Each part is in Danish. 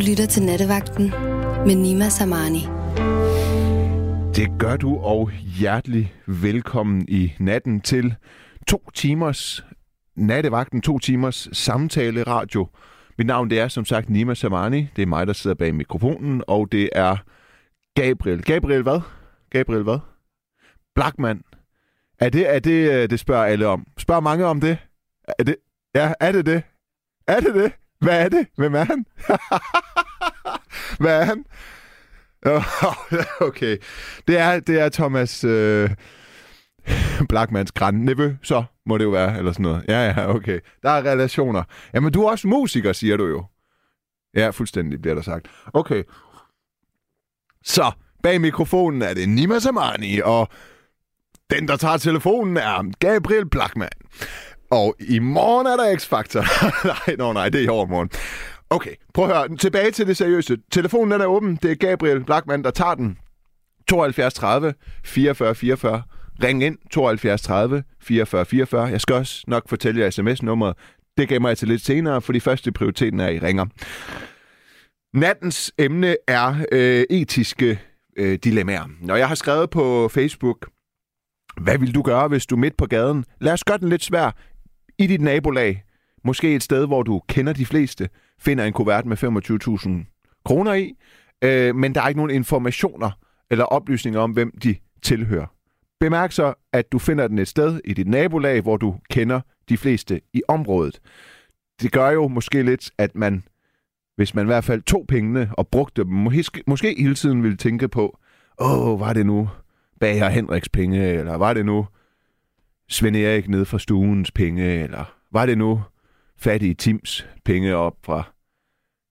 lytter til Nattevagten med Nima Samani. Det gør du, og hjertelig velkommen i natten til to timers nattevagten, to timers samtale radio. Mit navn det er som sagt Nima Samani. Det er mig, der sidder bag mikrofonen, og det er Gabriel. Gabriel hvad? Gabriel hvad? Blackman. Er det, er det, øh, det spørger alle om? Spørger mange om det? Er det? Ja, er det det? Er det det? Hvad er det? Hvem er han? Hvad er han? okay. Det er, det er Thomas øh, Blackmans græn så må det jo være, eller sådan noget. Ja, ja, okay. Der er relationer. Jamen, du er også musiker, siger du jo. Ja, fuldstændig bliver der sagt. Okay. Så, bag mikrofonen er det Nima Samani, og den, der tager telefonen, er Gabriel Blackman. Og i morgen er der X-Factor. nej, no, nej, det er i overmorgen. Okay, prøv at høre. Tilbage til det seriøse. Telefonen den er åben. Det er Gabriel Blackman, der tager den. 72 30 44 44. Ring ind 72 30 44 44. Jeg skal også nok fortælle jer sms-nummeret. Det gemmer jeg til lidt senere, for de første prioriteten er, I ringer. Nattens emne er øh, etiske øh, dilemmaer. Når jeg har skrevet på Facebook, hvad vil du gøre, hvis du er midt på gaden? Lad os gøre den lidt svær i dit nabolag. Måske et sted, hvor du kender de fleste, finder en kuvert med 25.000 kroner i, øh, men der er ikke nogen informationer eller oplysninger om, hvem de tilhører. Bemærk så, at du finder den et sted i dit nabolag, hvor du kender de fleste i området. Det gør jo måske lidt, at man, hvis man i hvert fald tog pengene og brugte dem, måske, måske hele tiden ville tænke på, åh, var det nu Bager Henriks penge, eller var det nu Svend Erik ned fra stuens penge, eller var det nu fattige Tims penge op fra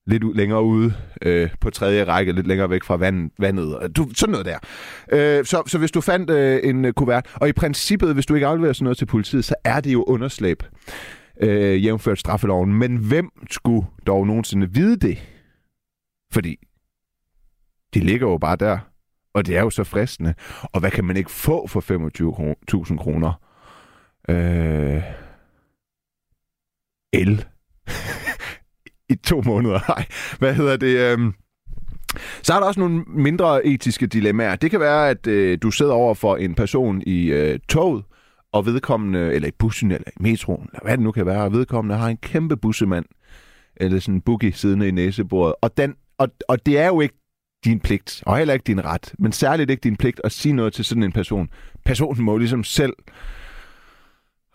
lidt længere ude øh, på tredje række, lidt længere væk fra vand, vandet. Du, sådan noget der. Øh, så, så hvis du fandt øh, en øh, kuvert, og i princippet, hvis du ikke afleverer sådan noget til politiet, så er det jo underslæb, øh, jævnført straffeloven. Men hvem skulle dog nogensinde vide det? Fordi de ligger jo bare der, og det er jo så fristende. Og hvad kan man ikke få for 25.000 kroner? Øh, el. I to måneder. Nej, hvad hedder det? Øhm, så er der også nogle mindre etiske dilemmaer. Det kan være, at øh, du sidder over for en person i øh, toget, og vedkommende, eller i bussen, eller i metroen, eller hvad det nu kan være, og vedkommende har en kæmpe bussemand, eller sådan en boogie siddende i næsebordet. Og, den, og, og det er jo ikke din pligt, og heller ikke din ret, men særligt ikke din pligt at sige noget til sådan en person. Personen må ligesom selv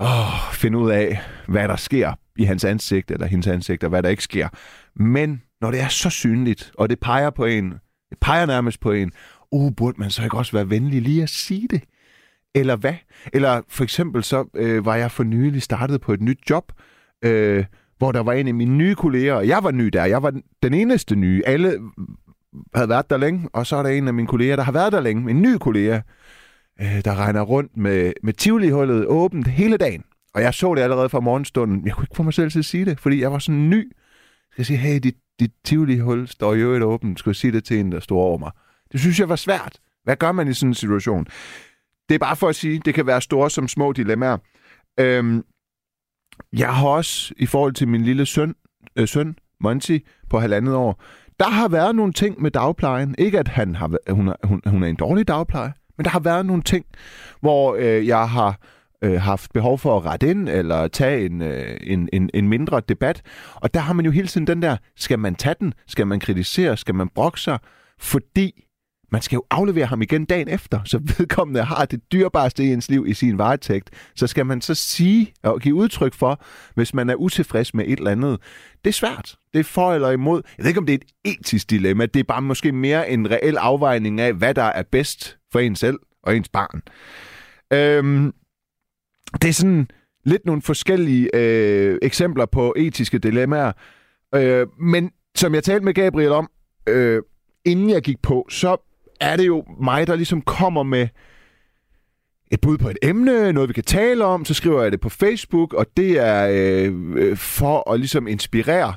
åh, finde ud af, hvad der sker i hans ansigt eller hendes ansigt, og hvad der ikke sker. Men når det er så synligt, og det peger på en, det peger nærmest på en, uh, burde man så ikke også være venlig lige at sige det? Eller hvad? Eller for eksempel så øh, var jeg for nylig startet på et nyt job, øh, hvor der var en af mine nye kolleger, og jeg var ny der, jeg var den eneste nye. Alle havde været der længe, og så er der en af mine kolleger, der har været der længe, en ny kollega, øh, der regner rundt med, med tivoli-hullet åbent hele dagen. Og jeg så det allerede fra morgenstunden. Jeg kunne ikke få mig selv til at sige det, fordi jeg var sådan ny. Jeg skal sige, hey, dit, dit tivoli-hul står jo et åbent. Skal jeg sige det til en, der står over mig? Det synes jeg var svært. Hvad gør man i sådan en situation? Det er bare for at sige, det kan være store som små dilemmaer. Øhm, jeg har også, i forhold til min lille søn, øh, søn Monty, på halvandet år, der har været nogle ting med dagplejen. Ikke at han har, hun, er, hun, hun er en dårlig dagplejer, men der har været nogle ting, hvor øh, jeg har øh, haft behov for at rette ind, eller tage en, øh, en, en, en mindre debat. Og der har man jo hele tiden den der, skal man tage den? Skal man kritisere? Skal man brokke sig? Fordi man skal jo aflevere ham igen dagen efter, så vedkommende har det dyrbareste i ens liv i sin varetægt. Så skal man så sige og give udtryk for, hvis man er utilfreds med et eller andet. Det er svært. Det er for eller imod. Jeg ved ikke, om det er et etisk dilemma. Det er bare måske mere en reel afvejning af, hvad der er bedst for en selv og ens barn. Øhm, det er sådan lidt nogle forskellige øh, eksempler på etiske dilemmaer. Øh, men som jeg talte med Gabriel om, øh, inden jeg gik på, så er det jo mig, der ligesom kommer med et bud på et emne, noget vi kan tale om, så skriver jeg det på Facebook, og det er øh, øh for at ligesom inspirere.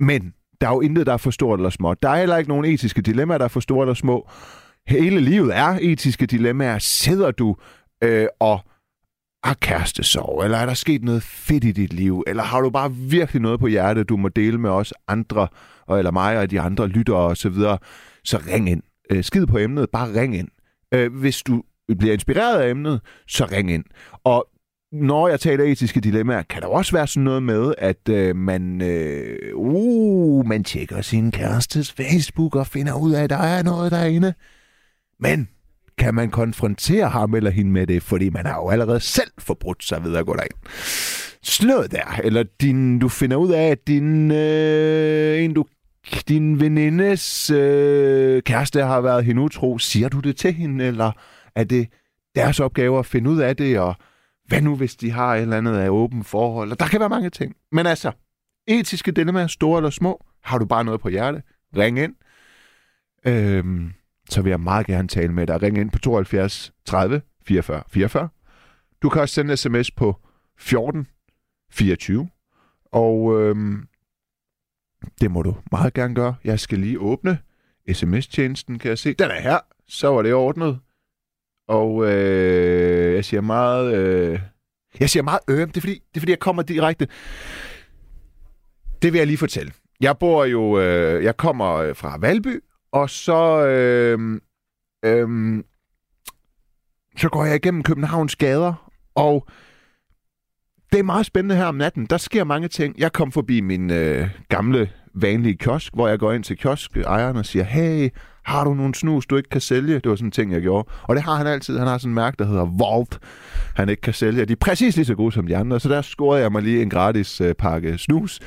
Men der er jo intet, der er for stort eller småt. Der er heller ikke nogen etiske dilemmaer, der er for store eller små. Hele livet er etiske dilemmaer. Sidder du øh, og har kærestesorg, eller er der sket noget fedt i dit liv, eller har du bare virkelig noget på hjertet, du må dele med os andre, eller mig og de andre lyttere og så videre, så ring ind. Øh, skid på emnet, bare ring ind. Øh, hvis du bliver inspireret af emnet, så ring ind. Og når jeg taler etiske dilemmaer, kan der også være sådan noget med, at øh, man, øh, uh, man tjekker sin kærestes Facebook og finder ud af, at der er noget derinde. Men kan man konfrontere ham eller hende med det, fordi man har jo allerede selv forbrudt sig ved at gå derind. Sådan noget der. Eller din, du finder ud af, at din, øh, en, du, din venindes øh, kæreste har været hende utro. Siger du det til hende, eller er det deres opgave at finde ud af det, og hvad nu, hvis de har et eller andet af åbent forhold? Og der kan være mange ting. Men altså, etiske dilemmaer, store eller små, har du bare noget på hjerte, ring ind. Øhm, så vil jeg meget gerne tale med dig. Ring ind på 72 30 44 44. Du kan også sende sms på 14 24. Og øhm, det må du meget gerne gøre. Jeg skal lige åbne sms-tjenesten, kan jeg se. Den er her. Så var det ordnet. Og øh, jeg siger meget... Øh, jeg siger meget øm. Det er, fordi, det er fordi, jeg kommer direkte... Det vil jeg lige fortælle. Jeg bor jo... Øh, jeg kommer fra Valby, og så... Øh, øh, så går jeg igennem Københavns gader, og det er meget spændende her om natten. Der sker mange ting. Jeg kom forbi min øh, gamle, vanlige kiosk, hvor jeg går ind til kioskejeren og siger, hey, har du nogle snus, du ikke kan sælge? Det var sådan en ting, jeg gjorde. Og det har han altid. Han har sådan en mærke, der hedder Vault, han ikke kan sælge. De er præcis lige så gode som de andre, så der scorede jeg mig lige en gratis øh, pakke snus.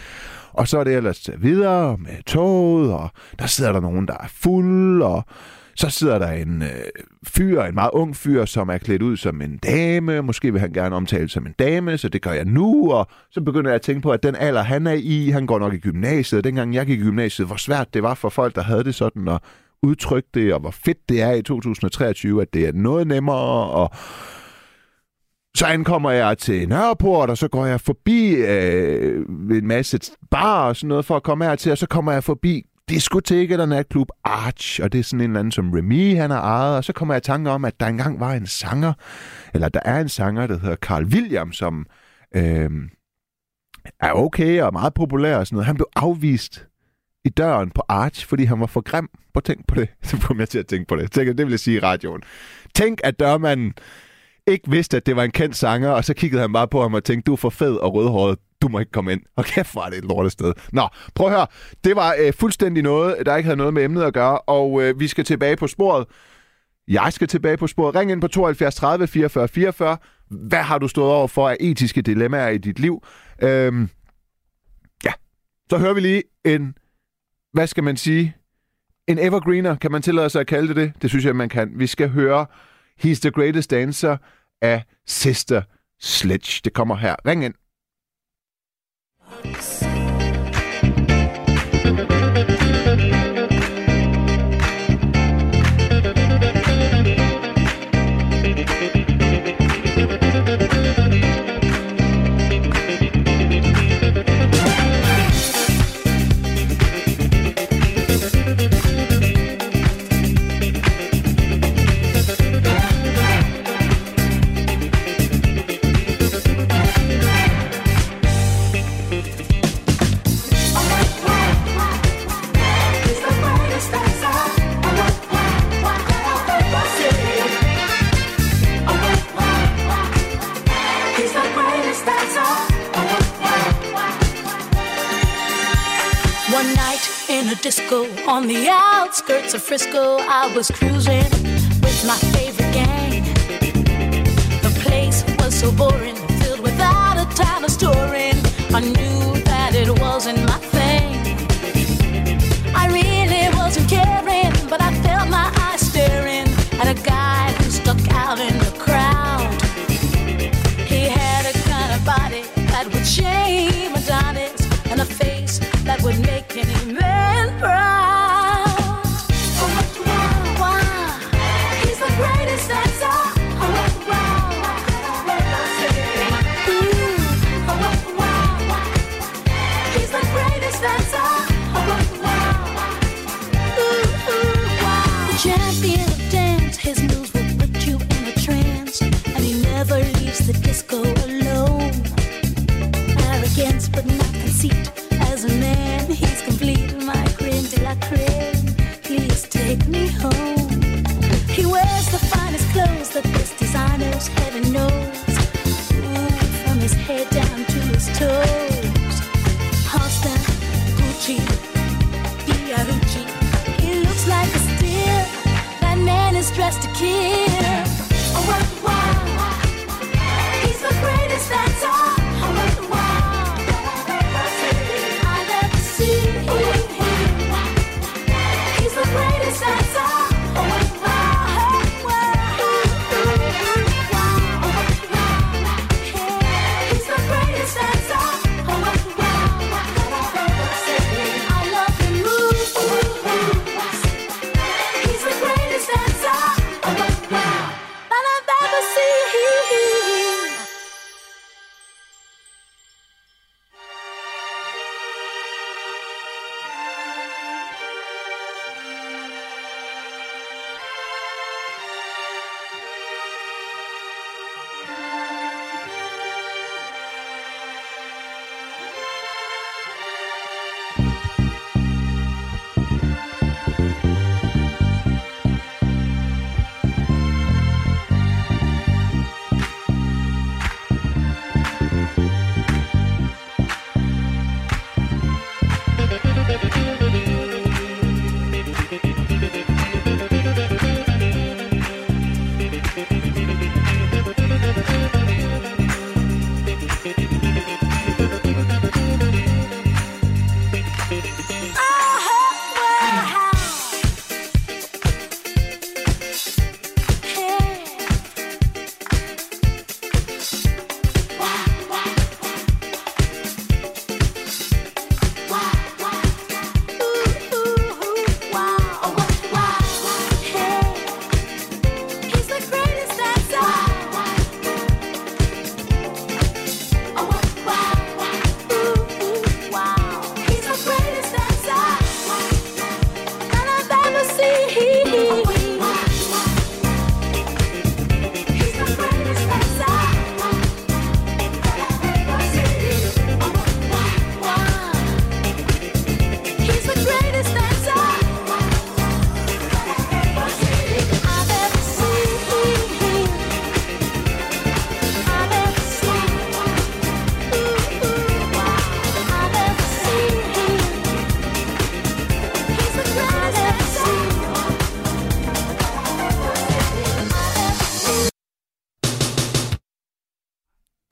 Og så er det ellers videre med toget, og der sidder der nogen, der er fuld, og så sidder der en øh, fyr, en meget ung fyr, som er klædt ud som en dame. Måske vil han gerne omtale som en dame, så det gør jeg nu. Og så begynder jeg at tænke på, at den alder, han er i, han går nok i gymnasiet. Dengang jeg gik i gymnasiet, hvor svært det var for folk, der havde det sådan at udtrykke det, og hvor fedt det er i 2023, at det er noget nemmere, og så ankommer jeg til Nørreport, og så går jeg forbi øh, en masse bar og sådan noget for at komme hertil, og så kommer jeg forbi diskotek eller natklub Arch, og det er sådan en eller anden som Remy, han har ejet, og så kommer jeg i tanke om, at der engang var en sanger, eller der er en sanger, der hedder Carl William, som øh, er okay og meget populær og sådan noget. Han blev afvist i døren på Arch, fordi han var for grim. Prøv tænk på det. Så kom jeg til at tænke på det. Tænk, det vil jeg sige i radioen. Tænk, at dørmanden ikke vidste, at det var en kendt sanger, og så kiggede han bare på ham og tænkte, du er for fed og rødhåret, du må ikke komme ind. Og kæft, var det et lortested. Nå, prøv at høre. Det var øh, fuldstændig noget, der ikke havde noget med emnet at gøre, og øh, vi skal tilbage på sporet. Jeg skal tilbage på sporet. Ring ind på 72 30 44 44. Hvad har du stået over for af etiske dilemmaer i dit liv? Øhm, ja, så hører vi lige en, hvad skal man sige, en evergreener, kan man tillade sig at kalde det det? Det synes jeg, man kan. Vi skal høre He's the Greatest Dancer af Sister Sledge. Det kommer her. Ring ind. Disco on the outskirts of Frisco. I was cruising with my favorite gang. The place was so boring, filled without a time of storing. I knew that it wasn't man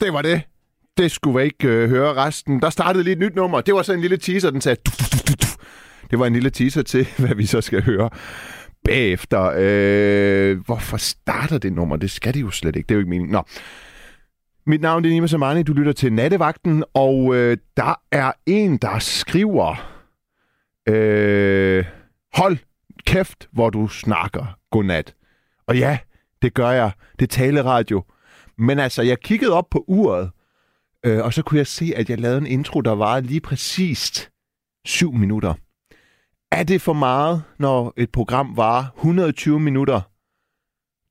Det var det. Det skulle vi ikke øh, høre resten. Der startede lige et nyt nummer. Det var så en lille teaser, den sagde... Du, du, du, du. Det var en lille teaser til, hvad vi så skal høre bagefter. Øh, hvorfor starter det nummer? Det skal det jo slet ikke. Det er jo ikke meningen. Nå. Mit navn er Nima Samani. Du lytter til Nattevagten, og øh, der er en, der skriver... Øh, hold kæft, hvor du snakker. Godnat. Og ja, det gør jeg. Det er taleradio. Men altså, jeg kiggede op på uret, øh, og så kunne jeg se, at jeg lavede en intro, der var lige præcist 7 minutter. Er det for meget, når et program varer 120 minutter?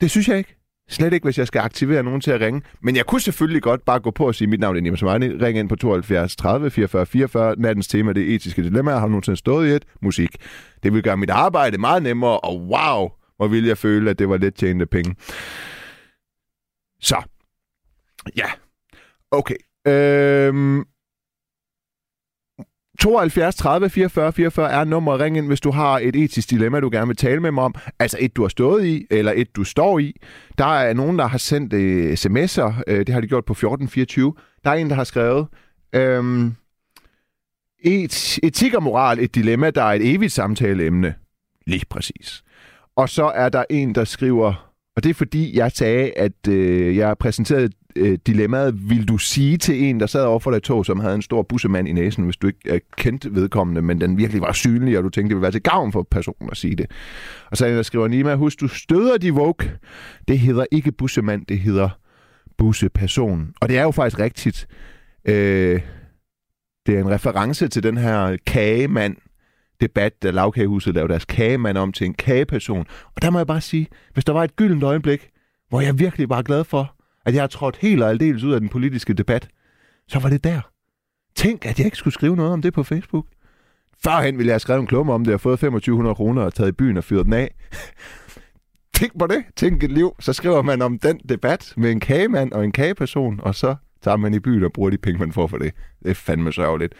Det synes jeg ikke. Slet ikke, hvis jeg skal aktivere nogen til at ringe. Men jeg kunne selvfølgelig godt bare gå på og sige, mit navn er Nima Samani. Ring ind på 72 30 44 44. Nattens tema, det etiske dilemmaer. Har du nogensinde stået i et? Musik. Det vil gøre mit arbejde meget nemmere, og wow, hvor ville jeg føle, at det var lidt tjente penge. Så. Ja. Okay. Øhm. 72 30 44 44 er nummer. Ring ind, hvis du har et etisk dilemma, du gerne vil tale med mig om. Altså et, du har stået i, eller et, du står i. Der er nogen, der har sendt øh, sms'er. Øh, det har de gjort på 1424. Der er en, der har skrevet... Øhm, et, etik og moral, et dilemma, der er et evigt samtaleemne. Lige præcis. Og så er der en, der skriver... Og det er fordi, jeg sagde, at øh, jeg præsenterede øh, dilemmaet, vil du sige til en, der sad overfor dig i tog, som havde en stor bussemand i næsen, hvis du ikke er kendt vedkommende, men den virkelig var synlig, og du tænkte, det ville være til gavn for personen at sige det. Og så er der der skriver, Nima, husk, du støder de woke. Det hedder ikke bussemand, det hedder busseperson. Og det er jo faktisk rigtigt. Øh, det er en reference til den her kagemand, debat, da lavkagehuset lavede deres kagemand om til en kageperson. Og der må jeg bare sige, hvis der var et gyldent øjeblik, hvor jeg virkelig var glad for, at jeg har trådt helt og aldeles ud af den politiske debat, så var det der. Tænk, at jeg ikke skulle skrive noget om det på Facebook. Førhen ville jeg have skrevet en klumme om det og fået 2500 kroner og taget i byen og fyret den af. Tænk på det. Tænk et liv. Så skriver man om den debat med en kagemand og en kageperson, og så tager man i byen og bruger de penge, man får for det. Det er fandme sørgeligt.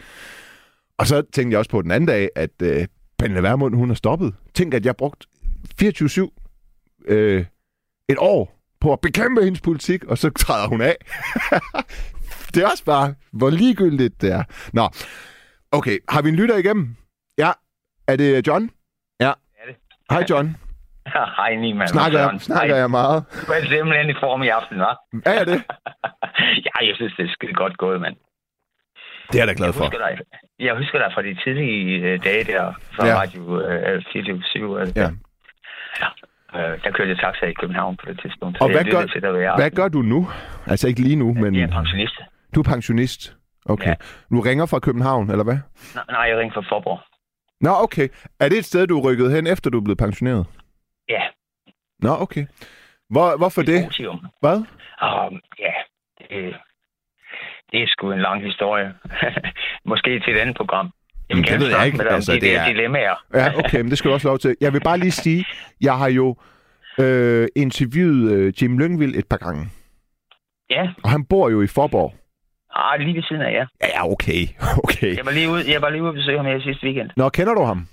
Og så tænkte jeg også på den anden dag, at øh, Pernille Vermund, hun har stoppet. Tænk, at jeg brugt 24-7 øh, et år på at bekæmpe hendes politik, og så træder hun af. det er også bare, hvor ligegyldigt det er. Nå, okay, har vi en lytter igennem? Ja, er det John? Ja. er det. Hej John. Hej, Niemann. Snakker, jeg, snakker jeg meget? Du er simpelthen i form i aften, hva'? Er jeg det? ja, jeg synes, det er skide godt gået, mand. Det er jeg da glad Jeg for. husker dig, jeg husker dig fra de tidlige øh, dage der, fra Ja. ja. Radio øh, 24 øh, Ja. Øh, der kørte jeg taxa i København på det tidspunkt. Og hvad gør, til hver hvad gør du nu? Altså ikke lige nu, men Jeg er pensionist. du er pensionist. Okay. Ja. Du ringer fra København, eller hvad? Nej, nej, jeg ringer fra Forborg. Nå, okay. Er det et sted, du er rykket hen, efter du er blevet pensioneret? Ja, Nå, okay. Hvor, hvorfor det? Otium. Hvad? Um, ja, det, det er sgu en lang historie. Måske til et andet program. Jeg Men det ved jeg ikke. Altså, de det er- dilemmaer. Ja, okay, men det skal du også lov til. Jeg vil bare lige sige, jeg har jo øh, interviewet øh, Jim Lyngvild et par gange. Ja, Og han bor jo i Forborg. ah, lige ved siden af jer. Ja, ja, okay. okay. Jeg var lige ude, jeg var lige ude at besøge ham her sidste weekend. Nå, kender du ham?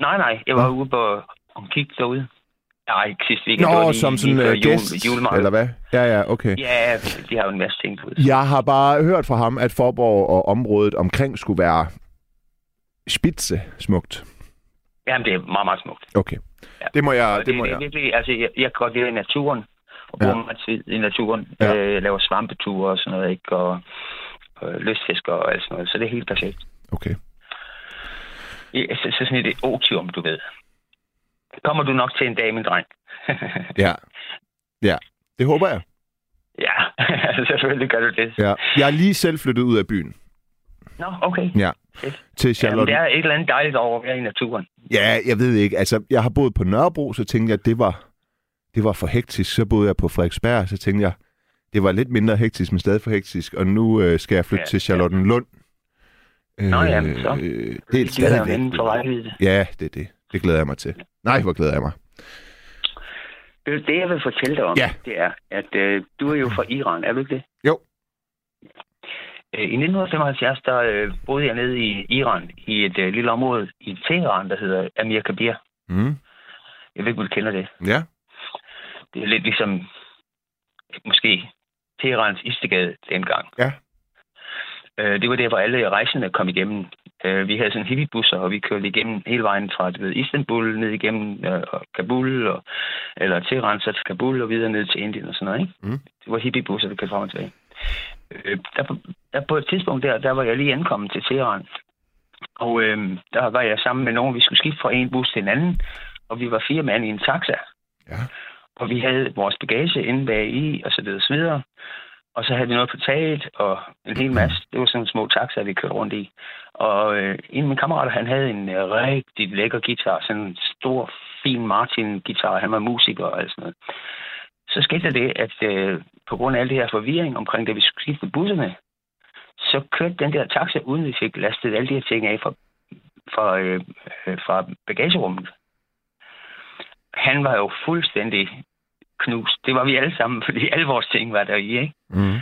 Nej, nej, jeg var Nå. ude på om kig derude. Nej, ikke sidste weekend. Nå, lige, som sådan uh, gæst, julemarked. eller hvad? Ja, ja, okay. Ja, de har jo en masse ting ud. Jeg har bare hørt fra ham, at Forborg og området omkring skulle være spidse smukt. Jamen, det er meget, meget smukt. Okay. Ja. Det må jeg... Det, det, må det jeg. virkelig, altså, jeg, jeg kan godt lide naturen, og Ja. bruger meget tid i naturen. Ja. Ja. Øh, laver svampeture og sådan noget, ikke? Og, og lystfisker og alt sådan noget. Så det er helt perfekt. Okay. Ja, så, så sådan et otium, du ved. Kommer du nok til en dag, min dreng? Ja. Ja. Det håber jeg. ja, selvfølgelig gør du det. Ja. Jeg er lige selv flyttet ud af byen. Nå, okay. Ja. Til Jamen, Charlotte. der er et eller andet dejligt over at være i naturen. Ja, jeg ved ikke. Altså, jeg har boet på Nørrebro, så tænkte jeg, at det var, det var for hektisk. Så boede jeg på Frederiksberg, så tænkte jeg, det var lidt mindre hektisk, men stadig for hektisk. Og nu øh, skal jeg flytte ja, Ja, til Charlottenlund. Nå, jamen, så. Øh, det er stadigvæk. Ja, det er det. Det glæder jeg mig til. Nej, hvor glæder jeg mig. Det, det, jeg vil fortælle dig om, Ja. det er, at øh, du er jo fra Iran, er du ikke det? Jo. Øh, I 1975, der øh, boede jeg nede i Iran, i et øh, lille område i Teheran, der hedder Amir Kabir. Mm. Jeg ved ikke, om du kender det. Ja. Det er lidt ligesom, måske, Teherans Istegade dengang. Ja. Øh, det var der, hvor alle rejsende kom igennem. Øh, vi havde sådan hippiebusser, og vi kørte igennem hele vejen fra du ved, Istanbul ned igennem øh, og Kabul, og, eller Teheran så til Kabul og videre ned til Indien og sådan noget. Ikke? Mm. Det var hippiebusser, vi kørte frem og tilbage. Øh, der, på- der, på et tidspunkt der, der var jeg lige ankommet til Teheran. Og øh, der var jeg sammen med nogen, vi skulle skifte fra en bus til en anden, og vi var fire mand i en taxa. Ja. Og vi havde vores bagage inde bag i, og så videre, og så videre. Og så havde vi noget på taget, og en hel masse. Det var sådan små taxaer, vi kørte rundt i. Og øh, en af mine kammerater, han havde en øh, rigtig lækker guitar. Sådan en stor, fin Martin-guitar. Han var musiker og alt sådan noget. Så skete der det, at øh, på grund af al det her forvirring omkring, da vi skulle skifte busserne, så kørte den der taxa, uden vi fik lastet alle de her ting af fra, fra, øh, øh, fra bagagerummet. Han var jo fuldstændig knust. Det var vi alle sammen, fordi alle vores ting var der i, ikke? Mm.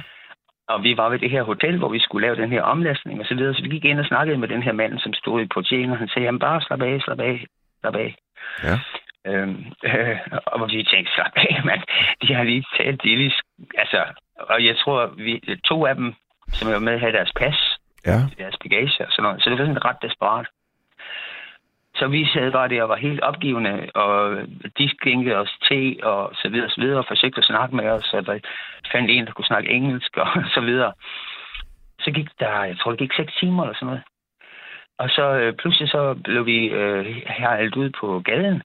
Og vi var ved det her hotel, hvor vi skulle lave den her omlastning og så videre. Så vi gik ind og snakkede med den her mand, som stod i portieren, og han sagde, jamen bare slap af, slap af, slap af. Ja. Øhm, øh, og vi tænkte, slap af, mand. De har lige talt, lige, altså, og jeg tror, vi, to af dem, som var med, havde deres pas, Ja. deres bagage og sådan noget. Så det var sådan ret desperat. Så vi sad bare der og var helt opgivende, og de skænkede os te og så videre og så videre, og forsøgte at snakke med os, og der fandt en, der kunne snakke engelsk og så videre. Så gik der, jeg tror det gik seks timer eller sådan noget. Og så øh, pludselig så blev vi øh, her ud på gaden,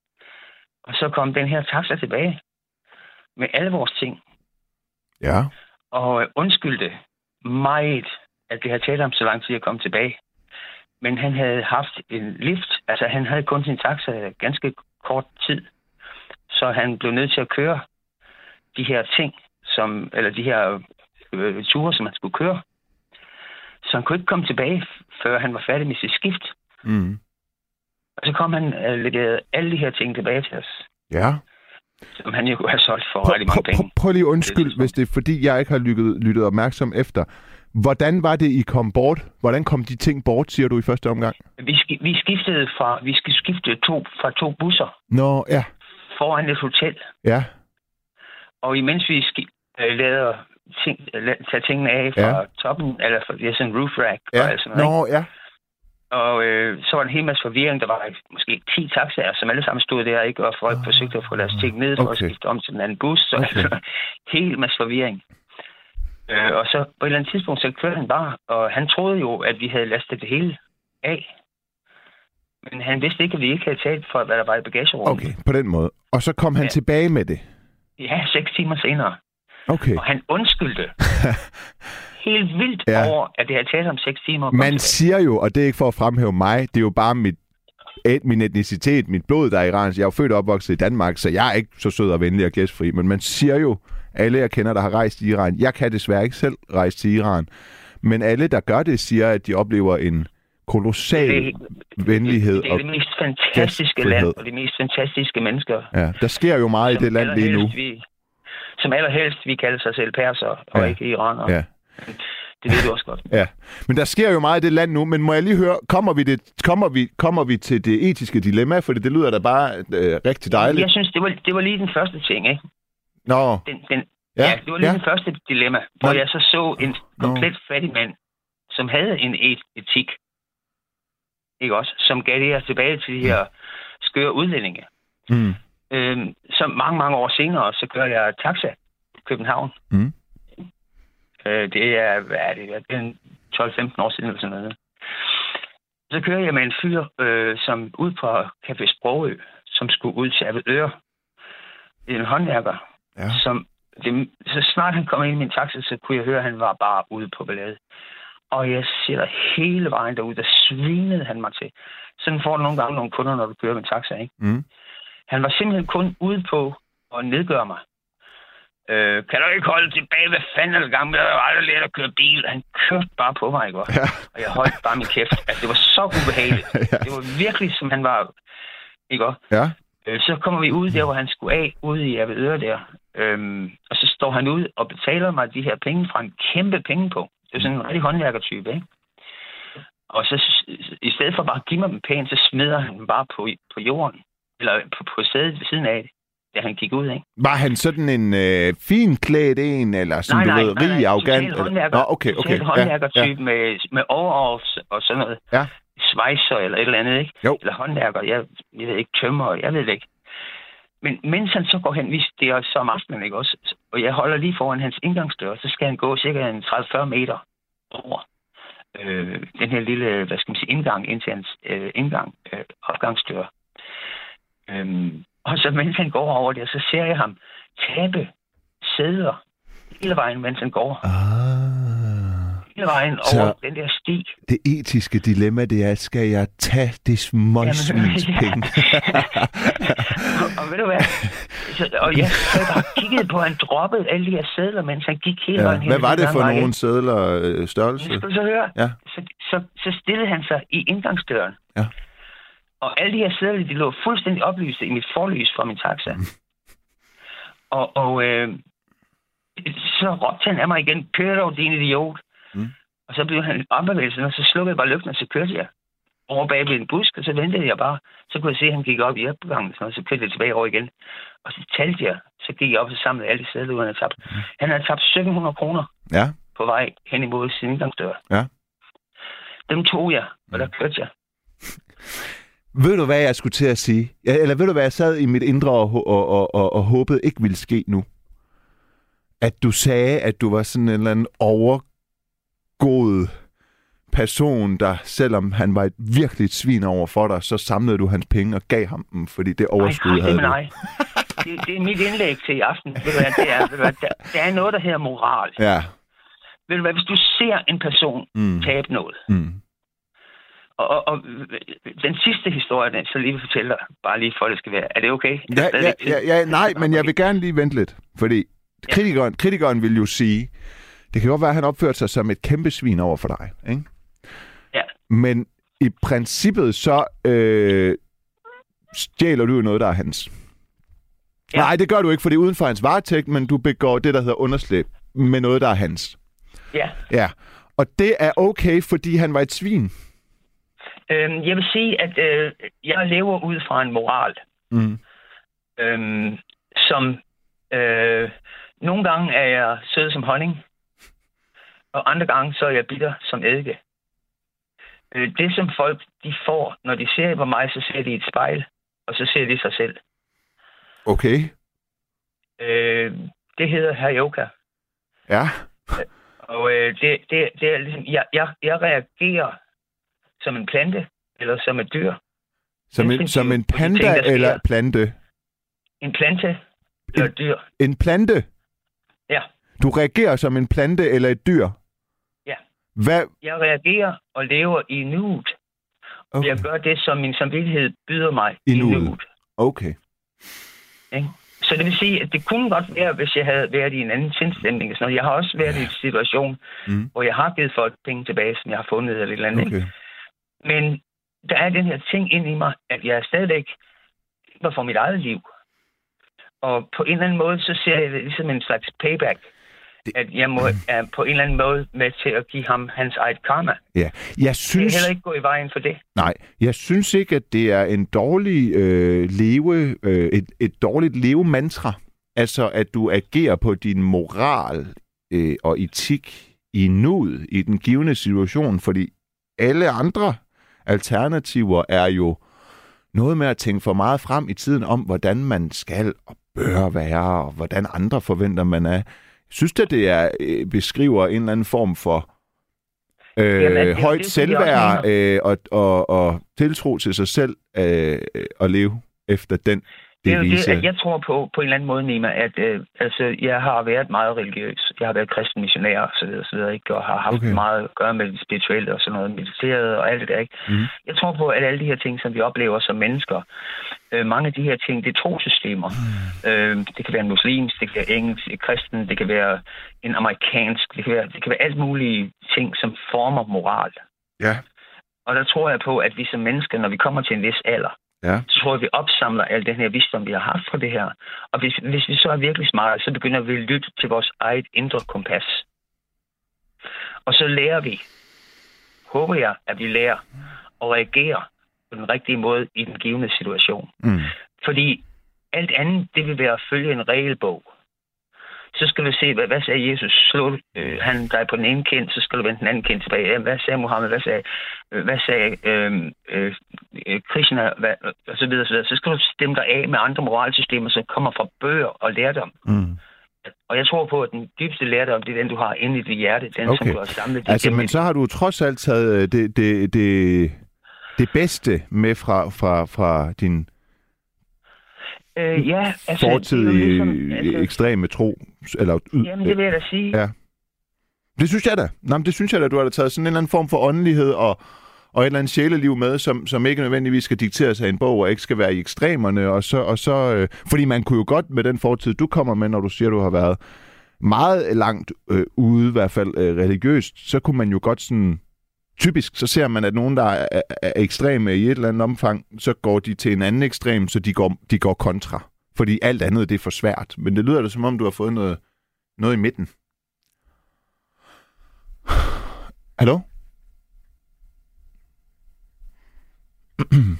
og så kom den her taxa tilbage med alle vores ting, Ja. og øh, undskyldte meget, at det havde taget ham så lang tid at komme tilbage. Men han havde haft en lift, altså han havde kun sin taxa ganske kort tid, så han blev nødt til at køre de her ting, som, eller de her øh, ture, som han skulle køre. Så han kunne ikke komme tilbage, før han var færdig med sit skift. Mm. Og så kom han og leverede alle de her ting tilbage til os. Ja. som han jo kunne have solgt for Prøv, rigtig mange prøv, penge. prøv lige undskyld, Det hvis det er fordi, jeg ikke har lyttet, lyttet opmærksom efter. Hvordan var det, I kom bort? Hvordan kom de ting bort, siger du i første omgang? Vi, vi skiftede fra, vi sk- skiftede to, fra to busser Nå, ja, foran et hotel, ja, og imens vi øh, lavede ting, tage tingene af fra Ja. ja. toppen, eller fra er sådan en roof rack og ja. alt sådan noget, Nå, ja. Og øh, så var der en hel masse forvirring. Der var måske 10 taxaer, som alle sammen stod der, ikke? og folk forsøgte at få deres ting ned for Okay. at skifte om til den anden bus. Så okay. helt masse forvirring. Øh, og så på et eller andet tidspunkt, så kørte han bare, og han troede jo, at vi havde lastet det hele af. Men han vidste ikke, at vi ikke havde talt for, hvad der var i bagagerummet. Okay, på den måde. Og så kom han Ja. tilbage med det. Ja, seks timer senere. Okay. Og han undskyldte helt vildt Ja. over, at det havde taget ham seks timer. at komme Man siger jo, og det er ikke for at fremhæve mig, det er jo bare mit, et, min etnicitet, mit blod, der er iransk. Jeg er jo født og opvokset i Danmark, så jeg er ikke så sød og venlig og gæstfri. Men man siger jo, alle jeg kender, der har rejst i Iran, jeg kan desværre ikke selv rejse til Iran, men alle, der gør det, siger, at de oplever en kolossal Det- venlighed. Det er det mest fantastiske gæstfrihed. land, og de mest fantastiske mennesker. ja, der sker jo meget i det land lige nu. Vi, som allerhelst vi kalder sig selv perser, og Ja. ja. ikke iranere. Ja. Det ved du også godt. Ja, men der sker jo meget i det land nu, men må jeg lige høre, kommer vi, det, kommer vi, kommer vi til det etiske dilemma, for det lyder da bare øh, rigtig dejligt. Jeg synes, det var, det var lige den første ting, ikke? Nå, Den, den, ja, ja, det var lige ja. den første dilemma, hvor Nå. jeg så så en komplet fattig mand, som havde en et, etik, ikke også? Som gav det her tilbage til de her skøre udlændinge. Mm. Øhm, så mange, mange år senere, så gør jeg taxa i København. Mm. Øh, det er, hvad er det, det er en 12-15 år siden eller sådan noget. Så kører jeg med en fyr, øh, som ud på Café Sprogø, som skulle ud til Avedøre. Det er en håndværker, Ja. som det, så snart han kom ind i min taxa, så kunne jeg høre, at han var bare ude på ballade. Og jeg sætter hele vejen derud, der svinede han mig til. Sådan får du nogle gange nogle kunder, når du kører med taxa, ikke? Mm. Han var simpelthen kun ude på at nedgøre mig. Øh, kan du ikke holde tilbage? Hvad fanden er i gang med? Jeg har aldrig lært at køre bil. Han kørte bare på mig, ikke? Ja. Og jeg holdt bare min kæft. Altså, det var så ubehageligt. Ja. Det var virkelig, som han var... Ikke? Ja. Øh, Så kommer vi ud der, hvor han skulle af, ude i Avedøre der. Øhm, og så står han ud og betaler mig de her penge fra en kæmpe penge på. Det er sådan en rigtig håndværkertype, ikke? Og så i stedet for bare at give mig dem pænt, så smider han dem bare på, på jorden. Eller på, på sædet ved siden af, da han gik ud, ikke? Var han sådan en øh, fin klædt en, eller sådan, du ved, rig, arrogant? Total håndværker, Nå, okay, okay. total håndværkertype med, med overalls og sådan noget. Ja. Svejser eller et eller andet, ikke? Jo. Eller håndværker, jeg, jeg ved ikke, tømmer, jeg ved det ikke. Men mens han så går hen, vi det er så om aftenen, ikke også? Og jeg holder lige foran hans indgangsdør, så skal han gå cirka en 30-40 meter over øh, den her lille, hvad skal man sige, indgang ind til hans øh, indgang, øh, opgangsdør. Øhm, og så mens han går over der, så ser jeg ham tabe sæder hele vejen, mens han går. Ah. Hele vejen Så- over den der sti. Det etiske dilemma, det er, skal jeg tage det småsvins penge? og, og ved du hvad? Så, og jeg så bare kiggede på, at han droppede alle de her sædler, mens han gik hele ja. vejen. Hvad var det for nogle sædler øh, størrelse? Jeg skulle så høre. Ja. Så, så, så stillede han sig i indgangsdøren. Ja. Og alle de her sædler, de lå fuldstændig oplyste i mit forlys fra min taxa. og og øh, så råbte han af mig igen, kør dog, din idiot. Mm. Og så blev han opbevægelsen, og så slukkede jeg bare lygten, og så kørte jeg over bag ved en busk, og så ventede jeg bare. Så kunne jeg se, at han gik op i opgangen, og så kørte jeg tilbage over igen. Og så talte jeg, så gik jeg op og samlede alle de sædler, han havde tabt. Han havde tabt 1700 kroner Ja. på vej hen imod sin indgangsdør. Ja. Dem tog jeg, og der kørte jeg. Ved du, hvad jeg skulle til at sige? Eller ved du, hvad jeg sad i mit indre og, og, og, og, og håbede ikke ville ske nu? At du sagde, at du var sådan en eller anden overgod person, der selvom han var et virkelig svin over for dig, så samlede du hans penge og gav ham dem, fordi det overskud nej, havde du. nej. Det, det er mit indlæg til i aften. Ved du hvad, det er, ved du hvad, der, der er noget, der hedder moral. Ja. Ved du hvad, hvis du ser en person Mm. tabe noget, Mm. Og, og, den sidste historie, den så lige vil fortælle dig, bare lige for at det skal være, er det okay? Ja, ja, tid? ja, ja, nej, men jeg vil gerne lige vente lidt, fordi kritikeren, kritikeren vil jo sige, det kan godt være, at han opførte sig som et kæmpe svin over for dig, ikke? Ja. Men i princippet så øh, stjæler du jo noget, der er hans. Ja. Nej, det gør du ikke, for det er uden for hans varetægt, men du begår det, der hedder underslæb med noget, der er hans. Ja. Ja. Og det er okay, fordi han var et svin. Øhm, jeg vil sige, at øh, jeg lever ud fra en moral, Mm. øhm, som øh, nogle gange er jeg sød som honning, og andre gange så er jeg bitter som eddike. Øh, det, som folk de får, når de ser på mig, så ser de et spejl, og så ser de sig selv. Okay. Øh, det hedder Hayoka. Ja. Og øh, det, det, det er ligesom, jeg, jeg, jeg reagerer som en plante, eller som et dyr. Som en, som en på de ting, panda eller plante? En plante eller et dyr. En plante? Ja. Du reagerer som en plante eller et dyr? Ja. Hvad? Jeg reagerer og lever i nuet. Okay. Okay. Jeg gør det, som min samvittighed byder mig I i nuet. nuet. okay. Ikke? Så det vil sige, at det kunne godt være, hvis jeg havde været i en anden sindstemning. Jeg har også været i en situation, Mm. hvor jeg har givet folk penge tilbage, som jeg har fundet eller et eller andet. ikke? Men der er den her ting ind i mig, at jeg stadigvæk kæmper for mit eget liv. Og på en eller anden måde, så ser jeg det ligesom en slags payback. Det- At jeg må, er på en eller anden måde med til at give ham hans eget karma. Ja. Jeg synes... heller ikke gå i vejen for det. Nej, jeg synes ikke, at det er en dårlig øh, leve, øh, et, et dårligt levemantra. Altså, at du agerer på din moral øh, og etik i nuet, i den givende situation, fordi alle andre alternativer er jo noget med at tænke for meget frem i tiden om, hvordan man skal og bør være, og hvordan andre forventer, man er. Jeg synes at det er, øh, beskriver en eller anden form for øh, Jamen, det er jo højt det, selvværd øh, og, og, og tiltro til sig selv øh, at leve efter den Det er jo devise. det, at jeg tror på, på en eller anden måde, Nima, at øh, altså, jeg har været meget religiøs. Jeg har været kristen missionær og så videre, så videre, ikke? og har haft Okay. meget at gøre med det spirituelle og sådan noget, mediteret og alt det der. Ikke? Mhm. Jeg tror på, at alle de her ting, som vi oplever som mennesker, øh, mange af de her ting, det er trosystemer. Mhm. Øh, det kan være en muslimsk, det kan være engelsk, kristen, det kan være en amerikansk, det kan være, det kan være alt mulige ting, som former moral. Ja, Og der tror jeg på, at vi som mennesker, når vi kommer til en vis alder, ja. så tror jeg, vi opsamler al den her visdom, vi har haft fra det her. Og hvis, hvis vi så er virkelig smarte, så begynder vi at lytte til vores eget indre kompas. Og så lærer vi, håber jeg, at vi lærer at reagere på den rigtige måde i den givende situation. Mm. Fordi alt andet, det vil være at følge en regelbog. Så skal du se, hvad, hvad sagde Jesus? Slå øh, han dig på den ene kind, så skal du vende den anden kind tilbage. Hvad sagde Mohammed? Hvad sagde, øh, hvad sagde øh, øh, øh, Krishna? Hvad, og så videre, så videre. Så skal du stemme dig af med andre moralsystemer, som kommer fra bøger og lærdom. Mm. Og jeg tror på, at den dybeste lærdom, det er den, du har inde i dit hjerte. Den, Okay. som du har samlet Altså, men så har du trods alt taget øh, det, det, det, det bedste med fra, fra, fra din Øh, ja, altså... fortidige ligesom- altså, ekstreme tro. Eller, Jamen, det vil jeg da sige. Ja. Det synes jeg da. Men det synes jeg da, du har da taget sådan en eller anden form for åndelighed og, og et eller andet sjæleliv med, som, som ikke nødvendigvis skal dikteres af en bog, og ikke skal være i ekstremerne. Og så, og så, øh, fordi man kunne jo godt med den fortid, du kommer med, når du siger, du har været meget langt øh, ude, i hvert fald øh, religiøst, så kunne man jo godt sådan... Typisk så ser man, at nogen, der er, er, er ekstreme i et eller andet omfang, så går de til en anden ekstrem, så de går, de går kontra. Fordi alt andet, det er for svært. Men det lyder da, som om du har fået noget, noget i midten. Hallo?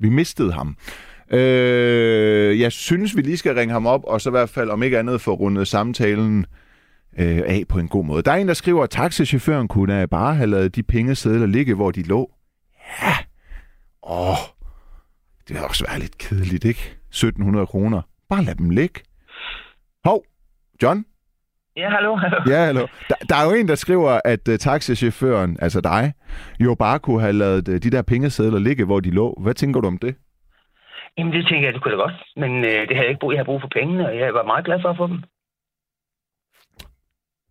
vi mistede ham. Øh, jeg synes, vi lige skal ringe ham op, og så i hvert fald, om ikke andet, få rundet samtalen øh, af på en god måde. Der er en, der skriver, at taxichaufføren kunne bare have lavet de pengesedler ligge, hvor de lå. Ja. Åh, det har også været lidt kedeligt, ikke? 1700 kroner. Bare lad dem ligge. Hov, John? Ja, hallo, hallo. Ja, hallo. Der, der er jo en, der skriver, at uh, taxichaufføren, altså dig, jo bare kunne have lavet uh, de der pengesedler ligge, hvor de lå. Hvad tænker du om det? Jamen, det tænker jeg, det kunne da godt. Men øh, det havde jeg ikke brug. Jeg havde brug for pengene, og jeg var meget glad for at få dem.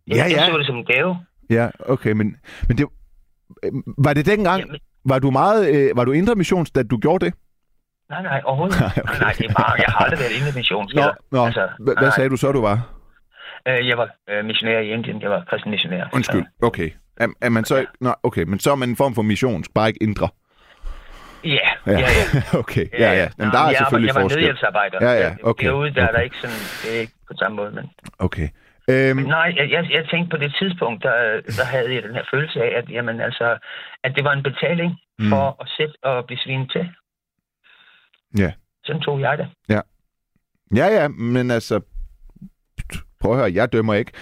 Jeg, Ja, ja. så det som en gave. Ja, okay, men, men det, øh, var det dengang, Jamen, var du meget, øh, var du indre missions, da du gjorde det? nej, nej, overhovedet Nej, okay. nej, nej, det er bare, jeg har aldrig været inde i mission. Nå, nå. Altså, Hva- hvad sagde du så, du var? Øh, jeg var øh, missionær i Indien. Jeg var kristen missionær. Undskyld, okay. Er, er man så, Ja. nå, okay, men så er man en form for missions, bare ikke indre. Ja, ja, ja. okay, ja, ja. Men der er jeg, selvfølgelig jeg var forskel. nødhjælpsarbejder. Ja, ja, okay, Derude, der er okay. der ikke sådan, det er ikke på samme måde, men... Okay. Øhm, Men nej, jeg, jeg, jeg tænkte på det tidspunkt, der, der havde jeg den her følelse af, at, jamen, altså, at det var en betaling Mm. for at sætte og blive svinet til. Ja. Sådan tog jeg det. Ja, ja, men altså... Prøv at høre, jeg dømmer ikke.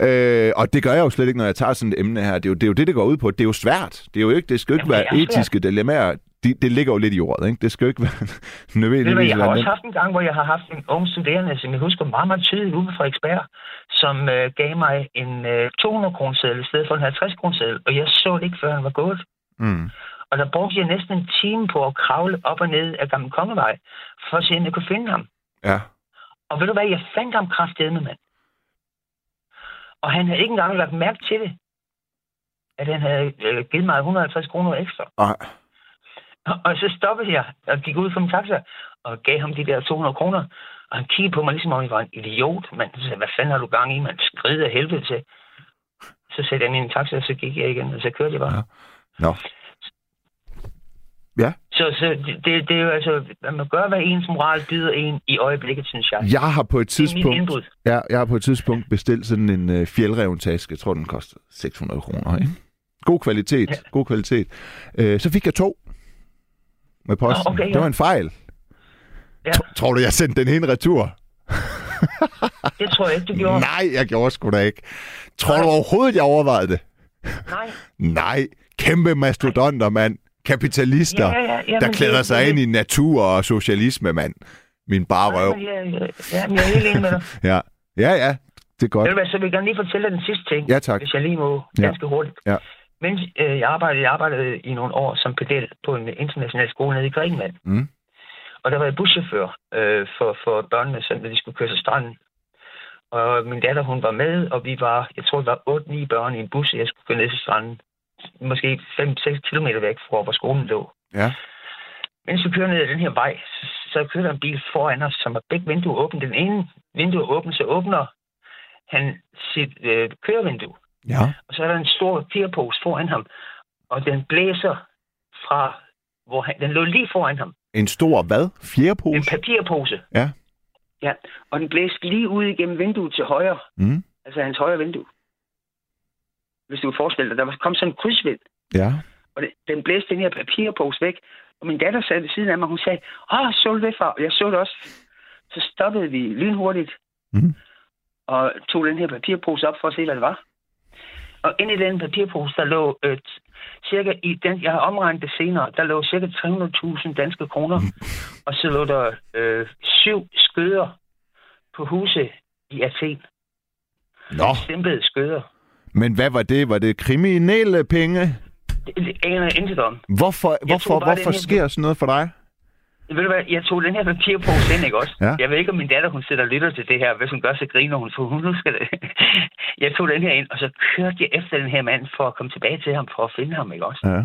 Øh, og det gør jeg jo slet ikke, når jeg tager sådan et emne her. Det er jo det, er jo det, det går ud på. Det er jo svært. Det, er jo ikke, det skal jo ikke Jamen, være er svært. etiske dilemmaer. Det, det ligger jo lidt i ordet, ikke? Det skal jo ikke være Ved du nødvendigvis jeg har også haft en gang, hvor jeg har haft en ung studerende, som jeg husker meget, meget tydeligt ude på Frederiksberg, som øh, gav mig en øh, 200 kroner i stedet for en 50 kroner og jeg så det ikke, før han var gået. Mm. Og der brugte jeg næsten en time på at kravle op og ned af Gamle Kongevej, for at se, om jeg kunne finde ham. Ja. Og ved du hvad, jeg fandt ham kraftedeme, mand. Og han havde ikke engang lagt mærke til det, at han havde øh, givet mig 150 kroner ekstra. Ej. Og, og så stoppede jeg og gik ud fra min taxa og gav ham de der 200 kroner. Og han kiggede på mig, ligesom om jeg var en idiot. Man så sagde, hvad fanden har du gang i, man? Skrid af helvede til. Så satte jeg en taxa, og så gik jeg igen, og så kørte jeg bare. Ja. Nå. Ja. Så, så det, det, er jo altså, at man gør, hvad ens moral byder en i øjeblikket, synes jeg. Jeg har på et min tidspunkt... Ja, jeg har på et tidspunkt bestilt sådan en øh, fjeldreventaske. Jeg tror, den koster 600 kroner, ikke? God kvalitet, ja. god kvalitet. Øh, så fik jeg to med posten. Nå, okay, ja. Det var en fejl. Ja. Tro- Tror du, jeg sendte den ene retur? Det tror jeg ikke, du gjorde. Nej, jeg gjorde sgu da ikke. Tror Nej. du overhovedet, jeg overvejede det? Nej. Nej, kæmpe mastodonter, mand. Kapitalister, Ja, ja, ja, der klæder det- sig det- ind i natur og socialisme, mand. Min bare røv. jeg, ja, men jeg er helt enig med dig. Ja, ja, ja. Det er godt. Ved du hvad, så vil jeg gerne lige fortælle dig den sidste ting, Ja, tak. hvis jeg lige må Ja. ganske hurtigt. Ja. Mens øh, jeg, arbejdede, jeg arbejdede i nogle år som pedel på en international skole nede i Grækenland. Mm. Og der var jeg buschauffør øh, for, for børnene, så de skulle køre til stranden. Og min datter, hun var med, og vi var, jeg tror, det var 8-9 børn i en bus, og jeg skulle køre ned til stranden. Måske 5-6 kilometer væk fra, hvor skolen lå. Ja. Mens vi kører ned ad den her vej, så, så kører der en bil foran os, som har begge vinduer åbne. Den ene vindue åbent, så åbner han sit øh, kørevindue. Ja. Og så er der en stor papirpose foran ham, og den blæser fra, hvor han, den lå lige foran ham. En stor hvad? En Fjerpose? papirpose. Ja. Ja, og den blæste lige ud igennem vinduet til højre, Mm. altså hans højre vindue. Hvis du kan forestille dig, der kom sådan en krydsvind, Ja. og det, den blæste den her papirpose væk. Og min datter sad ved siden af mig, hun sagde, åh, så det, far? Og jeg så det også. Så stoppede vi lynhurtigt, Mm. og tog den her papirpose op for at se, hvad det var. Og inde i den papirpose, der lå øh, cirka, i den, jeg har omregnet det senere, der lå cirka 300.000 danske kroner. Og så lå der øh, syv skøder på huse i Athen. Nå, Stemplede skøder. men hvad var det? Var det kriminelle penge? Det, det aner jeg intet om. Hvorfor, hvorfor, hvorfor her- sker sådan noget for dig? Ved du hvad, jeg tog den her papirpose ind, ikke også? Ja. Jeg ved ikke, om min datter, hun sidder og lytter til det her. Hvis hun gør, så griner hun, for hun husker det. jeg tog den her ind, og så kørte jeg efter den her mand for at komme tilbage til ham, for at finde ham, ikke også? Ja.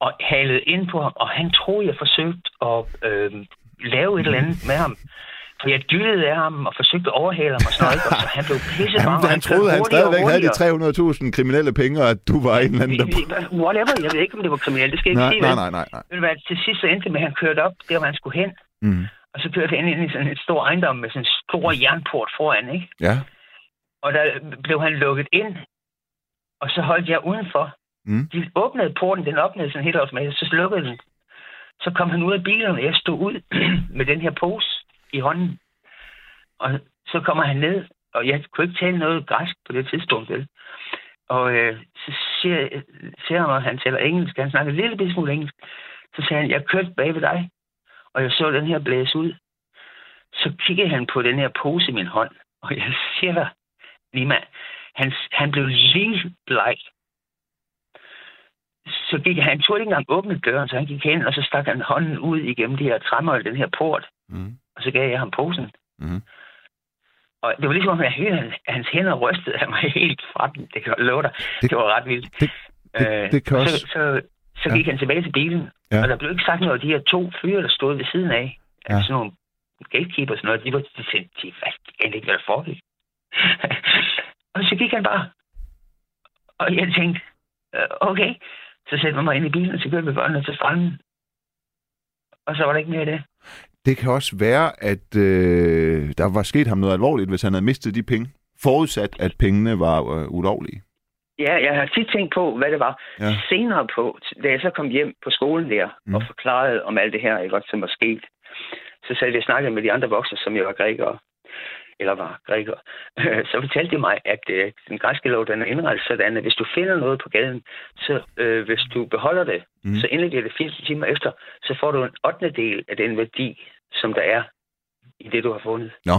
Og halede ind på ham, og han troede, jeg forsøgte at øh, lave et eller andet med ham. For jeg dyttede af ham og forsøgte at overhale ham og sådan noget, ikke? Og så han blev pisse Han, bange, og han troede, han stadigvæk havde de hurtigere. 300.000 kriminelle penge, og at du var en eller anden, der... Whatever, jeg ved ikke, om det var kriminelt, det skal jeg ikke Nej, sige. nej, nej, nej, nej. Du hvad, til sidst så endte med, at han kørte op, der hvor han skulle hen. Mm. Og så kørte han ind i sådan et stor ejendom med sådan en stor jernport foran, ikke? Ja. Og der blev han lukket ind, og så holdt jeg udenfor. Mm. De åbnede porten, den åbnede sådan helt automatisk, så slukkede den. Så kom han ud af bilen, og jeg stod ud med den her pose i hånden. Og så kommer han ned, og jeg kunne ikke tale noget græsk på det tidspunkt, vel? Og øh, så siger, siger han, at han taler engelsk, han snakker en lille smule engelsk. Så sagde han, jeg kørte bag ved dig, og jeg så den her blæse ud. Så kiggede han på den her pose i min hånd, og jeg siger dig, Lima, han, han blev lige bleg. Så gik han, han turde ikke engang åbne døren, så han gik hen, og så stak han hånden ud igennem det her træmøl, den her port, Mm og så gav jeg ham posen. Mm. Og det var ligesom, at jeg hørte, at hans hænder rystede af mig helt fra den. Det kan jeg love dig. Det- Det, var ret vildt. det- det- det kan og også- Så, så, så Ja. gik han tilbage til bilen, Ja. og der blev ikke sagt noget af de her to fyre, der stod ved siden af. Ja. Ja. Sådan nogle gatekeeper og sådan noget. De var de tænkte, de fattede ikke, hvad der foregik. og så gik han bare. Og jeg tænkte, øh, okay. Så satte jeg mig ind i bilen, og så kørte vi børnene til stranden. Og så var der ikke mere af det. Det kan også være, at øh, der var sket ham noget alvorligt, hvis han havde mistet de penge. Forudsat, at pengene var øh, ulovlige. Ja, jeg har tit tænkt på, hvad det var. Ja. Senere på, da jeg så kom hjem på skolen der, Mm. og forklarede om alt det her, ikke, også, som var sket, så sad jeg og snakkede med de andre voksne, som jo var grækere, eller var grækere. så fortalte de mig, at øh, den græske lov, den er indrettet sådan, at hvis du finder noget på gaden, så øh, hvis du beholder det, Mm. så indlægger det 80 timer efter, så får du en 8. del af den værdi, som der er i det, du har fundet. Nå,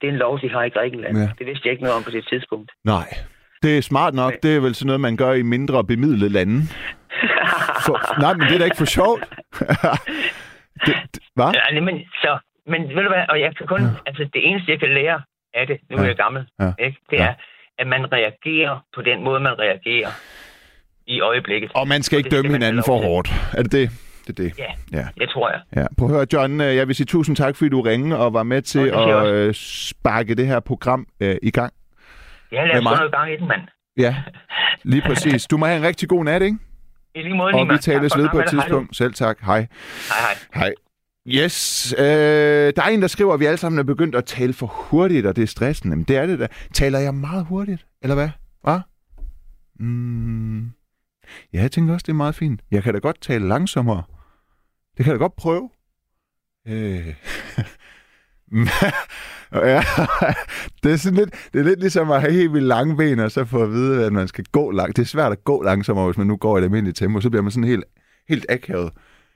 Det er en lov, de har i Grækenland. Ja. Det vidste jeg ikke noget om på det tidspunkt. nej. Det er smart nok. Det er vel sådan noget, man gør i mindre bemidlede lande. For, nej, men det er da ikke for sjovt. det, det, hvad? Ja, men, så, men ved du hvad, og jeg kan kun, Ja. altså det eneste, jeg kan lære af det, nu Ja. er jeg gammel, Ja. ikke? det Ja. er, at man reagerer på den måde, man reagerer i øjeblikket. Og man skal ikke dømme hinanden for hårdt. Er det det? Det er det. Ja, Ja. det tror jeg. Ja, prøv at høre, John, øh, jeg vil sige tusind tak, fordi du ringede og var med til at øh, sparke det her program øh, i gang. Ja, lad os få noget gang i den, mand. Ja, lige præcis. Du må have en rigtig god nat, ikke? I lige måde, Og vi tales ved på et programmet. Hej tidspunkt. Selv tak. Hej. Hej, hej. Hej. Yes, øh, der er en, der skriver, at vi alle sammen er begyndt at tale for hurtigt, og det er stressende. Men det er det da. Taler jeg meget hurtigt, eller hvad? Hva? Mm. Ja, jeg tænker også, det er meget fint. Jeg kan da godt tale langsommere. Det kan jeg da godt prøve. Øh. ja, det er sådan lidt, det er lidt ligesom at have helt vildt lange ben, og så få at vide, at man skal gå langt. Det er svært at gå langsommere, hvis man nu går i et almindeligt tempo. Så bliver man sådan helt, helt akavet.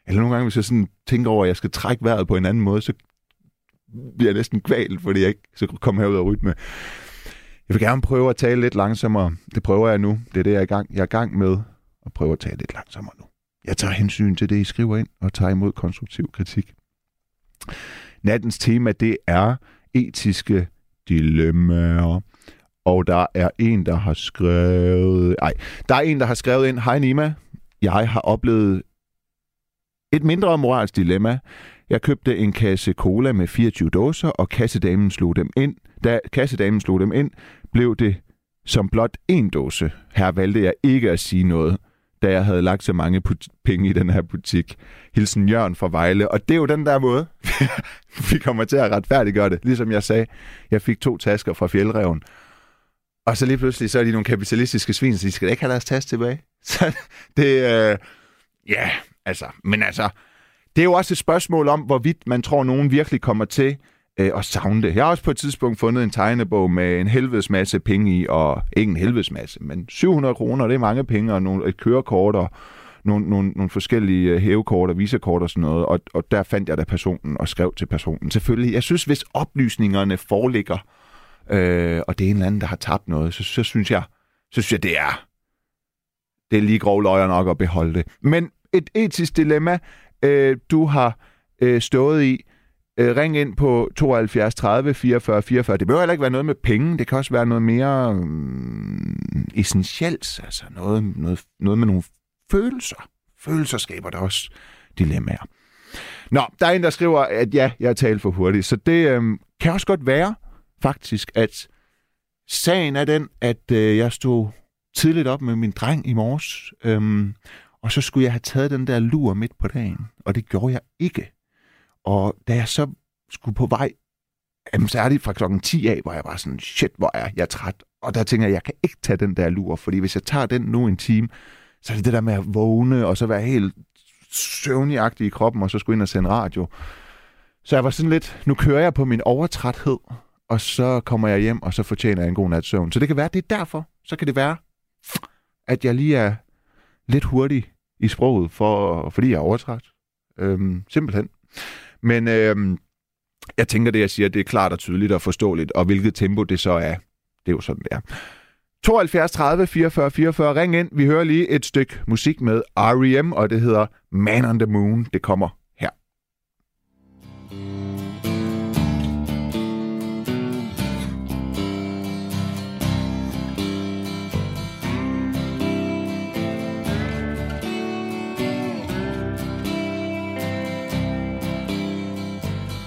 Eller nogle gange, hvis jeg sådan tænker over, at jeg skal trække vejret på en anden måde, så bliver jeg næsten kvalt, fordi jeg ikke så kommer herud og rytme. Jeg vil gerne prøve at tale lidt langsommere. Det prøver jeg nu. Det er det, jeg er i gang, jeg er i gang med at prøve at tale lidt langsommere nu. Jeg tager hensyn til det, I skriver ind, og tager imod konstruktiv kritik. Nattens tema, det er etiske dilemmaer. Og der er en, der har skrevet... Nej, der er en, der har skrevet ind. Hej Nima, jeg har oplevet et mindre moralsk dilemma. Jeg købte en kasse cola med 24 dåser, og kassedamen slog dem ind. Da kassedamen slog dem ind, blev det som blot en dåse. Her valgte jeg ikke at sige noget, da jeg havde lagt så mange put- penge i den her butik. Hilsen Jørgen fra Vejle. Og det er jo den der måde, vi kommer til at retfærdiggøre det. Ligesom jeg sagde, jeg fik to tasker fra Fjeldreven. Og så lige pludselig, så er de nogle kapitalistiske svin, så de skal da ikke have deres taske tilbage. Så det, øh, ja, altså, men altså, det er jo også et spørgsmål om, hvorvidt man tror, nogen virkelig kommer til øh, at savne det. Jeg har også på et tidspunkt fundet en tegnebog med en helvedes masse penge i, og ikke en helvedes masse, men 700 kroner, det er mange penge, og nogle, et kørekort, og nogle, nogle, nogle forskellige øh, hævekort og visakort og sådan noget, og, og der fandt jeg da personen og skrev til personen. Selvfølgelig, jeg synes, hvis oplysningerne foreligger, øh, og det er en eller anden, der har tabt noget, så, så synes jeg, så synes jeg, det er, det er lige grov løjer nok at beholde det. Men et etisk dilemma, øh, du har øh, stået i, øh, ring ind på 72 30 44 44. Det behøver heller ikke være noget med penge. Det kan også være noget mere øh, essentielt. Altså noget, noget, noget med nogle følelser. Følelser skaber der også dilemmaer. Nå, der er en, der skriver, at ja, jeg har talt for hurtigt. Så det øh, kan også godt være, faktisk, at sagen er den, at øh, jeg stod tidligt op med min dreng i morges, Øh, og så skulle jeg have taget den der lur midt på dagen, og det gjorde jeg ikke. Og da jeg så skulle på vej, jamen, særligt fra klokken 10 af, hvor jeg var sådan, shit, hvor er jeg træt. Og der tænker jeg, jeg kan ikke tage den der lur, fordi hvis jeg tager den nu en time, så er det det der med at vågne, og så være helt søvnigagtig i kroppen, og så skulle ind og sende radio. Så jeg var sådan lidt, nu kører jeg på min overtræthed, og så kommer jeg hjem, og så fortjener jeg en god nats søvn. Så det kan være, det er derfor. Så kan det være, at jeg lige er lidt hurtig i sproget, for, fordi jeg er overtræt. Øhm, simpelthen. Men øhm, jeg tænker, det jeg siger, det er klart og tydeligt og forståeligt, og hvilket tempo det så er, det er jo sådan, det er. 72 30 44 44, ring ind. Vi hører lige et stykke musik med R.E.M., og det hedder Man on the Moon. Det kommer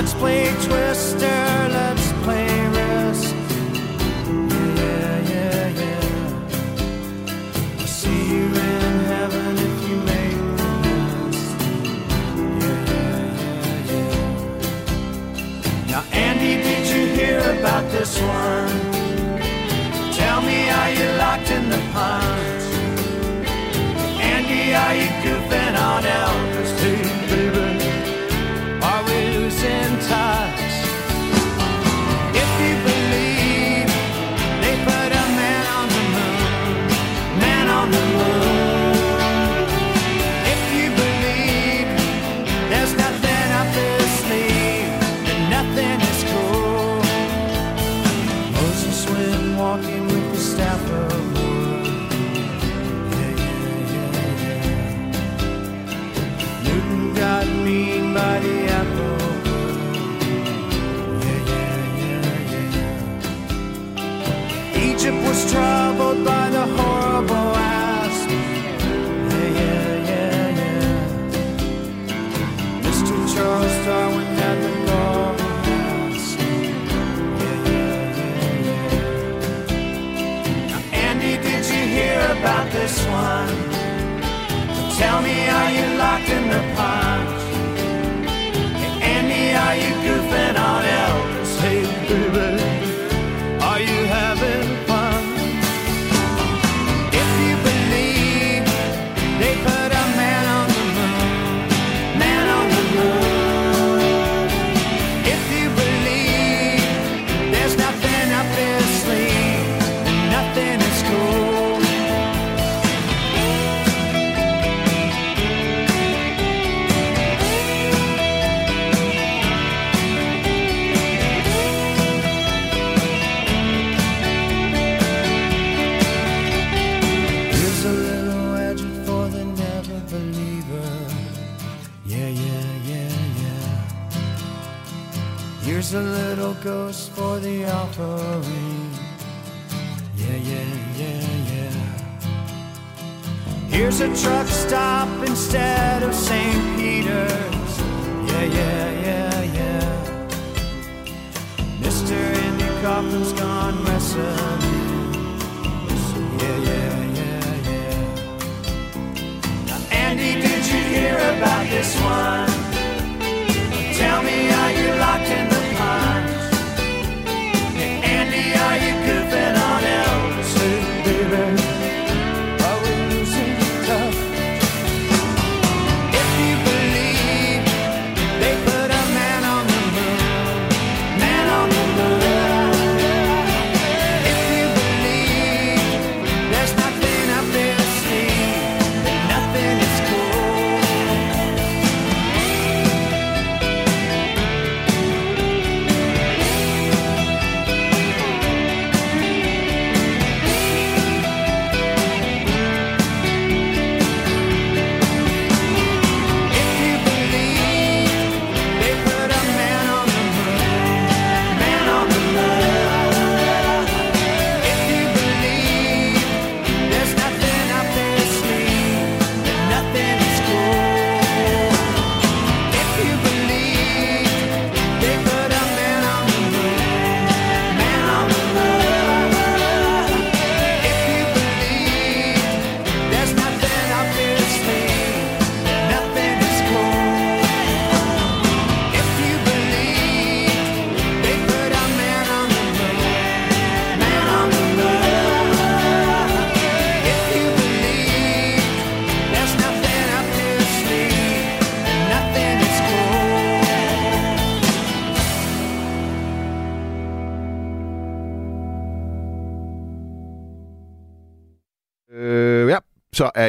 Let's play Twister, let's play Risk. Yeah, yeah, yeah. I'll see you in heaven if you make the list. Yeah, yeah, yeah, yeah. Now, Andy, did you hear about this one? Tell me, are you locked in the pond? Andy, are you goofing on out?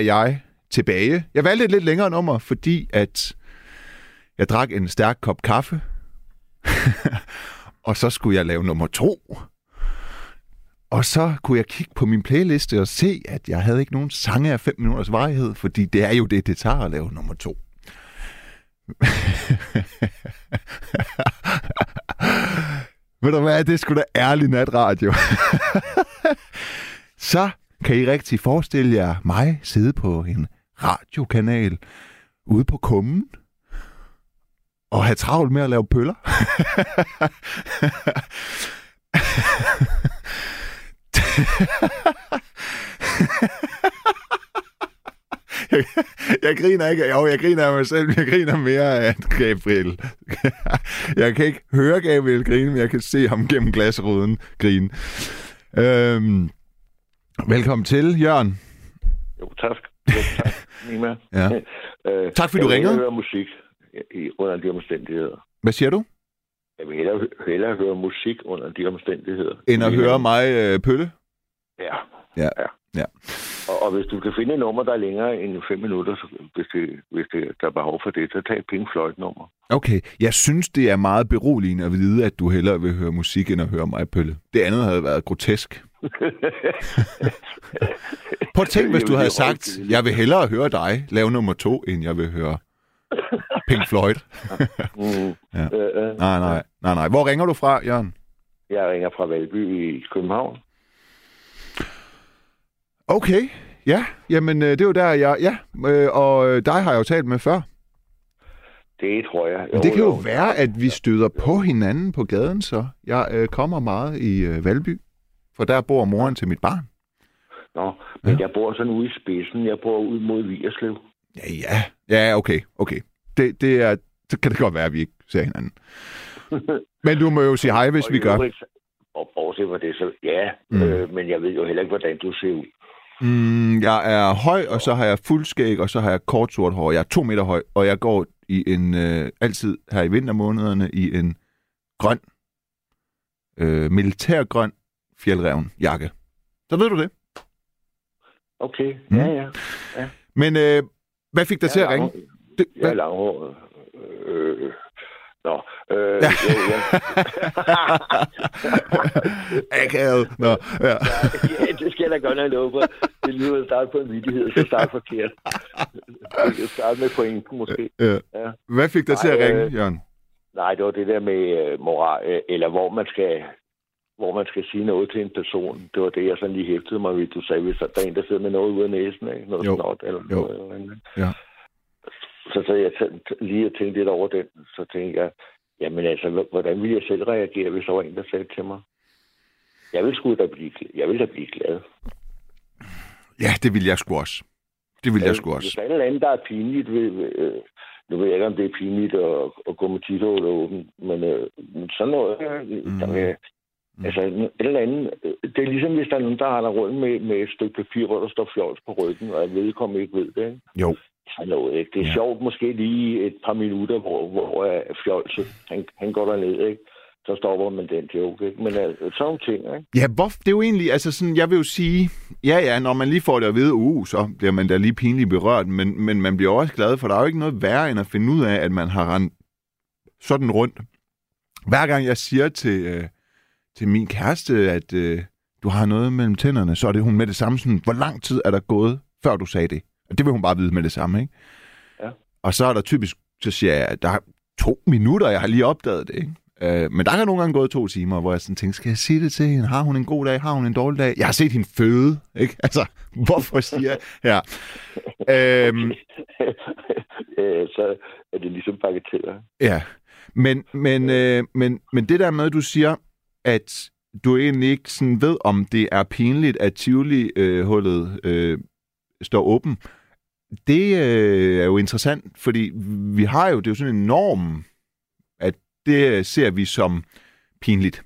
jeg tilbage. Jeg valgte et lidt længere nummer, fordi at jeg drak en stærk kop kaffe, og så skulle jeg lave nummer to. Og så kunne jeg kigge på min playliste og se, at jeg havde ikke nogen sange af 5 minutters varighed, fordi det er jo det, det tager at lave nummer to. Ved du hvad, det skulle da ærlig natradio. så kan I rigtig forestille jer mig sidde på en radiokanal ude på kummen og have travlt med at lave pøller? jeg, jeg griner ikke. Jo, jeg griner af mig selv, men jeg griner mere af Gabriel. jeg kan ikke høre Gabriel grine, men jeg kan se ham gennem glasruden grine. Øhm, velkommen til, Jørgen. Jo, tak. Jo, tak. Nima. Ja. øh, Tak, fordi du jeg vil ringede. høre musik i, under de omstændigheder. Hvad siger du? Jeg vil hellere, hellere høre musik under de omstændigheder. End at høre mig øh, pølle? Ja. Ja. ja. Ja. Og, og hvis du kan finde et nummer, der er længere end fem minutter, så, hvis, det, hvis det, der er behov for det, så tag et Pink Floyd-nummer. Okay, jeg synes, det er meget beroligende at vide, at du hellere vil høre musik, end at høre mig pølle. Det andet havde været grotesk. Prøv at tænke, hvis du havde sagt, jeg vil hellere høre dig lave nummer to, end jeg vil høre Pink Floyd. mm. Ja. øh, øh. Nej, nej, nej, nej. Hvor ringer du fra, Jørgen? Jeg ringer fra Valby i København. Okay, ja. Jamen, øh, det er jo der, jeg... Ja, og dig har jeg jo talt med før. Det tror jeg. Men det kan jo være, at vi støder på hinanden på gaden, så. Jeg øh, kommer meget i øh, Valby, for der bor moren til mit barn. Nå, men Ja. jeg bor sådan ude i spidsen. Jeg bor ud mod Vierslev. Ja, ja. Ja, okay, okay. Det, det er... Så kan det godt være, at vi ikke ser hinanden. Men du må jo sige hej, hvis Og vi gør. øvrigt- Og bortset fra det, så ja, mm. øh, men jeg ved jo heller ikke, hvordan du ser ud. Mm, jeg er høj, og så har jeg fuldskæg, og så har jeg kort sort hår. Jeg er to meter høj, og jeg går i en... Øh, altid her i vintermånederne i en grøn, øh, militærgrøn fjeldreven jakke. Så ved du det. Okay, Mm. ja, ja. Men øh, hvad fik dig Jeg til at ringe? Det, Jeg er langhåret. Øh, nå, øh, Ja. ja. ja. Akavet. Nå, ja. ja, det skal jeg da godt have lov for. Det lyder at starte på en vidighed, så starte forkert. Jeg starte med pointen måske. ja. Ja. Hvad fik dig til at ringe, øh, Jørgen? Nej, det var det der med øh, moral, øh, eller hvor man skal hvor man skal sige noget til en person. Det var det, jeg sådan lige hæftede mig ved. Du sagde, hvis der er en, der sidder med noget ude af næsen, ikke? noget Jo. snot eller Jo. noget. Eller andet. Ja. Så sad jeg tæ- tæ- lige og tænkte lidt over den. Så tænkte jeg, jamen altså, hvordan ville jeg selv reagere, hvis der var en, der sagde til mig? Jeg vil sgu da blive, jeg vil da blive glad. Ja, det vil jeg sgu også. Det vil jeg sgu Hvis også. der er andet, der er pinligt ved, øh, nu ved jeg ikke, om det er pinligt at, at gå med titthålet åben, men, øh, sådan noget, Mm. der vil, altså et eller andet, øh, det er ligesom, hvis der er nogen, der har rundt med, med et stykke papir, hvor der står fjols på ryggen, og jeg vedkommende ikke ved det, ikke? Jo. Noget, ikke? Det er Ja. sjovt måske lige et par minutter, hvor, hvor fjolset, han, han går derned, ikke? Så stopper man den joke, ikke? Men altså, sådan ting, ikke? Ja, hvor, det er jo egentlig, altså sådan, jeg vil jo sige, ja ja, når man lige får det at vide, uh, så bliver man da lige pinligt berørt, men, men man bliver også glad, for der er jo ikke noget værre, end at finde ud af, at man har rendt sådan rundt. Hver gang jeg siger til, øh, til min kæreste, at øh, du har noget mellem tænderne, så er det hun med det samme sådan, hvor lang tid er der gået, før du sagde det? Og det vil hun bare vide med det samme, ikke? Ja. Og så er der typisk, så siger jeg, at der er to minutter, jeg har lige opdaget det, ikke? Øh, men der er nogle gange gået to timer, hvor jeg sådan tænker, skal jeg sige det til hende? Har hun en god dag? Har hun en dårlig dag? Jeg har set hende føde, ikke? Altså, hvorfor siger jeg? Ja. Øhm, Øh, så er det ligesom bagateller. ja. Men, men, øh, men, men det der med, at du siger, at du egentlig ikke sådan ved, om det er pinligt, at Tivoli-hullet øh, står åben, det øh, er jo interessant, fordi vi har jo, det er jo sådan en norm, at det ser vi som pinligt.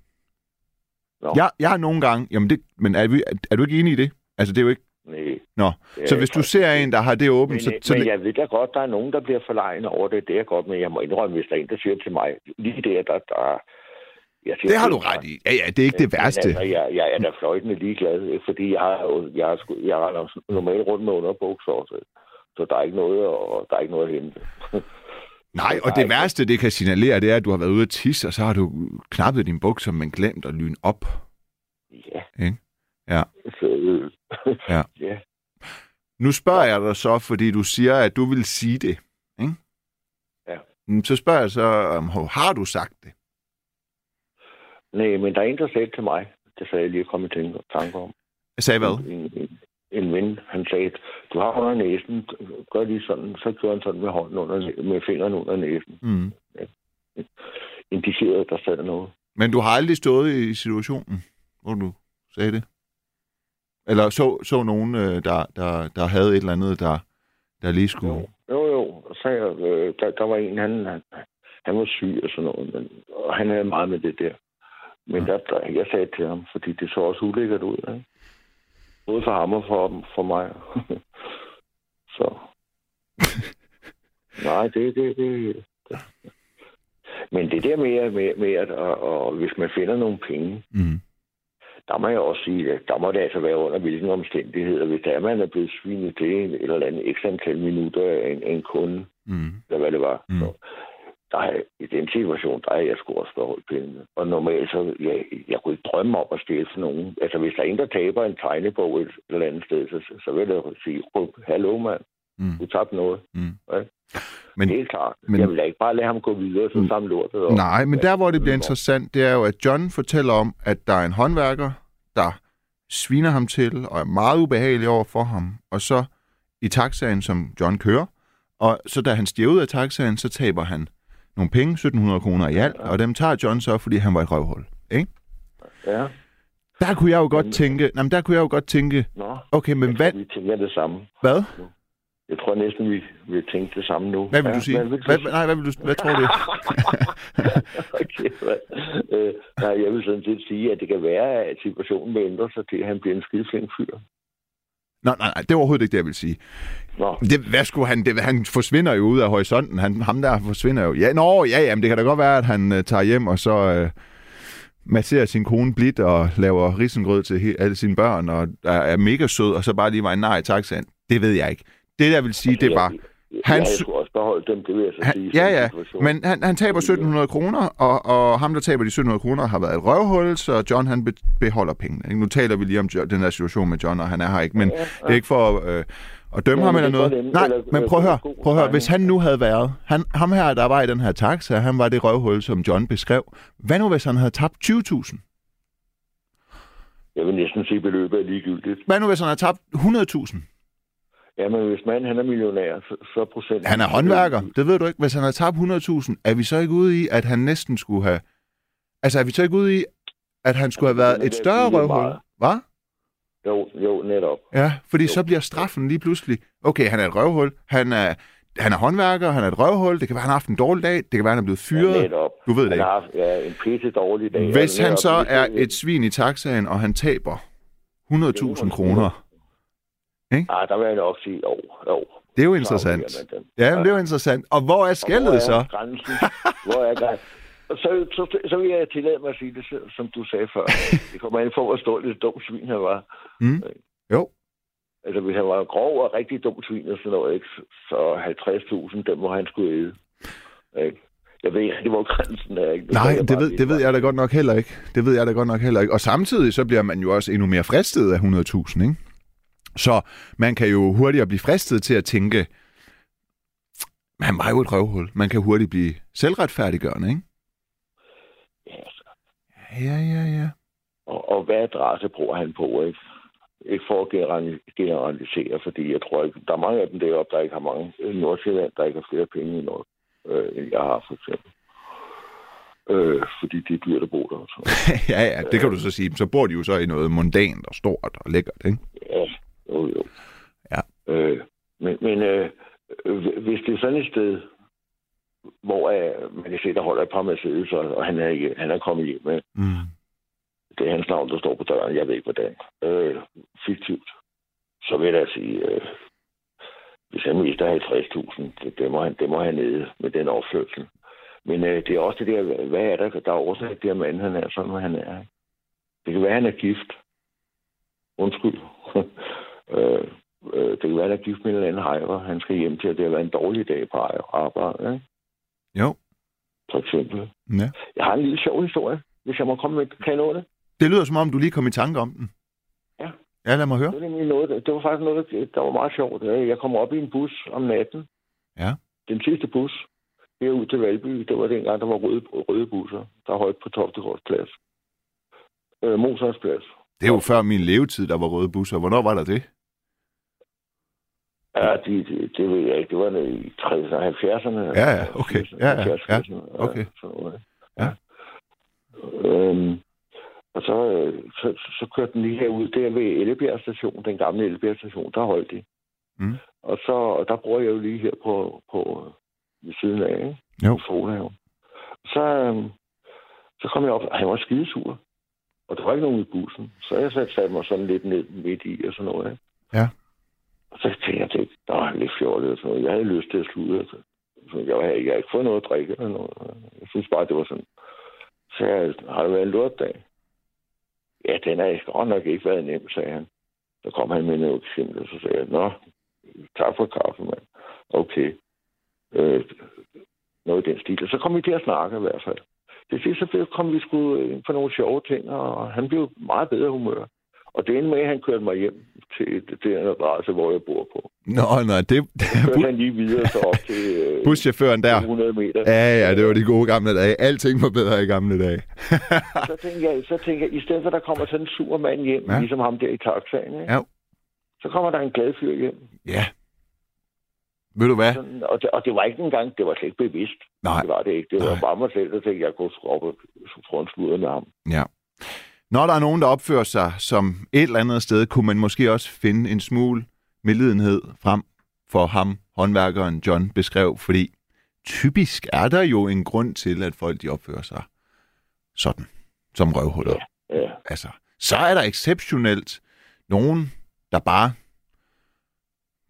Nå. Jeg, jeg har nogle gange, jamen det, men er, vi, er du ikke enig i det? Altså det er jo ikke, Nej. Nå, så hvis du ser en, der har det åbent, Men, så, så, så men det, jeg ved da godt, der er nogen, der bliver forlegen over det. Det er godt, men jeg må indrømme, hvis der er en, der siger til mig, lige der, der, der jeg det har du ret i. Ja, ja, det er ikke det Men værste. Altså, jeg, jeg er da fløjtende ligeglad, fordi jeg har jeg har, jeg har normalt rundt med underbukser også. Så der er ikke noget, og der er ikke noget at hente. Nej, og det værste, det kan signalere, det er, at du har været ude at tisse, og så har du knappet din bukser, men glemt at lyne op. Ja. Ikke? Ja. Så, øh, Ja. ja. Nu spørger jeg dig så, fordi du siger, at du vil sige det. Ikke? Ja. Mm, Så spørger jeg så, har du sagt det? Nej, men der er en, der sagde til mig. Det sagde jeg lige at komme i tanke om. Jeg sagde hvad? En, en, en ven, han sagde, du har under næsen, gør lige sådan, så gjorde han sådan med hånden under, med fingeren under næsen. Mm. Indikerede, at der sad noget. Men du har aldrig stået i situationen, hvor du sagde det? Eller så, så nogen, øh, der, der, der havde et eller andet, der, der lige skulle... Jo, jo, jo. Så, øh, der, der var en, han, han, han var syg og sådan noget, men, og han havde meget med det der. Men der, der, jeg sagde til ham, fordi det så også ulækkert ud, ikke? Både for ham og for, for mig. så. Nej, det, det, det, det. Men det der med, med, med at og, og, hvis man finder nogle penge, Mm. der må jeg også sige, at der må det altså være under hvilken omstændigheder. Hvis der er, man er blevet svinet til en eller andet ekstra antal minutter af en, en kunde, Mm. eller hvad det var. Mm. Mm. Så, der er, I den situation, der er jeg sgu også beholdt pengene. Og normalt så, jeg, jeg kunne ikke drømme om at stjæle for nogen. Altså, hvis der er en, der taber en tegnebog et eller andet sted, så, så vil jeg sige, "Råb, hallo mand, Mm. du tabte noget. Mm. Ja. Men, det er klart. men- jeg vil da ikke bare lade ham gå videre, så Mm. samle lortet op. nej, men der, hvor det bliver interessant, det er jo, at John fortæller om, at der er en håndværker, der sviner ham til, og er meget ubehagelig over for ham. Og så i taxaen, som John kører, og så da han stiger ud af taxaen, så taber han nogle penge, 1700 kroner i alt, og dem tager John så, fordi han var et røvhul. Ikke? Ja. Der kunne jeg jo godt tænke, jamen der kunne jeg jo godt tænke, Nå, okay, men jeg hvad, tror, vi tænker det samme. hvad? Jeg tror næsten, vi vil tænke det samme nu. Hvad vil Ja, du sige? Hvad Hvad, nej, hvad vil du, hvad tror du? okay, hvad? øh, nej, jeg vil sådan set sige, at det kan være, at situationen vil ændre sig til, at han bliver en skideflink fyr. Nej, nej, nej, det er overhovedet ikke det, jeg vil sige. Nå, Det, hvad skulle han, det, han forsvinder jo ud af horisonten. Han, ham der forsvinder jo. Ja, nå, ja, jamen, det kan da godt være, at han uh, tager hjem og så uh, masserer sin kone blidt og laver risengrød til he, alle sine børn og er, er mega sød, og så bare lige var en nej i taxaen. Det ved jeg ikke. Det, jeg vil sige, det var... Jeg, han jeg, skulle også beholde dem, det vil jeg så Han, sige. ja, ja, situation. men han, han taber 1700 kroner, og, og ham, der taber de 1700 kroner, har været et røvhul, så John, han be, beholder pengene. Nu taler vi lige om den der situation med John, og han er her ikke, men Ja, ja. det er ikke for øh, at dømme Ja, ham eller er noget. nemt, Nej, eller- men prøv at høre, prøv at høre, hvis han nu havde været, han, ham her, der var i den her taxa, han var det røvhul, som John beskrev. Hvad nu, hvis han havde tabt 20.000? Jeg vil næsten sige, at beløbet er ligegyldigt. Hvad nu, hvis han havde tabt 100.000? Ja, men hvis manden han er millionær, så, procent... Han er håndværker, det ved du ikke. Hvis han havde tabt 100.000, er vi så ikke ude i, at han næsten skulle have... Altså, er vi så ikke ude i, at han skulle have Jamen, været et større røvhul? Hvad? Jo, jo, netop. Ja, fordi Jo. så bliver straffen lige pludselig... Okay, han er et røvhul, han er, han er håndværker, han er et røvhul, det kan være, han har haft en dårlig dag, det kan være, han er blevet Ja, fyret. netop. Du ved det Han ikke. har haft ja, en pisse dårlig dag. Hvis han så er et svin i taxaen, og han taber 100.000 kroner, Ah, der vil jeg nok sige, jo, jo. det er jo interessant. Ja, men det er jo interessant. Og hvor er skældet så? Grænsen? Hvor er grænsen? Så, så, så vil jeg tillade mig at sige det, som du sagde før. Det kommer an på, hvor stort et dumt svin han var. Mm. Jo. Altså, hvis han var grov og rigtig dum svin og sådan noget, ikke? så 50.000, dem må han skulle æde. Ikke? Jeg ved ikke, hvor grænsen er. Ikke? Nu Nej, det ved, det ved jeg da godt nok heller ikke. Det ved jeg da godt nok heller ikke. Og samtidig så bliver man jo også endnu mere fristet af 100.000, ikke? Så man kan jo hurtigere blive fristet til at tænke, han var jo et røvhul. Man kan hurtigt blive selvretfærdiggørende, ikke? Ja, altså. Ja, ja, ja. Og, og hvad adresse bruger han på, ikke? Ikke for at generali- generalisere, fordi jeg tror ikke, der er mange af dem deroppe, der ikke har mange. Øh, Nordsjælland, der ikke har flere penge i noget, øh, end jeg har, for eksempel. Øh, fordi det er dyrt at bo der. noget. ja, ja, det kan du så sige. Så bor de jo så i noget mondant og stort og lækkert, ikke? Ja, jo, jo. Ja. Øh, men men øh, hvis det er sådan et sted, hvor øh, man kan se, der holder et par Mercedes, og, og han, er ikke, han er kommet hjem med, Mm. det er hans navn, der står på døren, jeg ved ikke hvordan, øh, fiktivt, så vil jeg da sige, øh, hvis han mister 50.000, det, det, må han, det må han nede med den opførsel. Men øh, det er også det der, hvad er der, der er årsag til, at manden han er sådan, hvad han er. Det kan være, han er gift. Undskyld. øh, øh, det kan være, han er gift med en eller anden hejre. Han skal hjem til, at det har været en dårlig dag på arbejde. Ikke? Jo. For eksempel. Ja. Jeg har en lille sjov historie, hvis jeg må komme med. Kan jeg nå det? Det lyder som om, du lige kom i tanke om den. Ja. Ja, lad mig høre. Det var, noget, det var faktisk noget, der, der var meget sjovt. Jeg kom op i en bus om natten. Ja. Den sidste bus herud til Valby, det var dengang, der var røde, røde busser, der holdt på Toftegårds plads. Øh, plads. Det er jo før min levetid, der var røde busser. Hvornår var der det? Ja, de, de, det ved jeg ikke. Det var i 60'erne og 70'erne. Ja, ja, okay. Ja, ja, ja. 70'erne, Okay. sådan noget. Ja. Øhm, og så, så, så kørte den lige herud, der ved Ellebjerg station, den gamle Ellebjerg station, der holdt de. Mm. Og så, og der bor jeg jo lige her på, på ved siden af, ikke? Jo. Solhaven. Så, øhm, så kom jeg op, og han var skidesur. Og der var ikke nogen i bussen. Så jeg satte mig sådan lidt ned midt i og sådan noget. Ikke? Ja. Og så tænkte jeg, det der var lidt fjollet og sådan noget. Jeg havde lyst til at slutte. Altså. Så jeg, havde, jeg havde ikke fået noget at drikke eller noget. Jeg synes bare, det var sådan. Så jeg, har det været en lortdag? Ja, den har godt nok ikke været nem, sagde han. Så kom han med noget eksempel, og så sagde jeg, Nå, tak for kaffe, mand. Okay. Øh, noget i den stil. Og så kom vi til at snakke i hvert fald. Det sidste så kom vi sgu øh, ind på nogle sjove ting, og han blev meget bedre humør. Og det endte med, at han kørte mig hjem til det- den adresse, hvor jeg bor på. Nå, nej, det Kørte han lige videre så op til øh, buschaufføren der. 100 meter. Ja, ja, det var de gode gamle dage. Alting var bedre i gamle dage. Så tænker jeg, så tænker jeg, i stedet for, at der kommer sådan en sur mand hjem, Ja. ligesom ham der i taxaen, ikke? Ja. så kommer der en glad fyr hjem. Ja. Ved du hvad? Sådan, og, det, og det var ikke engang, det var slet ikke bevidst. Nej. Det var det ikke. Det var Nej. bare mig selv, der tænkte, jeg kunne få en sludder med ham. Ja. Når der er nogen, der opfører sig som et eller andet sted, kunne man måske også finde en smule medlidenhed frem for ham, håndværkeren John beskrev, fordi typisk er der jo en grund til, at folk de opfører sig sådan, som røvhuller. Ja. Altså, så er der exceptionelt nogen, der bare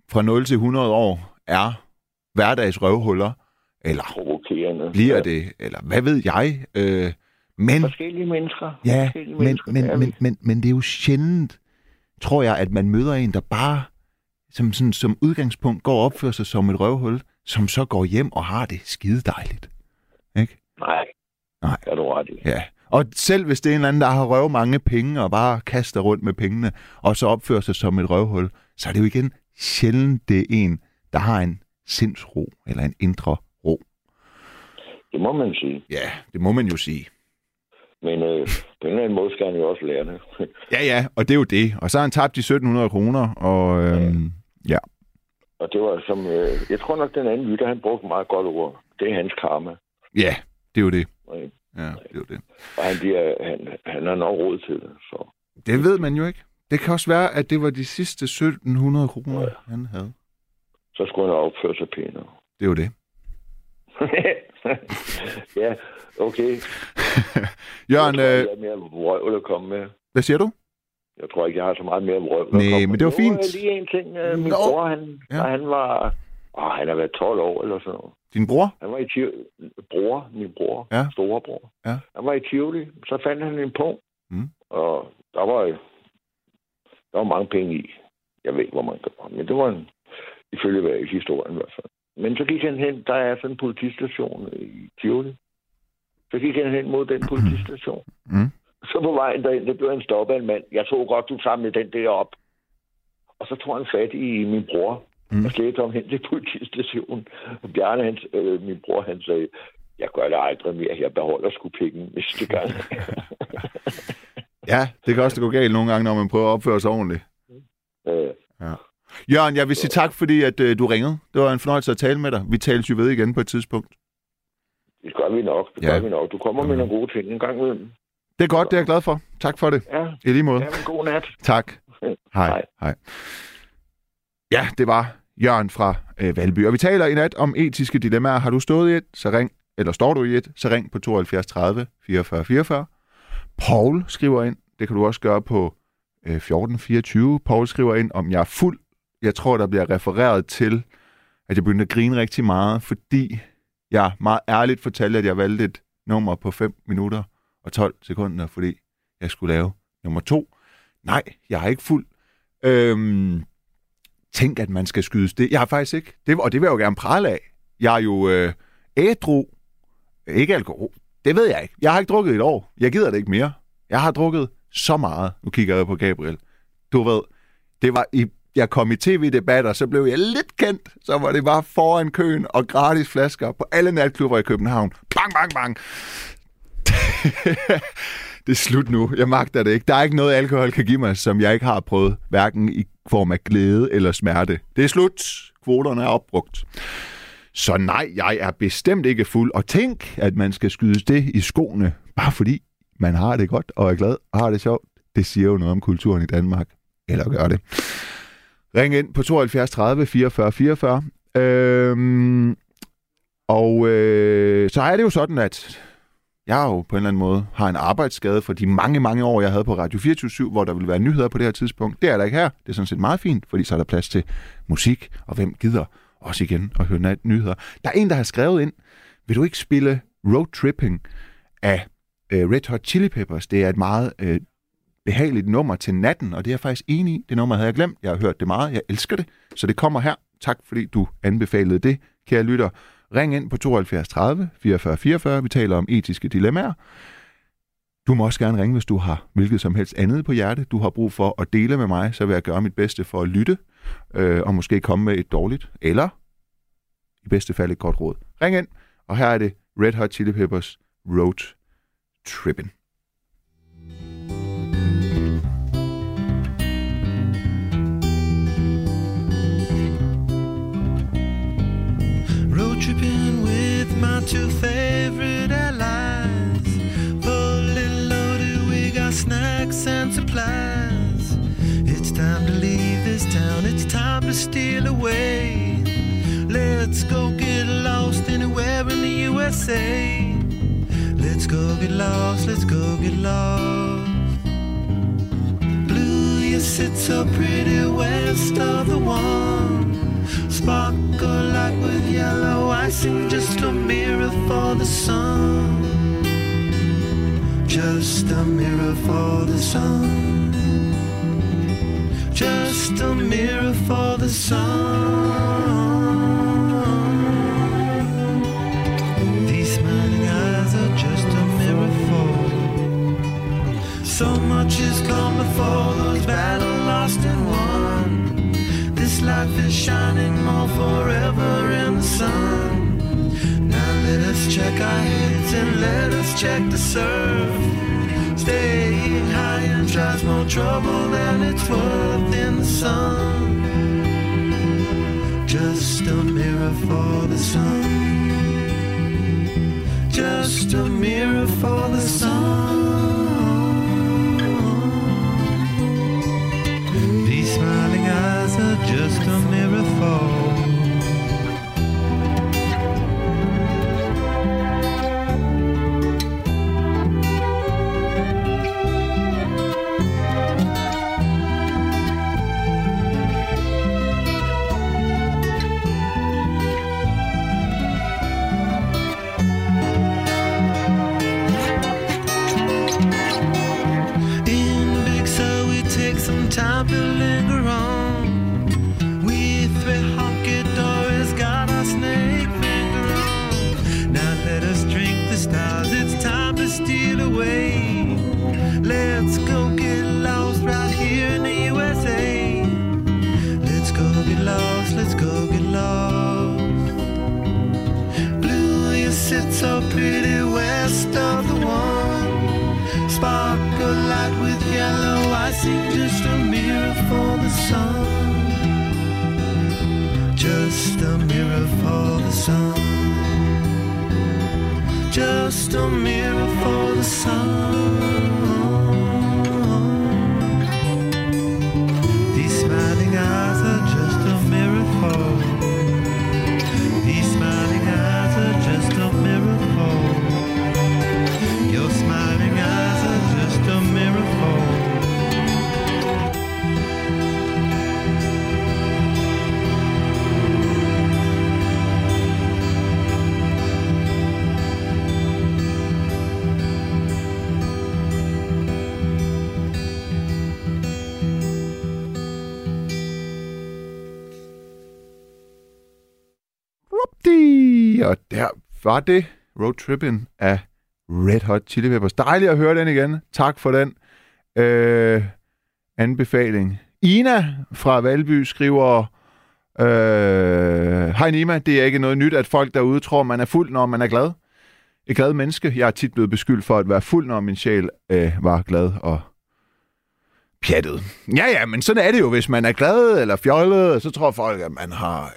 fra 0 til 100 år er hverdags røvhuller, eller Provokerende. bliver ja. det, eller hvad ved jeg. Øh, men Forskellige mennesker. Ja, Forskellige men, mennesker, men, det men, vi. men, men det er jo sjældent, tror jeg, at man møder en, der bare som, sådan, som udgangspunkt går og opfører sig som et røvhul, som så går hjem og har det skide dejligt. Ikke? Nej. Nej. Er du ret i. Ja. Og selv hvis det er en eller anden, der har røvet mange penge og bare kaster rundt med pengene, og så opfører sig som et røvhul, så er det jo igen sjældent, det er en, der har en sindsro eller en indre ro. Det må man sige. Ja, det må man jo sige. Men øh, på en eller anden måde skal han jo også lære det. Ja, ja, og det er jo det. Og så har han tabt de 1700 kroner, og øhm, ja. og det var som... Øh, jeg tror nok, den anden lytter, han brugte meget godt ord. Det er hans karma. Ja, det er jo det. Ikke? Ja, det er jo det. Og han, bliver, han, han har nok råd til det. Så. Det ved man jo ikke. Det kan også være, at det var de sidste 1700 kroner, han havde. så skulle han opføre sig pænere. Det er jo det. ja, okay. Jørgen, jeg tror, øh, jeg mere vrøvl at komme med. hvad siger du? Jeg tror ikke, jeg har så meget mere vrøvl at Nej, men det var Jo, fint. lige en ting. øh, Min Nå. bror, han, Ja. han var... Åh, han har været 12 år eller sådan noget. Din bror? Han var i Tivoli. Bror, min bror. Ja. Storebror. Ja. Han var i Tivoli. Så fandt han en punkt. Mm. Og der var, der var mange penge i. Jeg ved ikke, hvor mange der var. Men det var en, ifølge historien i hvert fald. Men så gik han hen. Der er sådan en politistation i Tivoli. Så gik han hen mod den politistation. Mm. Så på vejen derind, der blev han stoppet af en mand. Jeg tror godt, du samlede den der op. Og så tog han fat i min bror Mm. mm. og slæbte ham hen til politistationen. Og Bjarne, hans, øh, min bror, han sagde, jeg gør det aldrig mere. Jeg beholder sgu penge næste gang. Ja, det kan også gå galt nogle gange, når man prøver at opføre sig ordentligt. øh, Jørgen, jeg vil sige tak, fordi at, øh, du ringede. Det var en fornøjelse at tale med dig. Vi tales jo ved igen på et tidspunkt. Det gør vi nok. Det Ja. gør vi nok. Du kommer med nogle gode ting en gang imellem. Det er godt, det er jeg glad for. Tak for det. Ja, I lige måde. en god nat. Tak. Hej. Hej. Hej. Ja, det var Jørgen fra øh, Valby. Og vi taler i nat om etiske dilemmaer. Har du stået i et, så ring. Eller står du i et, så ring på 72 30 44 44. Paul skriver ind. Det kan du også gøre på øh, 14 24. Paul skriver ind, om jeg er fuld. Jeg tror, der bliver refereret til, at jeg begyndte at grine rigtig meget, fordi jeg meget ærligt fortalte, at jeg valgte et nummer på 5 minutter og 12 sekunder, fordi jeg skulle lave nummer to. Nej, jeg er ikke fuld. Øhm, tænk, at man skal skydes det. Jeg har faktisk ikke. Det, og det vil jeg jo gerne prale af. Jeg er jo øh, ædru. Ikke alkohol. Det ved jeg ikke. Jeg har ikke drukket i et år. Jeg gider det ikke mere. Jeg har drukket så meget. Nu kigger jeg på Gabriel. Du ved, det var i, jeg kom i tv-debatter, så blev jeg lidt kendt. Så var det bare foran køen og gratis flasker på alle natklubber i København. Bang, bang, bang. det er slut nu. Jeg magter det ikke. Der er ikke noget, alkohol kan give mig, som jeg ikke har prøvet, hverken i form af glæde eller smerte. Det er slut. Kvoterne er opbrugt. Så nej, jeg er bestemt ikke fuld. Og tænk, at man skal skydes det i skoene, bare fordi man har det godt og er glad og har det sjovt. Det siger jo noget om kulturen i Danmark. Eller gør det. Ring ind på 72 30 44 44. Øhm, og øh, så er det jo sådan, at jeg jo på en eller anden måde har en arbejdsskade for de mange, mange år, jeg havde på Radio 24 hvor der ville være nyheder på det her tidspunkt. Det er der ikke her. Det er sådan set meget fint, fordi så er der plads til musik, og hvem gider også igen at høre nat- nyheder. Der er en, der har skrevet ind, vil du ikke spille Road Tripping af øh, Red Hot Chili Peppers? Det er et meget øh, behageligt nummer til natten, og det er jeg faktisk enig i. Det nummer havde jeg glemt. Jeg har hørt det meget. Jeg elsker det. Så det kommer her. Tak fordi du anbefalede det, kære lytter. Ring ind på 72 30 44 44. Vi taler om etiske dilemmaer. Du må også gerne ringe, hvis du har hvilket som helst andet på hjerte. Du har brug for at dele med mig, så vil jeg gøre mit bedste for at lytte, øh, og måske komme med et dårligt, eller i bedste fald et godt råd. Ring ind, og her er det Red Hot Chili Peppers Road Trippin'. Two favorite allies. Fully loaded, we got snacks and supplies. It's time to leave this town, it's time to steal away. Let's go get lost anywhere in the USA. Let's go get lost, let's go get lost. Blue, you sit so pretty west of the one. Sparkle like with yellow icing, just a mirror for the sun. Just a mirror for the sun. Just a mirror for the sun. These eyes are just a mirror for. So much has come before those battles lost and life is shining more forever in the sun. Now let us check our heads and let us check the surf. Staying high and tries more trouble than it's worth in the sun. Just a mirror for the sun. Just a mirror for the sun. Icing, just a mirror for the sun. Just a mirror for the sun. Just a mirror for the sun. Var det Road Trippin' af Red Hot Chili Peppers. Dejligt at høre den igen. Tak for den øh, anbefaling. Ina fra Valby skriver, øh, Hej Nima, det er ikke noget nyt, at folk derude tror, man er fuld, når man er glad. et glad menneske. Jeg er tit blevet beskyldt for at være fuld, når min sjæl øh, var glad og pjattet. Ja, ja, men sådan er det jo, hvis man er glad eller fjollet, så tror folk, at man har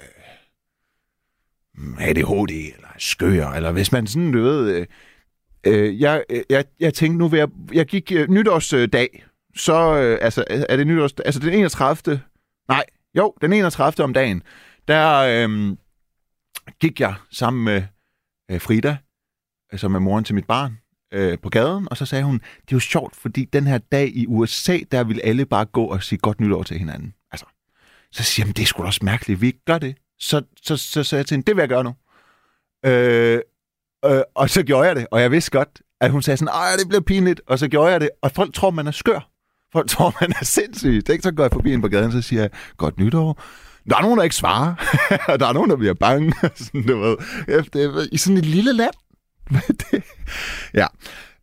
øh, ADHD eller skør, eller hvis man sådan, du ved... Øh, øh jeg, øh, jeg, jeg tænkte nu, ved jeg, jeg gik øh, nytårsdag, så, øh, altså, er det nytårs, altså den 31. Nej, jo, den 31. om dagen, der øh, gik jeg sammen med øh, Frida, altså som er moren til mit barn, øh, på gaden, og så sagde hun, det er jo sjovt, fordi den her dag i USA, der vil alle bare gå og sige godt nytår til hinanden. Altså, så siger jeg, det er sgu da også mærkeligt, vi ikke gør det. Så, så, så sagde jeg til hende, det vil jeg gøre nu. Øh, øh, og så gjorde jeg det, og jeg vidste godt, at hun sagde sådan, ej, det blev pinligt, og så gjorde jeg det, og folk tror, man er skør. Folk tror, man er sindssyg. Det er ikke så går jeg forbi en på gaden, så siger jeg, godt nytår. Der er nogen, der ikke svarer, og der er nogen, der bliver bange. sådan, du ved, efter, I sådan et lille land. ja.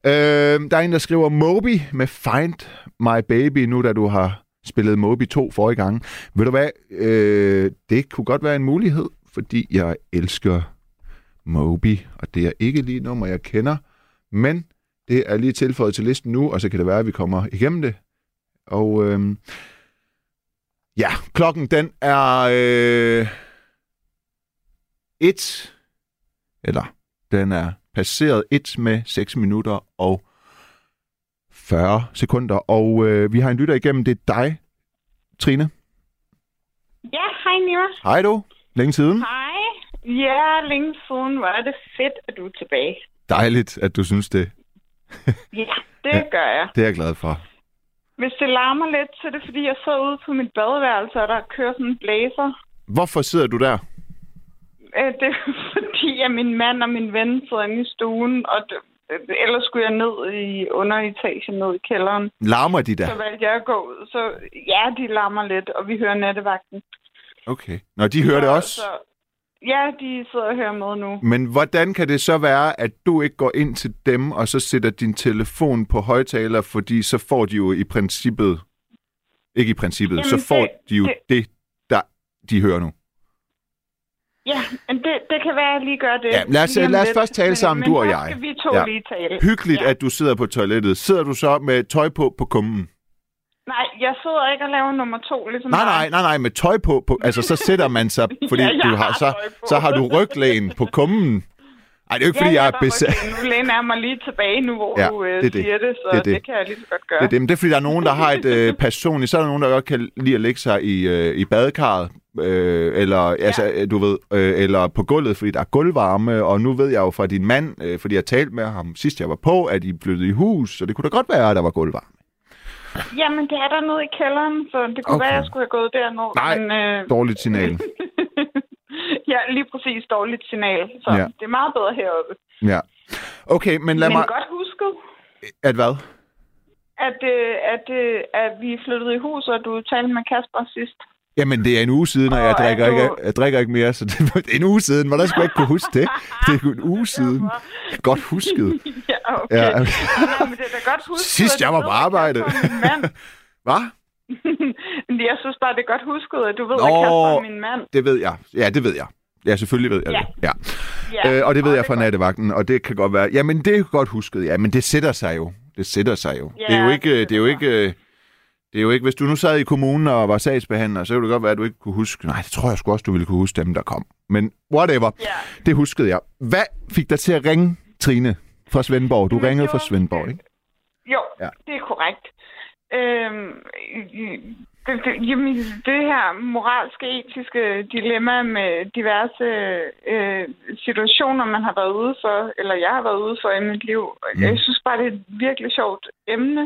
Øh, der er en, der skriver Moby med Find My Baby, nu da du har spillet Moby 2 forrige gang. Ved du hvad? Øh, det kunne godt være en mulighed, fordi jeg elsker Moby, og det er ikke lige et nummer, jeg kender, men det er lige tilføjet til listen nu, og så kan det være, at vi kommer igennem det. Og øh, ja, klokken den er øh, et, eller den er passeret 1 med 6 minutter og 40 sekunder. Og øh, vi har en lytter igennem. Det er dig, Trine. Ja, hej Nima. Hej du. Længe siden. Hej. Ja, længe siden var det fedt, at du er tilbage. Dejligt, at du synes det. Ja, det Ja. ja. gør jeg. Det er jeg glad for. Hvis det larmer lidt, så er det fordi, jeg sidder ude på mit badeværelse, og der kører sådan en blæser. Hvorfor sidder du der? Øh, Det er fordi, at min mand og min ven sidder inde i stuen, og det, ellers skulle jeg ned i underetagen, ned i kælderen. Larmer de der? Så valgte jeg at gå ud. Så ja, de larmer lidt, og vi hører nattevagten. Okay. Nå, de hører det Så- også. Så, ja, de sidder og hører med nu. Men hvordan kan det så være, at du ikke går ind til dem, og så sætter din telefon på højtaler, fordi så får de jo i princippet, ikke i princippet, Jamen, så får det- de jo det, det- der de hører nu. Ja, men det, det kan være, at jeg lige gør det. Ja, lad os- lad os lidt. først tale Men- sammen, men du og jeg. skal vi to Ja. lige tale. Hyggeligt, Ja. at du sidder på toilettet. Sidder du så med tøj på på kummen? Nej, jeg sidder ikke og laver nummer to, ligesom Nej, nej, nej, nej, med tøj på. på altså, så sætter man sig, fordi Ja, jeg du har, har så, så har du ryglæn på kummen. Ej, det er jo ikke, fordi ja, jeg ja, er besat. Nu læner jeg mig lige tilbage nu, hvor Ja, du øh, det det. siger det, så Det det, det. kan jeg lige så godt gøre. Det er, det. Men det er, fordi der er nogen, der har et øh, personligt... Så er der nogen, der godt kan lide at lægge sig i, øh, i badekarret, øh, eller, ja. altså, øh, du ved, øh, eller på gulvet, fordi der er gulvvarme, og nu ved jeg jo fra din mand, øh, fordi jeg talte med ham sidst jeg var på, at I flyttede i hus, så det kunne da godt være, at der var gulvvarme. Jamen, det er der nede i kælderen, så det kunne Okay. være, at jeg skulle have gået derned. Nej, men, øh, Dårligt signal. ja, lige præcis dårligt signal. Så ja. det er meget bedre heroppe. Ja. Okay, men lad men mig... godt husket, At hvad? at, øh, at, øh, at vi flyttede i hus, og du talte med Kasper sidst. Jamen, det er en uge siden, og jeg Og er drikker, ikke, jeg drikker ikke mere, så det er en uge siden. Hvordan skulle jeg ikke kunne huske det? Det er jo en uge siden. Godt husket. ja, okay. Ja, okay. Nej, men det er da godt husket. Sidst jeg var på arbejde. Hvad? Men jeg synes bare, det er godt husket, at du ved, Nå. at Kasper er min mand. Det ved jeg. Ja, det ved jeg. Ja, selvfølgelig ved jeg Ja. det. Ja. Ja, Øh, og det ved jeg er fra nattevagten, og det kan godt være... Jamen, det er godt husket, ja, men det sætter sig jo. Det sætter sig jo. Ja, det er jo ikke... det Det er jo ikke... Det er jo ikke, hvis du nu sad i kommunen og var sagsbehandler, så kunne det godt være, at du ikke kunne huske. Nej, det tror jeg sgu også, du ville kunne huske dem, der kom. Men whatever. Ja. Det huskede jeg. Hvad fik dig til at ringe, Trine, fra Svendborg? Du Jamen, ringede det fra var- Svendborg, ikke? Jo, Ja. det er korrekt. Øhm, det, det, jamen, det her moralske, etiske dilemma med diverse øh, situationer, man har været ude for, eller jeg har været ude for i mit liv. Mm. Jeg synes bare, det er et virkelig sjovt emne,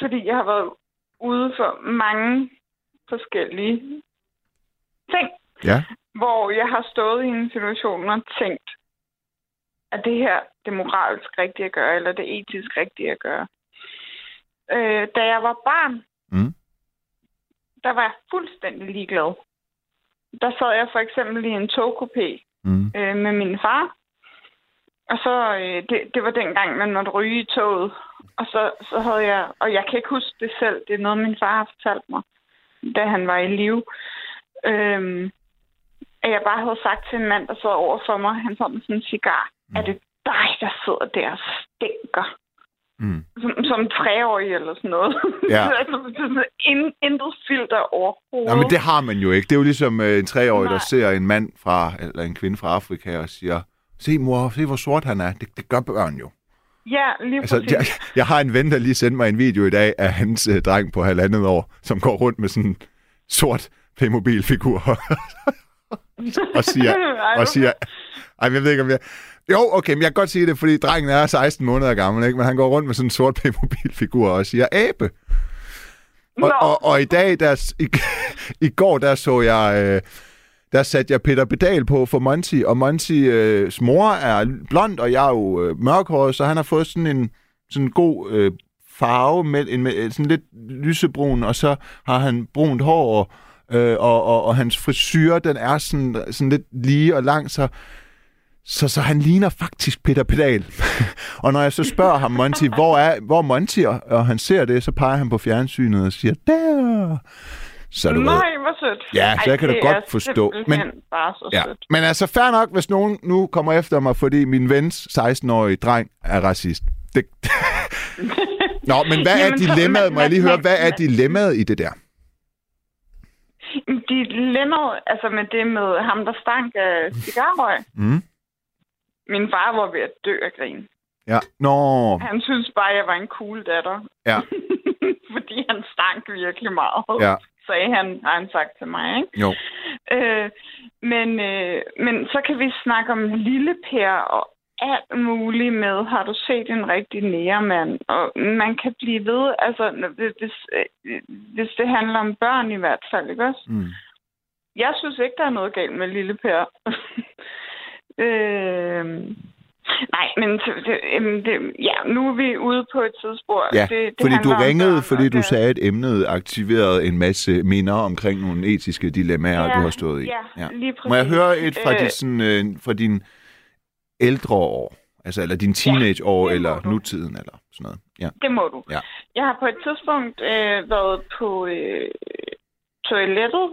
fordi jeg har været ude for mange forskellige ting, Ja. hvor jeg har stået i en situation og tænkt, at det her det moralsk rigtige at gøre, eller det etisk rigtige at gøre. Øh, da jeg var barn, Mm. der var jeg fuldstændig ligeglad. Der sad jeg for eksempel i en togkupé Mm. øh, med min far. Og så, øh, det, det var dengang, man måtte ryge i toget. Og så, så havde jeg, og jeg kan ikke huske det selv, det er noget, min far har fortalt mig, da han var i live. Øhm, at jeg bare havde sagt til en mand, der sad over for mig, han sad med sådan en cigar, mm. er det dig, der sidder der og stinker. Mm. Som, som treårig eller sådan noget. Ja. sådan in, intet filter overhovedet. Ja, men det har man jo ikke. Det er jo ligesom øh, en treårig, der Nej. ser en mand fra, eller en kvinde fra Afrika og siger, se mor, se hvor sort han er. Det, det gør børn jo. Ja, lige Altså, jeg, jeg har en ven, der lige sendte mig en video i dag af hans øh, dreng på halvandet år, som går rundt med sådan en sort Playmobil-figur og siger, og siger, ej, jeg ved ikke, om jeg... Jo, okay, men jeg kan godt sige det, fordi drengen er 16 måneder gammel, ikke? men han går rundt med sådan en sort Playmobil-figur og siger, abe. Og, Nå. og, og i dag, der, i, i går, der så jeg, øh, der satte jeg Peter Pedal på for Monty, og Monty's øh, mor er blond, og jeg er jo øh, mørkhåret, så han har fået sådan en sådan god øh, farve, med, en, med, øh, sådan lidt lysebrun, og så har han brunt hår, øh, og, og, og hans frisyr, den er sådan, sådan lidt lige og lang, så så, så han ligner faktisk Peter Pedal. og når jeg så spørger ham, Monty, hvor er, hvor Monty, og, og han ser det, så peger han på fjernsynet og siger, der. Så du ved, Nej, hvor sødt. Ja, så jeg kan da godt er forstå. Men- bare så Ja, sødt. men altså fair nok, hvis nogen nu kommer efter mig, fordi min vens 16-årige dreng er racist. Det... Nå, men hvad er Jamen, så- dilemmaet? men- Må jeg lige høre, hvad er dilemmaet i det der? De lemmer, altså med det med ham, der stank af cigarrøg. Mm? Min far var ved at dø af grin. Ja. Nå, Han synes bare, jeg var en cool datter. Ja. Fordi han stank virkelig meget, Ja. Sagde han, har han sagt til mig. Ikke? jo. Øh, men, øh, men så kan vi snakke om lille Per og alt muligt med, har du set en rigtig nærmand? Og man kan blive ved, altså hvis, øh, hvis det handler om børn i hvert fald, ikke også? Mm. Jeg synes ikke, der er noget galt med lille Per. øh, nej, men det, det, øhm, det, ja, nu er vi ude på et tidsspor. Ja, det, det fordi du om ringede, børn, fordi du sagde, at emnet aktiverede en masse minder omkring nogle etiske dilemmaer, Ja, du har stået i. ja, lige Må jeg præcis. høre et fra, Øh, dit, sådan, øh, fra din ældre år? Altså, eller din teenageår, må eller du. nutiden, eller sådan noget. Ja. Det må du. Ja. Jeg har på et tidspunkt øh, været på øh, toilettet.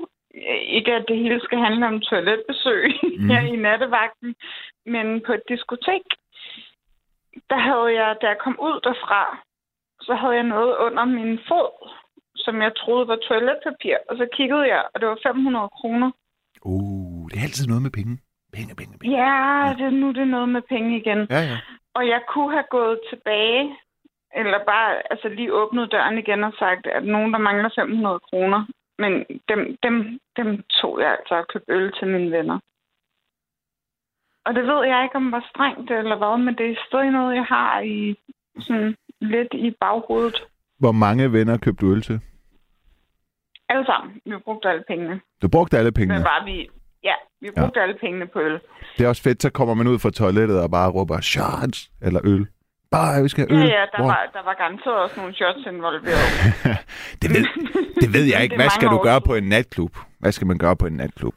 Ikke at det hele skal handle om toiletbesøg mm. her i nattevagten, men på et diskotek, der havde jeg, da jeg kom ud derfra, så havde jeg noget under min fod, som jeg troede var toiletpapir. Og så kiggede jeg, og det var 500 kroner. Uh, det er altid noget med penge. Penge, penge, penge. Ja, det, nu er det noget med penge igen. Ja, ja. Og jeg kunne have gået tilbage, eller bare altså lige åbnet døren igen og sagt, at nogen, der mangler 500 kroner. Men dem, dem, dem tog jeg altså og købte øl til mine venner. Og det ved jeg ikke, om var strengt eller hvad, men det er stadig noget, jeg har i sådan lidt i baghovedet. Hvor mange venner købte du øl til? Alle sammen. Vi brugte alle pengene. Du brugte alle pengene. Men bare vi... Ja, vi brugte ja. alle pengene på øl. Det er også fedt, så kommer man ud fra toilettet og bare råber shots eller øl. Bare, vi skal have Ja, øl. ja, der Hvor- var, der var garanteret også nogle shots involveret. det, ved, det ved jeg ikke. Det Hvad skal du gøre på en natklub? Hvad skal man gøre på en natklub?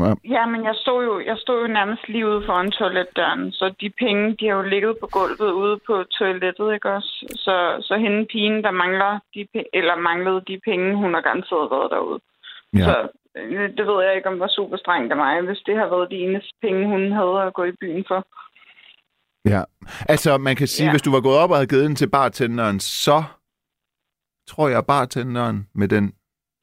Ja. Ja, men jeg stod jo, jeg stod jo nærmest lige ude foran toiletdøren, så de penge, de har jo ligget på gulvet ude på toilettet, ikke også? Så, så hende pigen, der mangler de eller manglede de penge, hun har garanteret været derude. Ja. Så øh, det ved jeg ikke, om var super strengt af mig, hvis det har været de eneste penge, hun havde at gå i byen for. Ja. Altså, man kan sige, ja. Hvis du var gået op og havde givet den til bartenderen, så tror jeg, bartenderen med den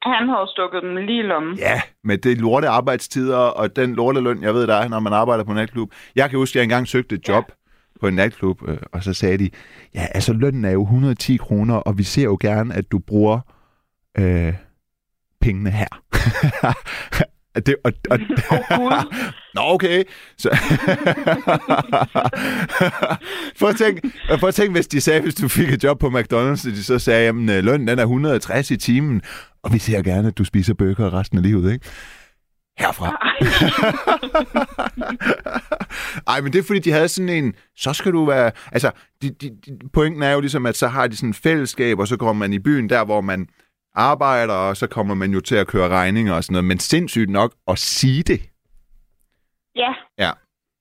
Han havde stukket dem lige i lommen. Ja, med det lorte arbejdstider og den lorteløn, jeg ved, der er, når man arbejder på en natklub. Jeg kan huske, at jeg engang søgte et job ja. på en natklub, øh, og så sagde de, ja, altså lønnen er jo 110 kroner, og vi ser jo gerne, at du bruger øh, pengene her. det, og, og, Gud. Nå, okay. Så... prøv, at tænke, prøv at tænke, hvis de sagde, hvis du fik et job på McDonald's, og de så sagde, jamen øh, lønnen den er 160 i timen, og vi ser gerne, at du spiser burger resten af livet, ikke? Herfra. Ej, men det er fordi, de havde sådan en, så skal du være... Altså, de, de, de, pointen er jo ligesom, at så har de sådan et fællesskab, og så kommer man i byen der, hvor man arbejder, og så kommer man jo til at køre regninger og sådan noget. Men sindssygt nok at sige det. Ja. Ja.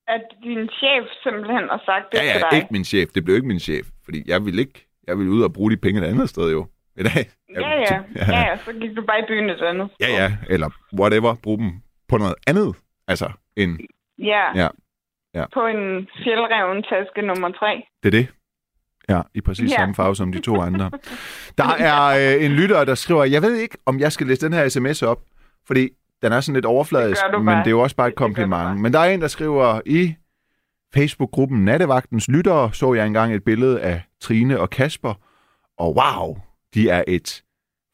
At din chef simpelthen har sagt det Ja, til ja, dig. ikke min chef. Det blev ikke min chef. Fordi jeg ville ikke... Jeg ville ud og bruge de penge et andet sted jo. I dag. Jeg Ja, ja. ja, ja. Så gik du bare i byen et andet. Ja, ja. Eller whatever. Brug dem på noget andet. Altså, end... Ja. Ja. Ja. på en fjeldreven taske nummer tre. Det er det. Ja, i præcis Ja. samme farve som de to andre. Der er øh, en lytter, der skriver, jeg ved ikke, om jeg skal læse den her sms op, fordi den er sådan lidt overfladisk, Det men det er jo også bare et kompliment. Men der er en, der skriver, i Facebook-gruppen Nattevagtens Lyttere så jeg engang et billede af Trine og Kasper, og wow, de er et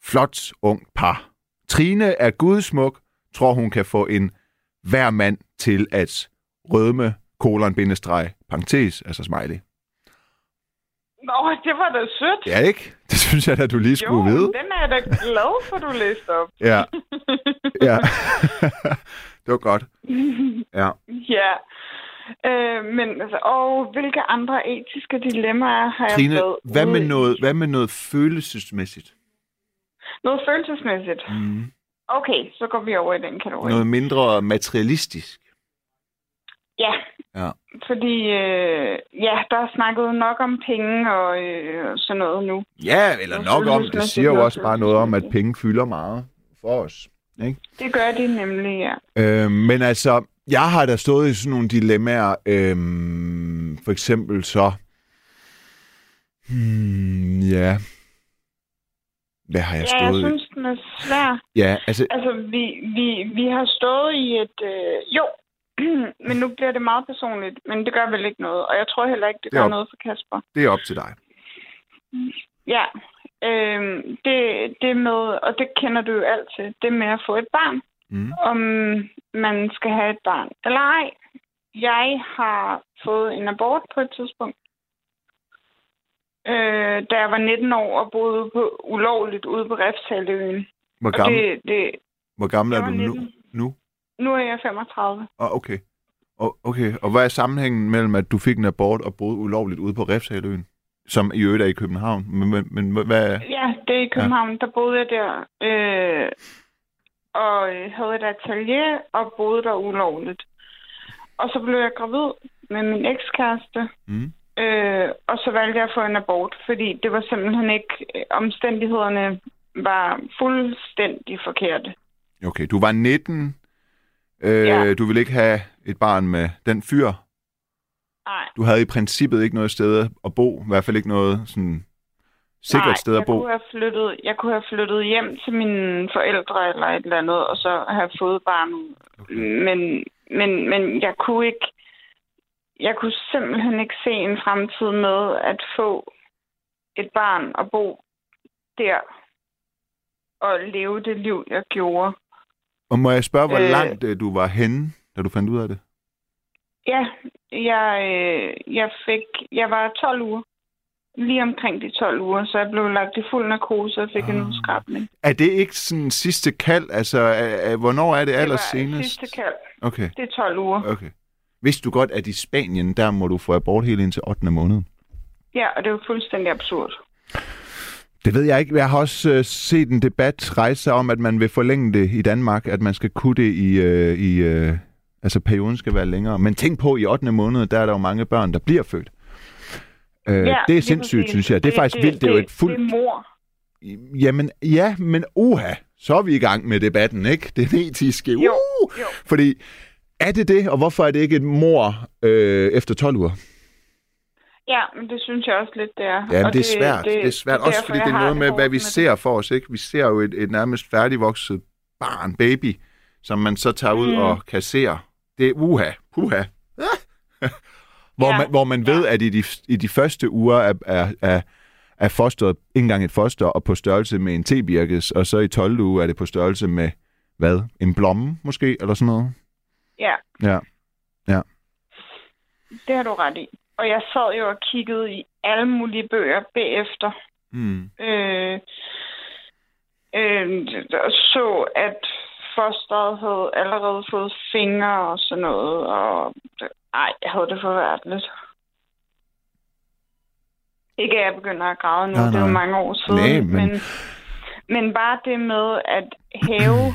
flot ung par. Trine er gudsmuk, tror hun kan få en hver mand til at rødme kolon bindestreg, parentes, altså smiley. Nå, det var da sødt. Ja, ikke? Det synes jeg da, du lige skulle jo, vide. den er jeg da glad for, du læste op. Ja. ja. det var godt. Ja. ja. Øh, men altså, og hvilke andre etiske dilemmaer har Trine, jeg været hvad med, noget, hvad med noget følelsesmæssigt? Noget følelsesmæssigt. Mm. Okay, så går vi over i den kategori. Noget mindre materialistisk? Ja. Ja. Fordi, øh, ja, der er snakket nok om penge og øh, sådan noget nu. Ja, eller Noget nok om. Det siger jo også bare noget om, at penge fylder meget for os. Ikke? Det gør de nemlig, ja. Øh, men altså, jeg har da stået i sådan nogle dilemmaer. Øh, for eksempel så... Hmm, ja. Hvad har jeg Ja, jeg stået synes, den er svær. Ja, altså, Altså, vi, vi, vi har stået i et... Øh, jo, men nu bliver det meget personligt, men det gør vel ikke noget. Og jeg tror heller ikke, det Det gør op- noget for Kasper. det er op til dig. Ja, øhm, det, det med, og det kender du jo alt til, det med at få et barn. Mm. Om man skal have et barn eller ej. Jeg har fået en abort på et tidspunkt. Øh, da jeg var 19 år og boede på, ulovligt ude på Refshaløen. Hvor Og gammel, det, det, hvor gammel er du nu? 19. nu? Nu er jeg 35. Oh, okay. Oh, okay. Og hvad er sammenhængen mellem, at du fik en abort og boede ulovligt ude på Refshaløen? Som i øvrigt er i København. Men, men, men hvad er... Ja, det er i København. Ja. Der boede jeg der. Øh, og øh, havde et atelier og boede der ulovligt. Og så blev jeg gravid med min ekskæreste. Mm. Øh, og så valgte jeg at få en abort, fordi det var simpelthen ikke... Omstændighederne var fuldstændig forkerte. Okay, du var 19. Øh, Ja. Du ville ikke have et barn med den fyr. Nej. Du havde i princippet ikke noget sted at bo. I hvert fald ikke noget sådan sikkert Nej, sted at bo. Kunne have flyttet, jeg kunne have flyttet hjem til mine forældre eller et eller andet, og så have fået barnet. Okay. Men, men, men jeg kunne ikke... Jeg kunne simpelthen ikke se en fremtid med at få et barn og bo der og leve det liv, jeg gjorde. Og må jeg spørge, hvor Øh. langt øh, du var henne, da du fandt ud af det? Ja, jeg, øh, jeg fik... Jeg var 12 uger. Lige omkring de 12 uger, så jeg blev lagt i fuld narkose og fik ah. en udskrabning. Er det ikke sådan sidste kald? Altså, er, er, hvornår er det Det allersenest? sidste kald. Okay, Det er 12 uger. okay. Vidste du godt, at i Spanien, der må du få abort helt indtil 8. måned? Ja, og det var fuldstændig absurd. Det ved jeg ikke. Jeg har også øh, set en debat rejse sig om, at man vil forlænge det i Danmark, at man skal kunne det i... Øh, i øh, altså, perioden skal være længere. Men tænk på, i 8. måned, der er der jo mange børn, der bliver født. Øh, ja, det er sindssygt, præcis. synes jeg. Det er faktisk vildt. Det er jo et fuldt... Det er mor. Jamen, ja, men uha, så er vi i gang med debatten, ikke? Den etiske. Uh! Jo, jo. Fordi, er det det, og hvorfor er det ikke et mor øh, efter 12 uger? Ja, men det synes jeg også lidt, det er. Ja, Og det, er svært. Det, det er svært, også derfor, fordi det er noget med, hvad vi det. ser for os, ikke? Vi ser jo et, et nærmest færdigvokset barn, baby, som man så tager ud Mm. og kasserer. Det er uha, puha. hvor, Ja, man, hvor man ved, at i de, i de første uger er, er, er, er fosteret ikke engang et foster og på størrelse med en tebirkes, og så i 12. uge er det på størrelse med, hvad? En blomme måske, eller sådan noget? Ja, Ja. det har du ret i. Og jeg sad jo og kiggede i alle mulige bøger bagefter. Mm. Øh, øh, og så, at fosteret havde allerede fået fingre og sådan noget. Og ej, jeg havde det forværdeligt. Ikke at jeg begynder at græde nu, Nej, det er jo nej. mange år siden. Nej, men- men, men bare det med at hæve,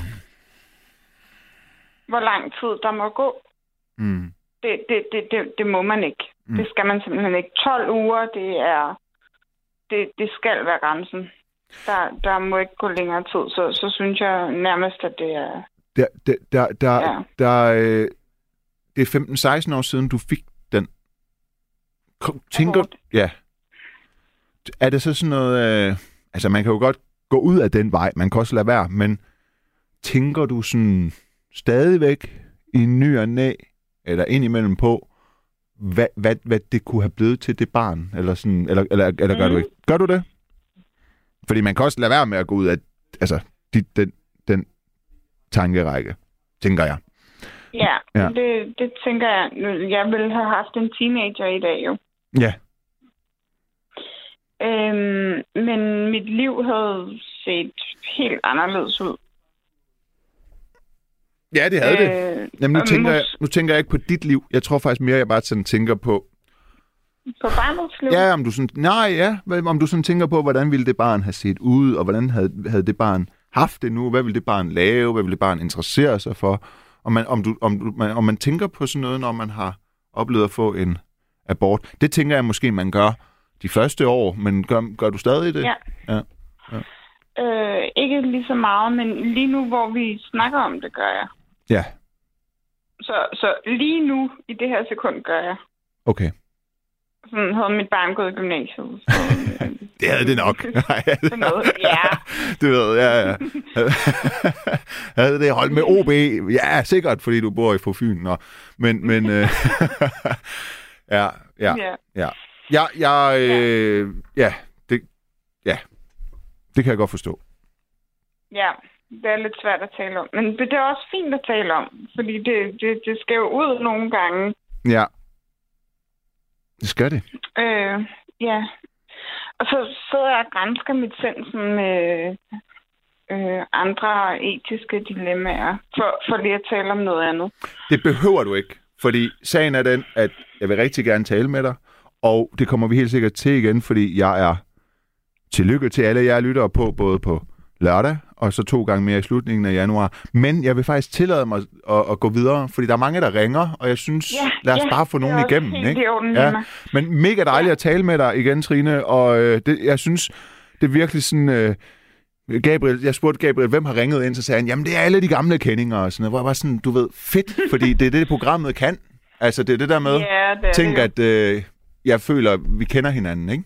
hvor lang tid der må gå, Mm. det, det, det, det, det må man ikke. Mm. Det skal man simpelthen ikke. 12 uger, det er... Det, det skal være grænsen. Der, der må ikke gå længere tid, så, så synes jeg nærmest, at det er... Der, der, der, der, Ja. der, øh, det er 15-16 år siden, du fik den. Tænker, ja. Er det så sådan noget... Øh, altså, man kan jo godt gå ud af den vej, man kan også lade være, men tænker du sådan stadigvæk i ny og næ, eller indimellem på, hvad, hvad, hvad det kunne have blevet til det barn? Eller, sådan, eller, eller, eller gør du Mhm. ikke? Gør du det? Fordi man kan også lade være med at gå ud af altså, de, den, den tankerække, tænker jeg. Ja, Ja. Det, det tænker jeg. Jeg ville have haft en teenager i dag jo. Ja. Øhm, men mit liv havde set helt anderledes ud. Ja, det havde øh, det. Jamen, nu, tænker jeg, nu tænker jeg ikke på dit liv. Jeg tror faktisk mere, jeg bare sådan tænker på... På barnets liv? Ja, om du sådan... Nej, ja. Om du sådan tænker på, hvordan ville det barn have set ud, og hvordan havde, havde det barn haft det nu? Hvad ville det barn lave? Hvad ville det barn interessere sig for? Om man, om, du, om, du, man, om man tænker på sådan noget, når man har oplevet at få en abort. Det tænker jeg måske, man gør de første år, men gør, gør du stadig det? Ja. ja. Øh, ikke lige så meget, men lige nu, hvor vi snakker om det, gør jeg. Ja, Så, så lige nu, i det her sekund, gør jeg. okay. Sådan havde mit barn gået i gymnasiet. Så, øh, Det havde det nok. Noget, ja. Du ved, ja, ja. Havde det holdt med OB? Ja, sikkert, fordi du bor i på Fyn. Nå. Men, men øh, ja, ja, ja. ja. Ja, jeg, øh, ja, det, ja, det kan jeg godt forstå. Ja, det er lidt svært at tale om. Men det er også fint at tale om, fordi det, det, det skal jo ud nogle gange. Ja. Det skal det. Øh, ja. Og så sidder jeg og grænsker mit sind med øh, andre etiske dilemmaer, for, for lige at tale om noget andet. Det behøver du ikke, fordi sagen er den, at jeg vil rigtig gerne tale med dig, og det kommer vi helt sikkert til igen, fordi jeg er tillykke til alle jer lyttere på, både på lørdag, og så to gange mere i slutningen af januar. Men jeg vil faktisk tillade mig at, at gå videre, fordi der er mange, der ringer, og jeg synes, Ja, lad os ja, bare få nogen igennem. Ikke? Ja. Men mega dejligt at tale med dig igen, Trine, og øh, det, jeg synes, det er virkelig sådan... Øh, Gabriel, jeg spurgte Gabriel, hvem har ringet ind, så sagde han, jamen det er alle de gamle kendinger og sådan noget. Hvor jeg var sådan, du ved, fedt, fordi det er det, programmet kan. Altså det er det der med, Ja, det tænk det at øh, jeg føler, vi kender hinanden, ikke?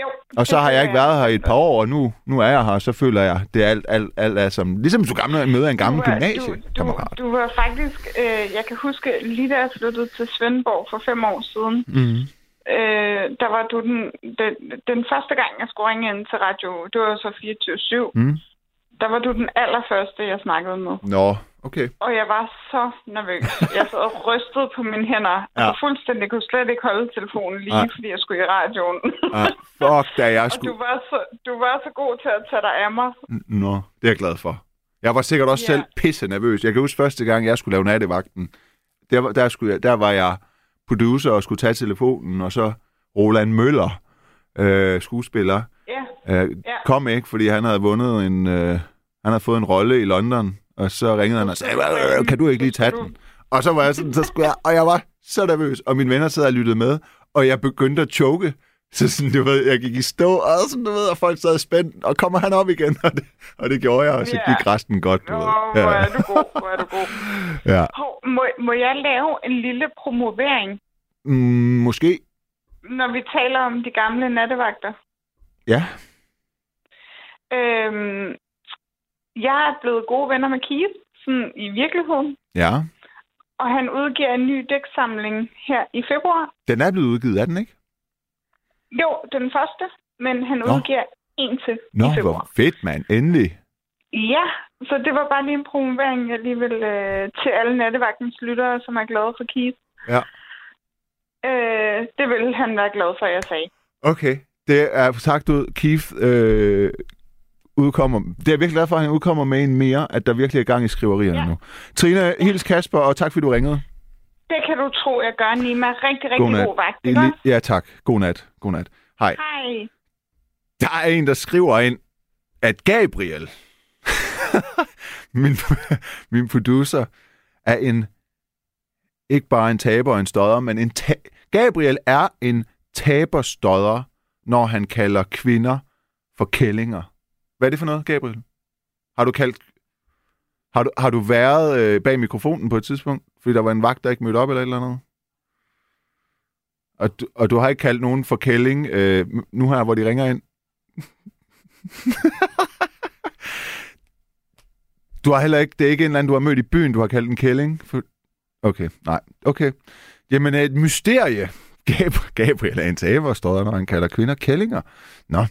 Jo, Og så har jeg ikke været her i et par år, og nu, nu er jeg her, og så føler jeg, det er alt, alt, alt er som... Ligesom du gamle møder en gammel gymnasiekammerat. Du, du, du var faktisk, øh, jeg kan huske, lige da jeg flyttede til Svendborg for fem år siden, Mm. øh, der var du den, den, den første gang, jeg skulle ringe ind til radio, det var så 24-7, Mm. der var du den allerførste, jeg snakkede med. Nå, okay. Og jeg var så nervøs. Jeg sad og rystede på mine hænder. Ja. Ja. Altså fuldstændig kunne slet ikke holde telefonen lige, Nej. fordi jeg skulle i radioen. Ah, fuck, da jeg og du skulle... var, så, du var så god til at tage dig af mig. Nå, det er jeg glad for. Jeg var sikkert også Ja. selv pisse nervøs. Jeg kan huske første gang, jeg skulle lave nattevagten. Der, var- der, skulle jeg, der var jeg producer og skulle tage telefonen, og så Roland Møller, øh, skuespiller, Ja, øh, Ja. kom ikke, fordi han havde vundet en... Øh, han havde fået en rolle i London, og så ringede han og sagde, "Øh, kan du ikke lige tage den? Og så var jeg sådan, så skulle jeg, og jeg var så nervøs, og mine venner sad og lyttede med, og jeg begyndte at choke. Så sådan, du ved, jeg gik i stå, og sådan, du ved, og folk sad spændt, og kommer han op igen? Og det, og det gjorde jeg, og så Ja. gik resten godt, du Åh, ved. hvor er du god, hvor er du god. ja. Hov, må, må jeg lave en lille promovering, Mm, måske, når vi taler om de gamle nattevagter? ja. Øhm, jeg er blevet gode venner med Keith, sådan i virkeligheden. Ja. Og han udgiver en ny dæksamling her i februar. Den er blevet udgivet, er den ikke? Jo, den første, men han Nå. udgiver en til Nå, i februar. hvor fedt, mand. Endelig. Ja, så det var bare lige en promovering, jeg lige vil øh, til alle nattevagtens lyttere, som er glade for Keith. Ja. Øh, det ville han være glad for, jeg sagde. Okay. Det er sagt ud, Keith øh, udkommer... Det er jeg virkelig glad for, at han udkommer med en mere, at der virkelig er gang i skriverierne Ja. nu. Trine, hils Kasper, og tak fordi du ringede. Det kan du tro, jeg gør, Nima. Rigtig, rigtig Godnat. god vagt? Eli- Ja, tak. God nat. God nat. Hej. Hej. Der er en, der skriver ind, at Gabriel, min, min producer, er en ikke bare en taber og en stodder, men en ta- Gabriel er en taberstodder, når han kalder kvinder for kællinger. Hvad er det for noget, Gabriel? Har du kaldt... Har du, har du været øh, bag mikrofonen på et tidspunkt? Fordi der var en vagt, der ikke mødte op eller et eller andet? Og du, og du har ikke kaldt nogen for kælling øh, nu her, hvor de ringer ind? du har heller ikke, det er ikke en eller anden, du har mødt i byen, du har kaldt en kælling? For... Okay, nej, okay. Jamen, et mysterie. Gabriel er en taber, står der, når han kalder kvinder kællinger. Nå.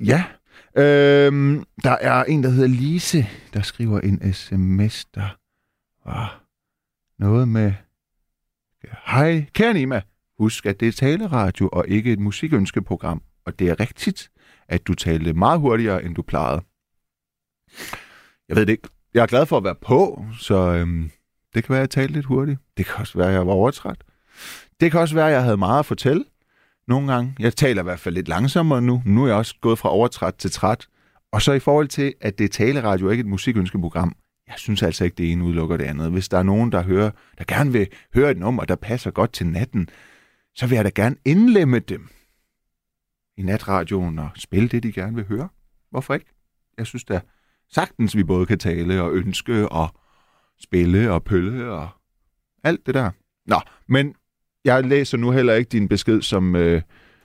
Ja. Øhm, der er en, der hedder Lise, der skriver en sms, der var noget med... Hej, kære Nima. Husk, at det er taleradio og ikke et musikønskeprogram. Og det er rigtigt, at du talte meget hurtigere, end du plejede. Jeg ved det ikke. Jeg er glad for at være på, så øhm, det kan være, at jeg talte lidt hurtigt. Det kan også være, at jeg var overtræt. Det kan også være, at jeg havde meget at fortælle. Nogle gange. Jeg taler i hvert fald lidt langsommere nu. Nu er jeg også gået fra overtræt til træt. Og så i forhold til, at det er taleradio og ikke et musikønskeprogram. Jeg synes altså ikke, det ene udelukker det andet. Hvis der er nogen, der hører, der gerne vil høre et nummer, der passer godt til natten, så vil jeg da gerne indlemme dem i natradioen og spille det, de gerne vil høre. Hvorfor ikke? Jeg synes da sagtens, vi både kan tale og ønske og spille og pølle og alt det der. Nå, men jeg læser nu heller ikke din besked som øh,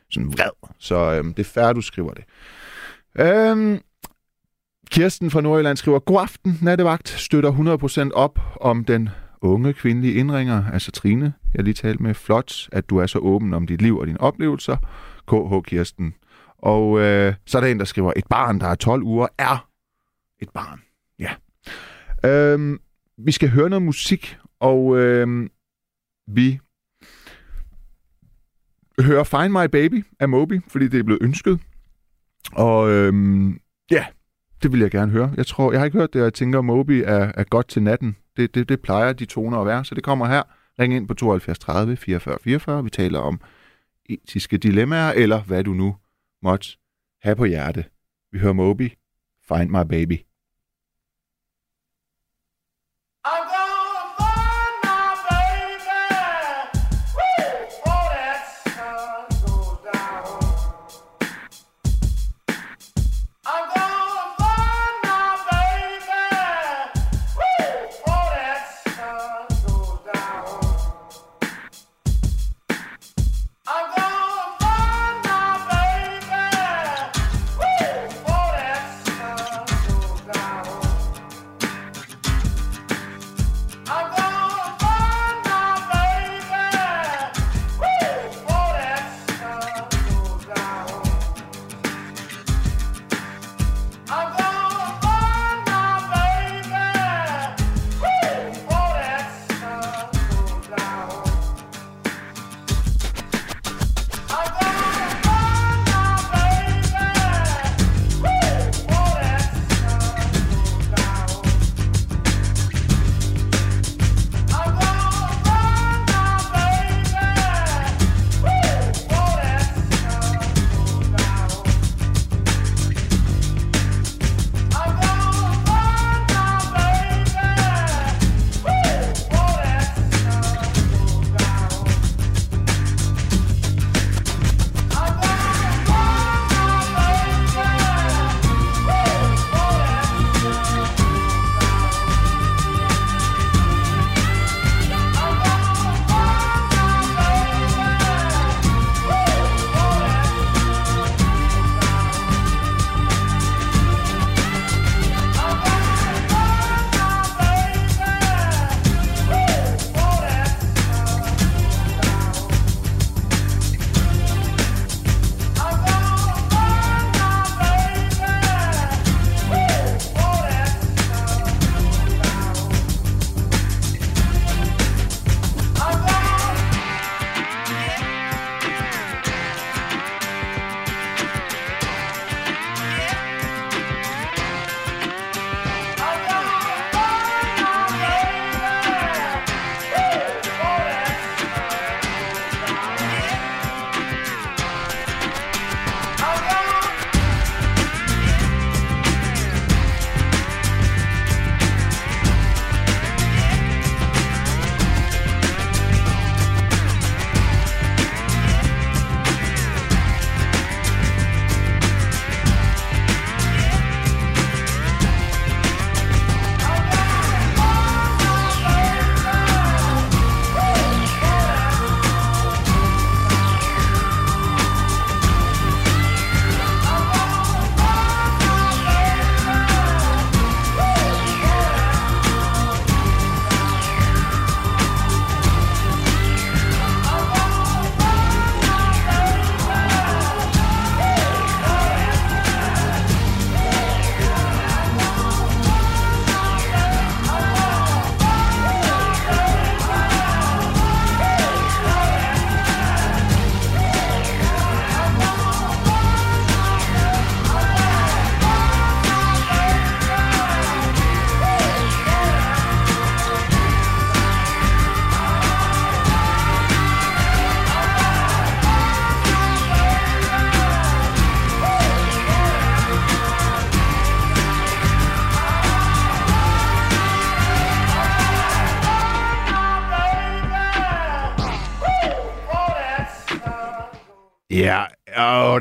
sådan vred, så øh, det er færre, du skriver det. Øhm, Kirsten fra Nordjylland skriver, God aften, nattevagt, støtter 100% op om den unge kvindelige indringer, altså Trine, jeg lige talte med. Flot, at du er så åben om dit liv og dine oplevelser. KH Kirsten. Og øh, så er der en, der skriver, et barn, der er 12 uger, er et barn. Ja. Øhm, vi skal høre noget musik, og øh, vi høre Find My Baby af Moby, fordi det er blevet ønsket. Og øhm, ja, det vil jeg gerne høre. Jeg tror, jeg har ikke hørt det, og jeg tænker, at Moby er, er godt til natten. Det, det, det plejer de toner at være, så det kommer her. Ring ind på 72 30 44 44. Vi taler om etiske dilemmaer, eller hvad du nu måtte have på hjerte. Vi hører Moby. Find My Baby.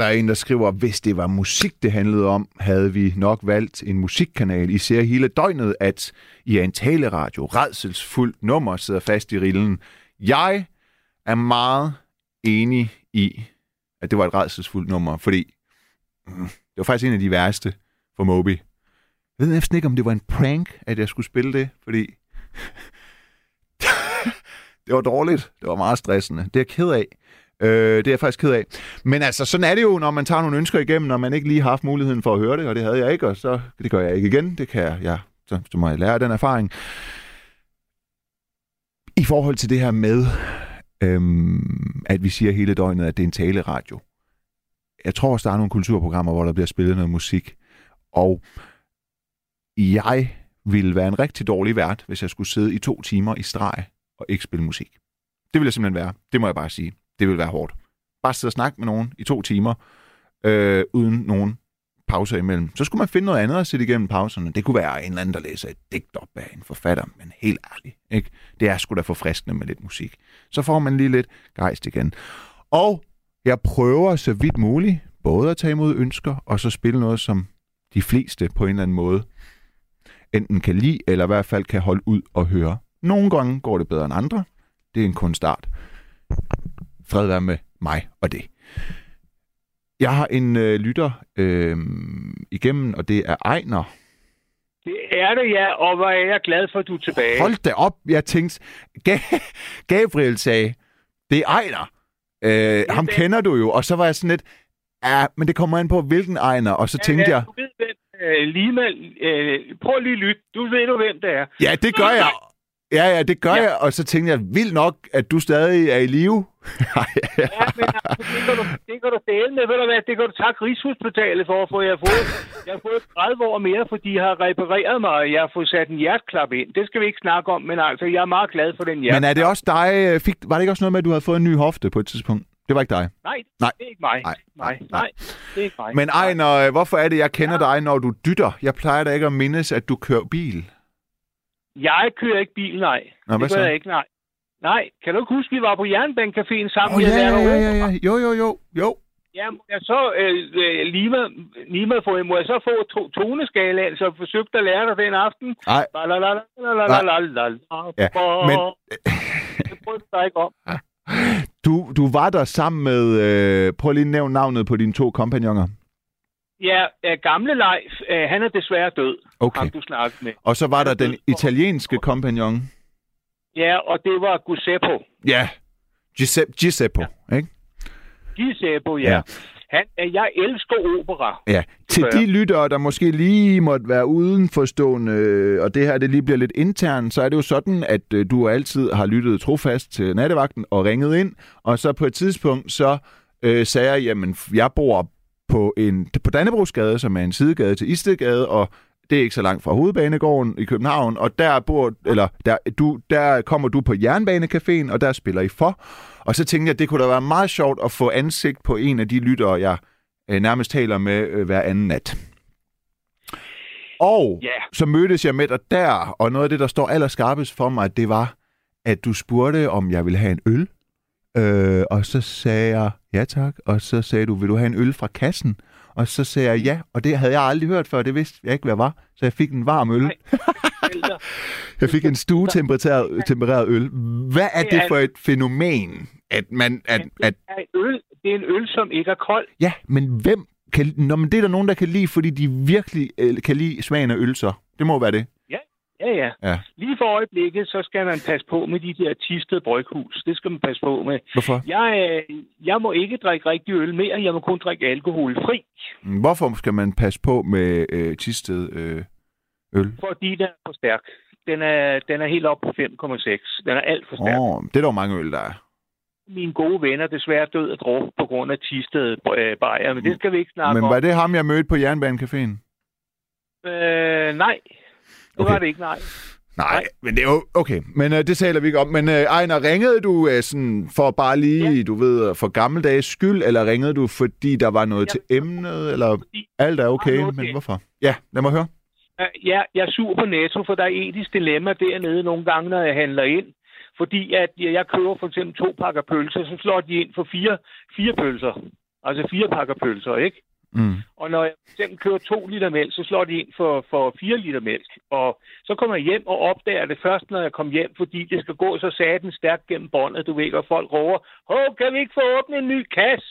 Er en, der skriver, hvis det var musik, det handlede om, havde vi nok valgt en musikkanal. I ser hele døgnet, at I er en taleradio, redselsfuldt nummer sidder fast i rillen. Jeg er meget enig i, at det var et redselsfuldt nummer, fordi mm, det var faktisk en af de værste for Moby. Jeg ved næsten ikke, om det var en prank, at jeg skulle spille det, fordi det var dårligt. Det var meget stressende. Det er jeg ked af. Øh, det er jeg faktisk ked af. Men altså, sådan er det jo, når man tager nogle ønsker igennem, når man ikke lige har haft muligheden for at høre det, og det havde jeg ikke, og så det gør jeg ikke igen. Det kan jeg, ja, så, så må jeg lære den erfaring. I forhold til det her med, øhm, at vi siger hele døgnet, at det er en taleradio. Jeg tror også, der er nogle kulturprogrammer, hvor der bliver spillet noget musik. Og jeg ville være en rigtig dårlig vært, hvis jeg skulle sidde i to timer i streg og ikke spille musik. Det ville jeg simpelthen være. Det må jeg bare sige. Det vil være hårdt. Bare sidde og snakke med nogen i to timer, øh, uden nogen pauser imellem. Så skulle man finde noget andet at sætte igennem pauserne. Det kunne være en eller anden, der læser et digt op af en forfatter, men helt ærligt. Ikke? Det er sgu da forfriskende med lidt musik. Så får man lige lidt gejst igen. Og jeg prøver så vidt muligt både at tage imod ønsker, og så spille noget, som de fleste på en eller anden måde enten kan lide, eller i hvert fald kan holde ud og høre. Nogle gange går det bedre end andre. Det er en kunstart. Fred være med mig og det. Jeg har en øh, lytter øh, igennem, og det er Ejner. Det er det, ja, og hvor er jeg glad for, at du er tilbage. Hold da op, jeg tænkte... Ga- Gabriel sagde, det er Ejner. Øh, ham det. kender du jo. Og så var jeg sådan lidt, ja, men det kommer an på, hvilken Ejner. Og så tænkte jeg, Du ved, hvem, øh, Lima, øh, prøv lige at lytte. Du ved du, hvem det er. ja, det gør jeg. Ja, ja, det gør Ja. jeg. Og så tænkte jeg, vildt nok, at du stadig er i live. Ja, men altså, det kan du, det kan du dele med. Ved du hvad, det kan du takke Rigshospitalet for, for jeg har fået, jeg har fået 30 år mere, fordi de har repareret mig, og jeg har fået sat en hjertklap ind. Det skal vi ikke snakke om, men altså, jeg er meget glad for den hjertklap. Men er det også dig? øh, Fik, var det ikke også noget med, at du havde fået en ny hofte på et tidspunkt? Det var ikke dig. Nej, Nej. det er ikke mig. Nej, Nej, nej, nej, det er ikke mig. Men Ejner, øh, hvorfor er det, jeg kender dig, når du dytter? Jeg plejer da ikke at mindes, at du kører bil. Jeg kører ikke bil, nej. Nå, det hvad gør jeg ikke, nej. Nej, kan du ikke huske, vi var på Jernbanecaféen sammen? Oh, ja, ja, ja, ja, ja. Jo, jo, jo. jo. Ja, må jeg så, øh, øh Lima, Lima få, må jeg så få to, toneskalaen, så altså forsøgte at lære dig den aften? Nej. Ja, men... det dig ikke om. Du, du var der sammen med... Øh, prøv lige at nævne navnet på dine to kompagnoner. Ja, øh, gamle Leif, øh, han er desværre død, Okay. ham du snakkede med. Og så var der den italienske kompagnon. Ja, og det var Giuseppe. Ja. Giuseppe, Giuseppe ikke? Giuseppe, ja. Ja. ja. Han, øh, jeg elsker opera. Ja. Til Ja. de lyttere, der måske lige måtte være udenforstående, og det her det lige bliver lidt internt, så er det jo sådan, at du altid har lyttet trofast til nattevagten og ringet ind, og så på et tidspunkt, så øh, sagde jeg, jamen, jeg bor på, en, på Dannebrogsgade, som er en sidegade til Istedgade, og det er ikke så langt fra hovedbanegården i København, og der bor, eller der, du, der kommer du på Jernbanecaféen, og der spiller I for. Og så tænkte jeg, at det kunne da være meget sjovt at få ansigt på en af de lyttere, jeg øh, nærmest taler med øh, hver anden nat. Og Ja. så mødtes jeg med dig der, og noget af det, der står allerskarpest for mig, det var, at du spurgte, om jeg ville have en øl. Øh, og så sagde jeg, ja tak. Og så sagde du, vil du have en øl fra kassen? Og så sagde jeg ja, og det havde jeg aldrig hørt før, det vidste jeg ikke, hvad var. Så jeg fik en varm øl. Jeg fik en stuetempereret tempereret øl. Hvad er Det for et fænomen, at man... At, at, er øl, det er en øl, som ikke er kold. ja, men hvem kan... Nå, men det er der nogen, der kan lide, fordi de virkelig øh, kan lide smagen af øl, så. Det må være det. Ja, ja. Ja. Lige for øjeblikket, så skal man passe på med de der tistede bryghus. Det skal man passe på med. Hvorfor? Jeg, øh, jeg må ikke drikke rigtig øl mere. Jeg må kun drikke alkoholfri, Hvorfor skal man passe på med øh, tistet øh, øl? fordi den er for stærk. Den er, den er helt op på 5,6. Den er alt for stærk. Åh, oh, det er jo mange øl, der er. Mine gode venner er desværre død af druk på grund af tistede øh, bajer, men det skal vi ikke snakke Men om. var det ham, jeg mødte på Jernbanecaféen? Øh, nej, det Okay. var det ikke, nej. Nej, Nej. men det er jo... Okay, men øh, det taler vi ikke om. Men øh, Ejner, ringede du øh, sådan for bare lige, ja. du ved, for gammeldags skyld, eller ringede du, fordi der var noget Ja. til emnet, eller Fordi- alt er okay, noget men hvorfor? Ja, lad mig høre. Øh, Ja, jeg er sur på Netto, for der er etisk dilemma dernede nogle gange, når jeg handler ind. Fordi at jeg jeg køber for eksempel to pakker pølser, så slår de ind for fire, fire pølser. Altså fire pakker pølser, ikke? Mm. Og når jeg for eksempel kører to liter mælk, så slår de ind for, for fire liter mælk. Og så kommer jeg hjem og opdager det først, når jeg kommer hjem, fordi det skal gå så saten stærkt gennem båndet, du ved, og folk råber, Hov, kan vi ikke få åbnet en ny kasse?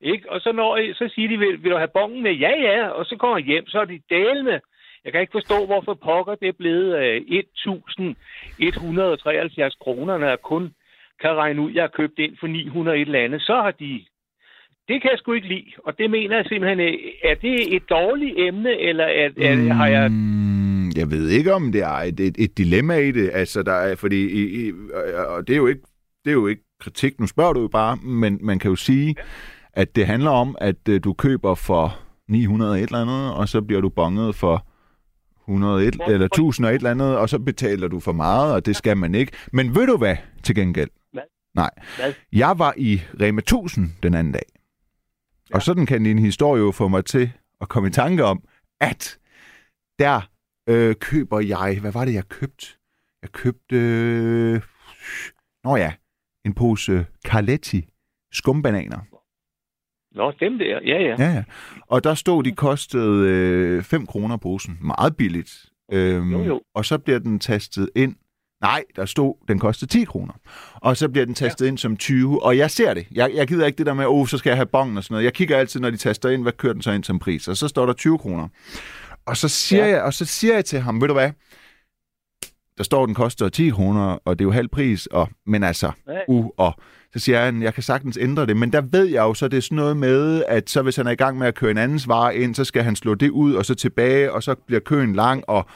Ikke? Og så, når, så siger de, vil, vil du have bongen med? Ja, ja. Og så kommer jeg hjem, så er de dalende. Jeg kan ikke forstå, hvorfor pokker det er blevet øh, 1.173 kroner, når jeg kun kan regne ud, jeg har købt ind for 900 et eller andet. Så har de... Det kan jeg sgu ikke lide. Og det mener jeg simpelthen, øh, er det et dårligt emne, eller er, er, har jeg... Mm, jeg ved ikke, om det er et, et, et dilemma i det. Altså, der er, fordi, i, i, og det er, jo ikke, det er jo ikke kritik, nu spørger du jo bare, men man kan jo sige, at det handler om, at uh, du køber for 900 et eller andet, og så bliver du bonget for 101 Hvor- eller 1000 og et eller andet, og så betaler du for meget, og det skal man ikke. Men ved du hvad, til gengæld? Hvad? Nej. Hvad? Jeg var i Rema 1000 den anden dag. Ja. Og sådan kan din historie jo få mig til at komme i tanke om, at der øh, køber jeg... Hvad var det, jeg købte? Jeg købte... Øh, nå ja, en pose Carletti skumbananer. Nå, dem der. Ja, ja. Ja, ja. Og der stod, de kostede øh, 5 kroner posen. Meget billigt. Øhm, Jo, jo. Og så bliver den tastet ind. Nej, der stod, den kostede 10 kroner. Og så bliver den tastet ja. ind som 20. Og jeg ser det. Jeg, jeg gider ikke det der med, oh, så skal jeg have bongen og sådan noget. Jeg kigger altid, når de taster ind, hvad kører den så ind som pris. Og så står der 20 kroner. Og så siger, ja. jeg, og så siger jeg til ham, ved du hvad? Der står, den koster 10 kroner, og det er jo halv pris. Og, men altså, Ja. uh, og så siger han, jeg kan sagtens ændre det, men der ved jeg jo, så det er sådan noget med, at så hvis han er i gang med at køre en andens vare ind, så skal han slå det ud, og så tilbage, og så bliver køen lang, og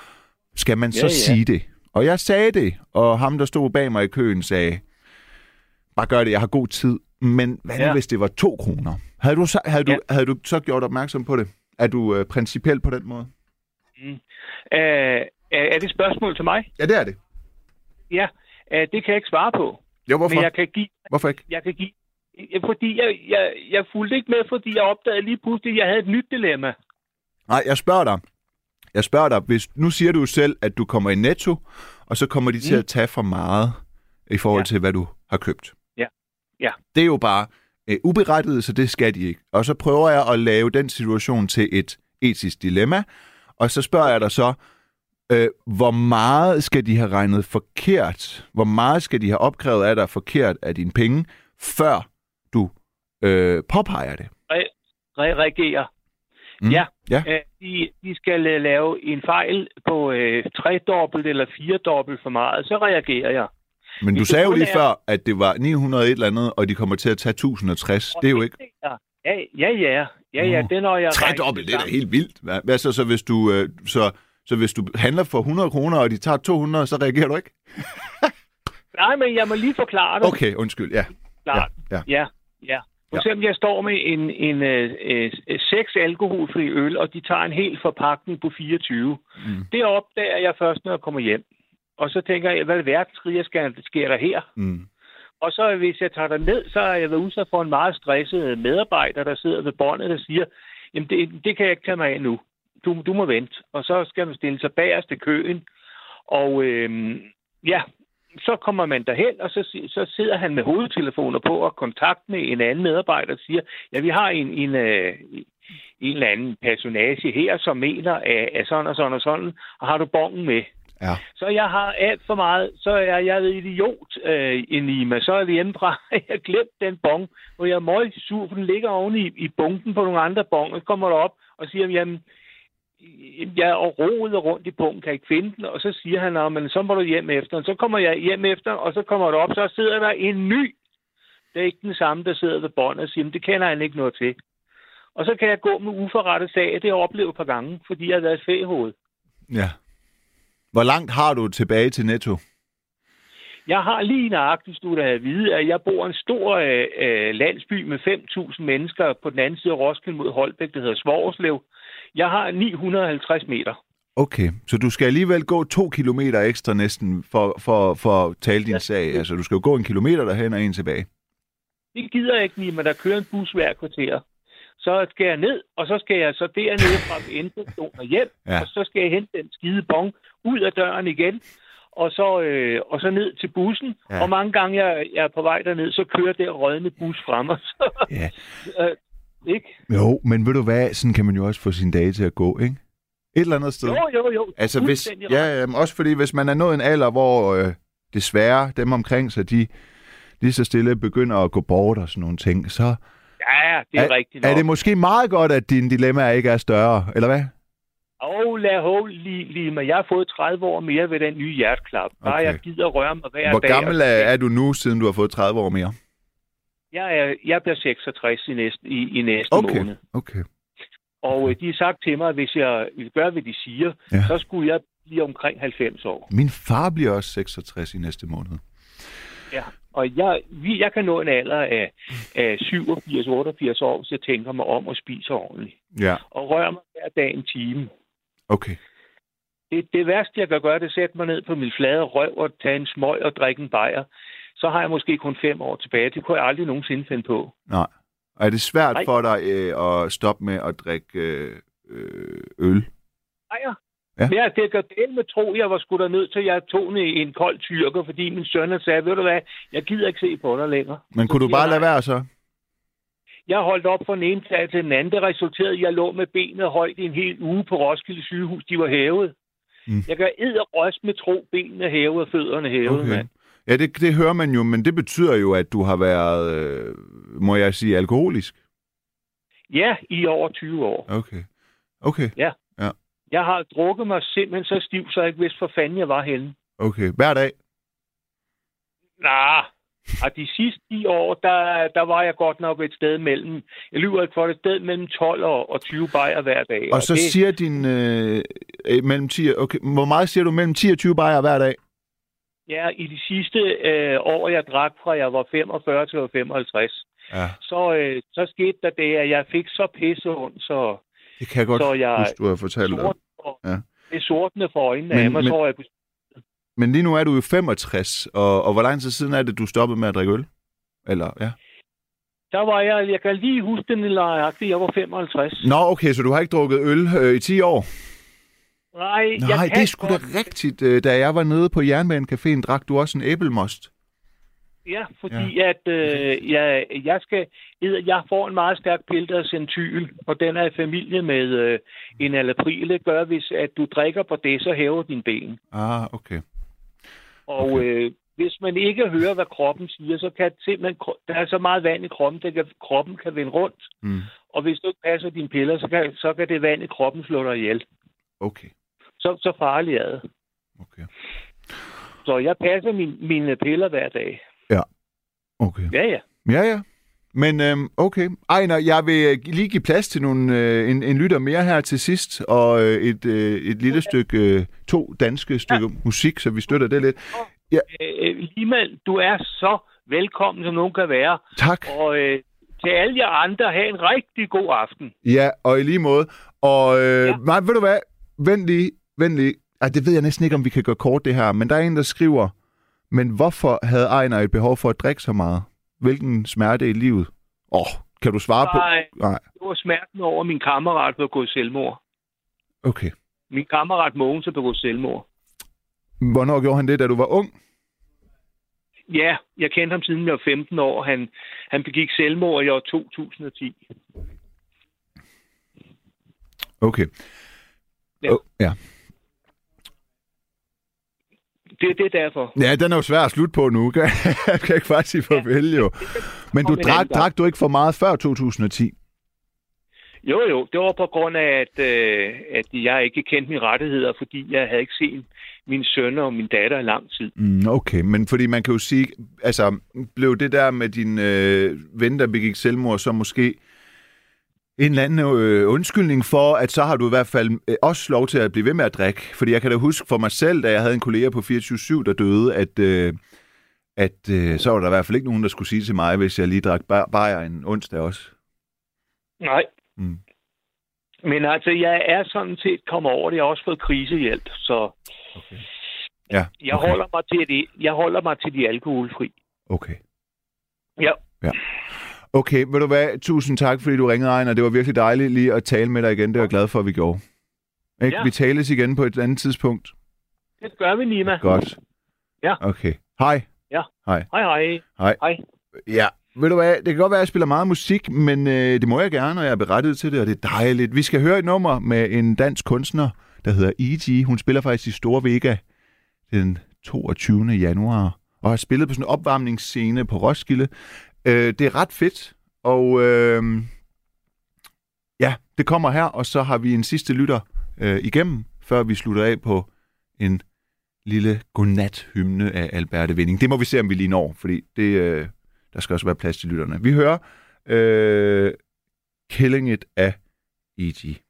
skal man så Ja, ja. sige det? Og jeg sagde det, og ham, der stod bag mig i køen, sagde, bare gør det, jeg har god tid. Men hvad nu, Ja. hvis det var to kroner? Havde du, så, havde, du, Ja. havde du så gjort opmærksom på det? Er du øh, principiel på den måde? Øh, er, det et spørgsmål til mig? Ja, det er det. Ja, øh, det kan jeg ikke svare på. Jo, hvorfor? Men jeg kan give... Hvorfor ikke? Jeg kan give fordi jeg, jeg, jeg fulgte ikke med, fordi jeg opdagede lige pludselig, at jeg havde et nyt dilemma. Nej, jeg spørger dig. Jeg spørger dig, hvis, nu siger du selv, at du kommer i netto, og så kommer de til Mm. at tage for meget i forhold Ja. til, hvad du har købt. Ja. Ja. Det er jo bare øh, uberettiget, så det skal de ikke. Og så prøver jeg at lave den situation til et etisk dilemma, og så spørger jeg dig så, øh, hvor meget skal de have regnet forkert? Hvor meget skal de have opkrævet af dig forkert af dine penge, før du øh, påpeger det? Re- reagere. Mm. Ja. ja. Øh, de, de skal øh, lave en fejl på øh, tredobbelt eller firedobbelt for meget, så reagerer jeg. Men du sagde jo lige er- før, at det var 900 et eller andet, og de kommer til at tage 1060. Det er jo ikke... Ja, ja, ja. Ja, ja, det når jeg... Tredobbelt, det er da helt vildt. Hvad, hvad så, så hvis du... Øh, så, så hvis du handler for 100 kroner, og de tager 200, så reagerer du ikke? Nej, men jeg må lige forklare det. Okay, undskyld, ja. Klart. ja. Ja, ja. For eksempel, jeg står med en, en øh, øh, seks alkoholfri øl, og de tager en hel forpakning på 24. Mm. Det opdager jeg først, når jeg kommer hjem. Og så tænker jeg, hvad verdenskrig skal, sker der her? Mm. Og så hvis jeg tager der ned, så har jeg været udsat for en meget stresset medarbejder, der sidder ved båndet og siger, jamen det, det kan jeg ikke tage mig af nu. Du, du må vente. Og så skal man stille sig bagerst i køen. Og øhm, ja, så kommer man derhen, og så, så sidder han med hovedtelefoner på og kontakt med en anden medarbejder og siger, ja, vi har en, en, øh, en eller anden personage her, som mener, at, at sådan og sådan og sådan, og har du bongen med? Ja. Så jeg har alt for meget, så er jeg en idiot øh, i Nima. Så er det hjemmefra, jeg har glemt den bong, hvor jeg er møg sur, for den ligger oven i, i bunken på nogle andre bong. Så kommer der op og siger, jamen, jeg er rodet rundt i bunken, kan ikke finde den. Og så siger han, "Nå, men så må du hjem efter. Og så kommer jeg hjem efter, og så kommer der op, så sidder der en ny. Det er ikke den samme, der sidder ved båndet og siger, "Men det kender han ikke noget til. Og så kan jeg gå med uforrettet sag. Det har jeg oplevet et par gange, fordi jeg har været et fæhoved. ja. Hvor langt har du tilbage til Netto? Jeg har lige nøjagtigt du at vide, at jeg bor i en stor øh, øh, landsby med 5.000 mennesker på den anden side af Roskilde mod Holbæk, der hedder Svorslev. Jeg har 950 meter. Okay, så du skal alligevel gå to kilometer ekstra næsten for, for, for at tale din Ja. sag. Altså, du skal jo gå en kilometer derhen og en tilbage. Det gider jeg ikke, men der kører en bus hver kvarter. Så skal jeg ned, og så skal jeg så dernede fra endestationen og hjem, Ja. og så skal jeg hente den skide bong ud af døren igen. og så, øh, og så ned til bussen. Ja. Og mange gange, jeg, jeg er på vej derned, så kører der rødne bus frem og så, Ja. øh, ikke? Jo, men ved du hvad, sådan kan man jo også få sine dage til at gå, ikke? Et eller andet sted. Jo, jo, jo. Altså, hvis, ja, jamen, også fordi, hvis man er nået en alder, hvor øh, desværre dem omkring sig, de lige så stille begynder at gå bort og sådan nogle ting, så Ja, det er, er, rigtigt nok. er det måske meget godt, at dine dilemmaer ikke er større, eller hvad? Og lad hov lige, lige med. Jeg har fået 30 år mere ved den nye hjerteklap. Bare Okay. jeg gider røre mig hver Hvor dag. gammel er, er du nu, siden du har fået 30 år mere? Jeg, er, jeg bliver 66 i næste, i, i næste Okay, måned. okay. Og øh, de har sagt til mig, at hvis jeg vil gøre, hvad de siger, Ja. så skulle jeg blive omkring 90 år. Min far bliver også 66 i næste måned. Ja. Og jeg, vi, jeg kan nå en alder af, af 87-88 år, hvis jeg tænker mig om at spise ordentligt. Ja, Og rører mig hver dag en time. okay. Det, det værste, jeg kan gøre, det er at sætte mig ned på min flade røv og tage en smøg og drikke en bajer. Så har jeg måske kun fem år tilbage. Det kunne jeg aldrig nogensinde finde på. Nej. Og er det svært Nej. for dig øh, at stoppe med at drikke øh, øl? Bajer? Ja. Ja. Men jeg, det gør del med tro, jeg var sgu da nødt til, at jeg tog en, en kold tyrker, fordi min søn sagde, ved du hvad, jeg gider ikke se på dig længere. Men kunne du bare lade være så? Jeg holdt op fra den ene dag til den anden. Det resulterede at jeg lå med benet højt i en hel uge på Roskilde sygehus. De var hævet. Mm. Jeg kan røst med tro, benene hævet og fødderne hævet, okay. mand. Ja, det, det hører man jo, men det betyder jo, at du har været, øh, må jeg sige, alkoholisk. Ja, i over 20 år. Okay. Okay, Jeg har drukket mig simpelthen så stiv, så jeg ikke vidste, hvor fanden jeg var henne. okay. Hver dag? Nah, og de sidste 10 år, der, der var jeg godt nok et sted mellem, jeg lyver ikke for det, et sted mellem 12 og, og 20 bajer hver dag. Og så det, siger din øh, øh, mellem 10 og- okay, hvor meget siger du mellem 10 og 20 bajer hver dag? Ja, i de sidste øh, år, jeg drak fra jeg var 45 til jeg var 55, Ja, så, øh, så skete der det, at jeg fik så pisse ondt, så det kan jeg godt Så jeg- huske, du har fortalt dig. sort, Ja. det er sortene for øjnene Men- af mig, men- så jeg på Men lige nu er du jo 65, og, og hvor lang tid siden er det, du stoppede med at drikke øl? Eller, ja. Der var jeg, jeg kan lige huske den nøjagtigt, jeg var 55. Nå, okay, så du har ikke drukket øl øh, i 10 år? Nej, jeg Nej, kan det er sgu da rigtigt. Øh, Da jeg var nede på Jernbanecaféen, drak du også en æblemost. Ja, fordi ja. at øh, jeg, jeg skal, jeg får en meget stærk centyl, og den er i familie med øh, en alapril. Det gør, hvis at du drikker på det, så hæver din ben. Ah, okay. Og Okay. øh, hvis man ikke hører, hvad kroppen siger, så kan simpelthen, der er så meget vand i kroppen, at kroppen kan vende rundt. Mm. Og hvis du ikke passer dine piller, så kan, så kan det vand i kroppen slå dig ihjel. Okay, Så, så farligt er det. okay. Så jeg passer min, mine piller hver dag. Okay. Ja, ja. Ja, ja. Men øhm, okay. Ejner, jeg vil øh, lige give plads til nogle, øh, en, en lytter mere her til sidst, og øh, et, øh, et lille stykke, øh, to danske stykker ja. musik, så vi støtter det lidt. Øh, Limal, du er så velkommen, som nogen kan være. Tak. Og øh, til alle jer andre, have en rigtig god aften. Ja, og i lige måde. Og øh, ja. Ja. nej, ved du hvad? Vent lige, vent lige. Ej, det ved jeg næsten ikke, om vi kan gøre kort det her, men der er en, der skriver, men hvorfor havde Ejner et behov for at drikke så meget? Hvilken smerte i livet? Åh, oh, kan du svare på? Nej, Nej, det var smerten over, at min kammerat blev gået selvmord. okay. Min kammerat Mogens er begået selvmord. Hvornår gjorde han det, da du var ung? Ja, jeg kendte ham siden jeg var 15 år. Han, han begik selvmord i år 2010. Okay. Ja. Oh, ja. Det, det er derfor. Ja, den er jo svær at slutte på nu. Kan jeg kan ikke bare sige farvel, jo. Men du drak, drak du ikke for meget før 2010? Jo, jo, det var på grund af, at, øh, at jeg ikke kendte mine rettigheder, fordi jeg havde ikke set mine sønner og min datter i lang tid. Mm, okay, men fordi man kan jo sige, altså, blev det der med din øh, ven, der begik selvmord, så måske en eller anden øh, undskyldning for, at så har du i hvert fald øh, også lov til at blive ved med at drikke. Fordi jeg kan da huske for mig selv, da jeg havde en kollega på 24-7, der døde, at, øh, at øh, så var der i hvert fald ikke nogen, der skulle sige til mig, hvis jeg lige drak bar- bajer en onsdag også. Nej. Mm. Men altså, jeg er sådan set kommet over det. Jeg har også fået krisehjælp, så Okay. Ja, jeg, okay. holder, mig til det. jeg holder mig til de alkoholfri. Okay. Ja. Ja. Okay, ved du hvad? Tusind tak, fordi du ringede, Ejner. Det var virkelig dejligt lige at tale med dig igen. Det var jeg glad for, at vi gjorde. Ikke? Ja. Vi tales igen på et andet tidspunkt. Det gør vi, Nima. Godt. Ja. Okay. Hej. Ja. Hej. Hej, hej. Hej. Hej. Ja, ved du hvad, det kan godt være, at jeg spiller meget musik, men øh, det må jeg gerne, og jeg er berettiget til det, og det er dejligt. Vi skal høre et nummer med en dansk kunstner, der hedder E.G. Hun spiller faktisk i Store Vega den 22. januar, og har spillet på sådan en opvarmningsscene på Roskilde. Øh, det er ret fedt, og øh, ja, det kommer her, og så har vi en sidste lytter øh, igennem, før vi slutter af på en lille godnat-hymne af Alberte Vinding. Det må vi se, om vi lige når, fordi det, øh, der skal også være plads til lytterne. Vi hører øh, Killing It af E.G.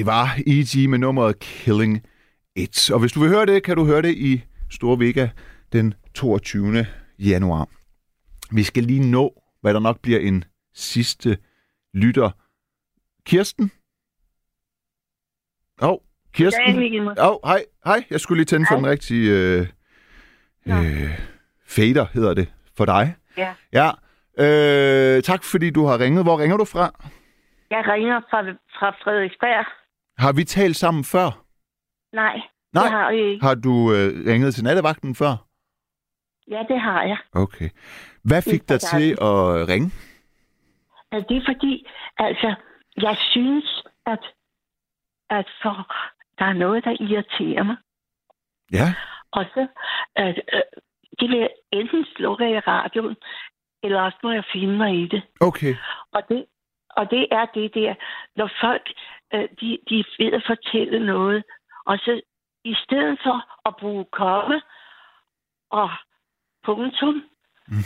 Det var E.G. med nummeret Killing It. Og hvis du vil høre det, kan du høre det i Store Vega den 22. januar. Vi skal lige nå, hvad der nok bliver en sidste lytter. Kirsten? Åh, oh, Kirsten? Åh, oh, hej, hej. Jeg skulle lige tænde for den rigtige øh, øh, fader, hedder det, for dig. Ja. Ja. Øh, tak fordi du har ringet. Hvor ringer du fra? Jeg ringer fra, fra Frederiksberg. Har vi talt sammen før? Nej, Nej. det har vi ikke. Har du øh, ringet til nattevagten før? Ja, det har jeg. Okay. Hvad fik dig til at ringe? Altså, det er fordi, altså, jeg synes, at, at for, der er noget, der irriterer mig. Ja. Og så, at, øh, det vil enten slukke i radioen, eller også må jeg finde mig i det. Okay. Og det, og det er det der, når folk, øh, de, de er ved at fortælle noget, og så i stedet for at bruge komme og punktum, Mm.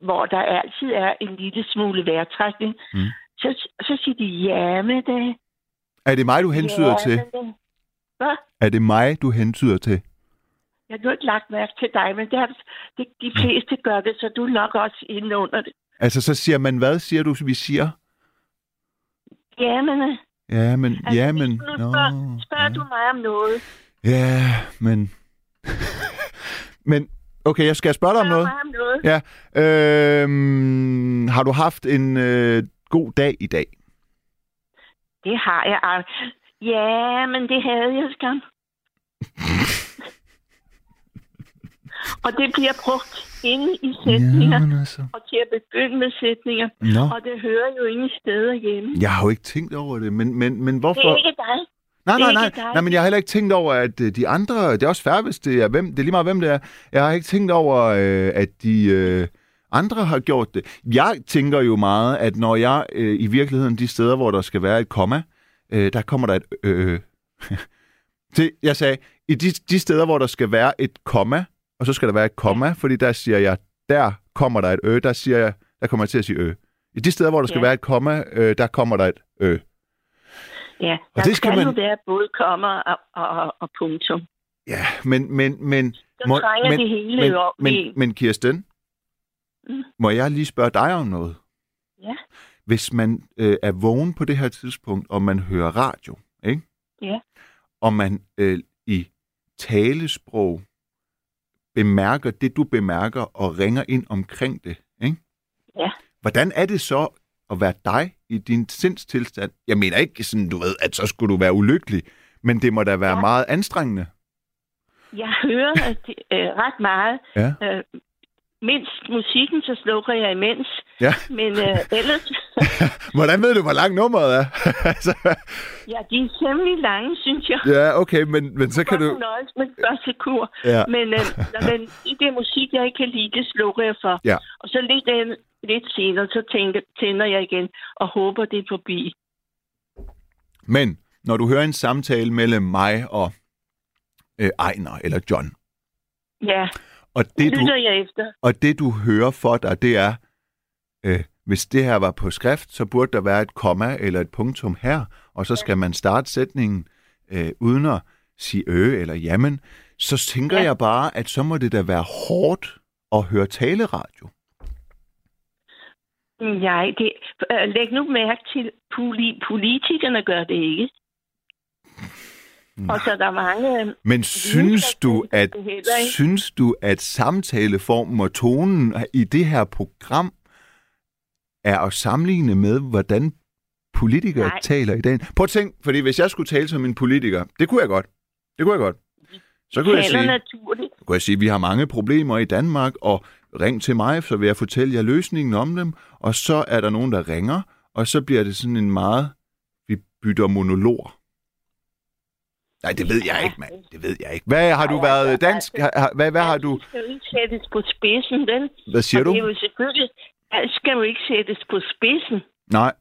hvor der altid er en lille smule vejrtrækning, Mm. så, så siger de ja med det. Er det mig, du hentyder ja, til? Hvad? Er det mig, du hentyder til? Jeg har nu ikke lagt mærke til dig, men det har, det, de fleste gør det, så du er nok også inde under det. Altså, så siger man, hvad siger du, vi siger? Ja, men, øh, Ja, men, altså, ja, men... nu spørger, spørger du mig om noget, Ja, men... men, okay, jeg skal spørge dig om noget. mig om noget, Ja, øhm, har du haft en øh, god dag i dag? det har jeg. Ja, men det havde jeg skam. Og det bliver brugt inde i sætninger, Jamen altså. og til at begynde med sætninger. Nå, Og det hører jo ingen steder hjemme. jeg har jo ikke tænkt over det, men, men, men Det hvorfor... er ikke dig. Nej, Det nej, nej, nej, men jeg har heller ikke tænkt over, at øh, de andre, det er også fair, hvis det er, hvem, det er lige meget, hvem det er. Jeg har ikke tænkt over, øh, at de øh, andre har gjort det. Jeg tænker jo meget, at når jeg øh, i virkeligheden, de steder, hvor der skal være et komma, øh, der kommer der et øh. til, jeg sagde, i de, de steder, hvor der skal være et komma, og så skal der være et komma, fordi der siger jeg, der kommer der et ø, der siger jeg, der kommer jeg til at sige ø. I de steder, hvor der skal Ja. være et komma, øh, der kommer der et ø. Ja, Og der det skal skal, man- jo være både komma og, og, og punktum. Ja, men, men, men, Så Må- trænger men- det hele men, jo op men, i. men Kirsten, Mm. må jeg lige spørge dig om noget? Ja. Hvis man øh, er vågen på det her tidspunkt, og man hører radio, ikke? Ja. og man øh, i talesprog bemærker det, du bemærker, og ringer ind omkring det, ikke? Ja. hvordan er det så at være dig i din sindstilstand? Jeg mener ikke sådan, du ved, at så skulle du være ulykkelig, men det må da være Ja. meget anstrengende. Jeg hører at det, øh, ret meget. Ja. Øh, mindst musikken, så slukker jeg imens. Ja. Men øh, ellers, Hvordan ved du, hvor lang nummeret er? Altså, ja, de er temmelig lange, synes jeg. ja, okay, men, men så kan du... nøjes med første kur. Ja. Men øh, når den, det musik, jeg ikke kan lide, det slukker jeg for. Ja. Og så lidt, øh, lidt senere, så tænker, tænder jeg igen og håber, det er forbi. Men når du hører en samtale mellem mig og øh, Ejner eller John, Ja, og det det, lytter du, jeg efter. og det du hører for dig, det er, øh, hvis det her var på skrift, så burde der være et komma eller et punktum her, og så skal man starte sætningen øh, uden at sige øh eller jamen, så tænker Ja. jeg bare, at så må det da være hårdt at høre taleradio. Nej, det, øh, læg nu mærke til, poli, politikerne gør det ikke. Og så er der mange... øh, Men synes du, at heller synes du, at samtaleformen og tonen i det her program er at sammenligne med, hvordan politikere Nej. taler i dag? Prøv at tænk, fordi hvis jeg skulle tale som en politiker, det kunne jeg godt. Det kunne jeg godt. Så kunne jeg sige, naturligt. kunne jeg sige, at vi har mange problemer i Danmark, og ring til mig, så vil jeg fortælle jer løsningen om dem. Og så er der nogen, der ringer, og så bliver det sådan en meget, vi bytter monolog. Nej, det ved jeg ikke, mand. Det ved jeg ikke. Hvad har du været altså, dansk? Har, hvad, hvad har du... Alt skal jo ikke sættes på spidsen, vel? Hvad siger og du? det er jo selvfølgelig... Alt skal jo ikke sættes på spidsen, Nej.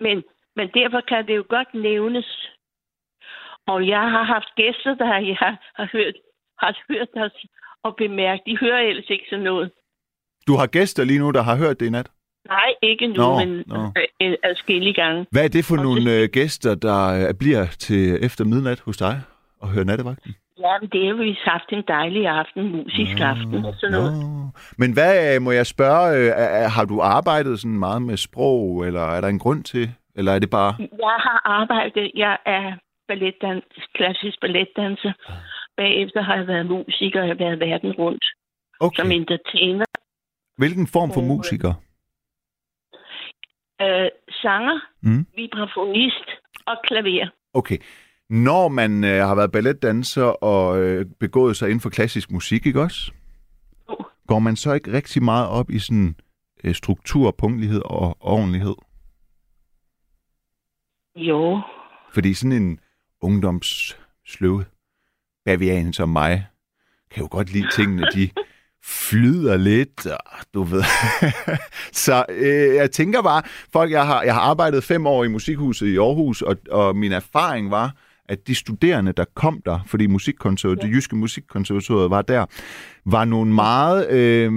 men, men derfor kan det jo godt nævnes. Og jeg har haft gæster, der jeg har, har hørt, har hørt os og bemærket. De hører ellers ikke sådan noget. Du har gæster lige nu, der har hørt det i nat. Nej, ikke nu, Nå, men nå. øh, adskillige gange. Hvad er det for Og nogle det- øh, gæster, der øh, bliver til efter midnat hos dig og hører nattevagten? Ja, men det har vi haft en dejlig aften, musisk aften og sådan noget. Nå. Men hvad, øh, må jeg spørge, øh, har du arbejdet sådan meget med sprog, eller er der en grund til, eller er det bare... Jeg har arbejdet, jeg er balletdans, klassisk balletdanser. Bagefter har jeg været musiker, og jeg har været verden rundt som Okay. entertainer. Hvilken form for Og, øh, musiker? Øh, sanger, Mm. vibrafonist og klaver. Okay. Når man øh, har været balletdanser og øh, begået sig inden for klassisk musik, ikke også? Jo. Går man så ikke rigtig meget op i sådan øh, struktur, punktlighed og ordentlighed? Jo, Fordi sådan en ungdomssløv bavian som mig, kan jo godt lide tingene, de flyder lidt, og du ved. så øh, jeg tænker bare, folk, jeg har, jeg har arbejdet fem år i musikhuset i Aarhus, og, og min erfaring var, at de studerende, der kom der, fordi musikkonservatoriet, det jyske musikkonservatoriet var der, var nogle meget... Øh,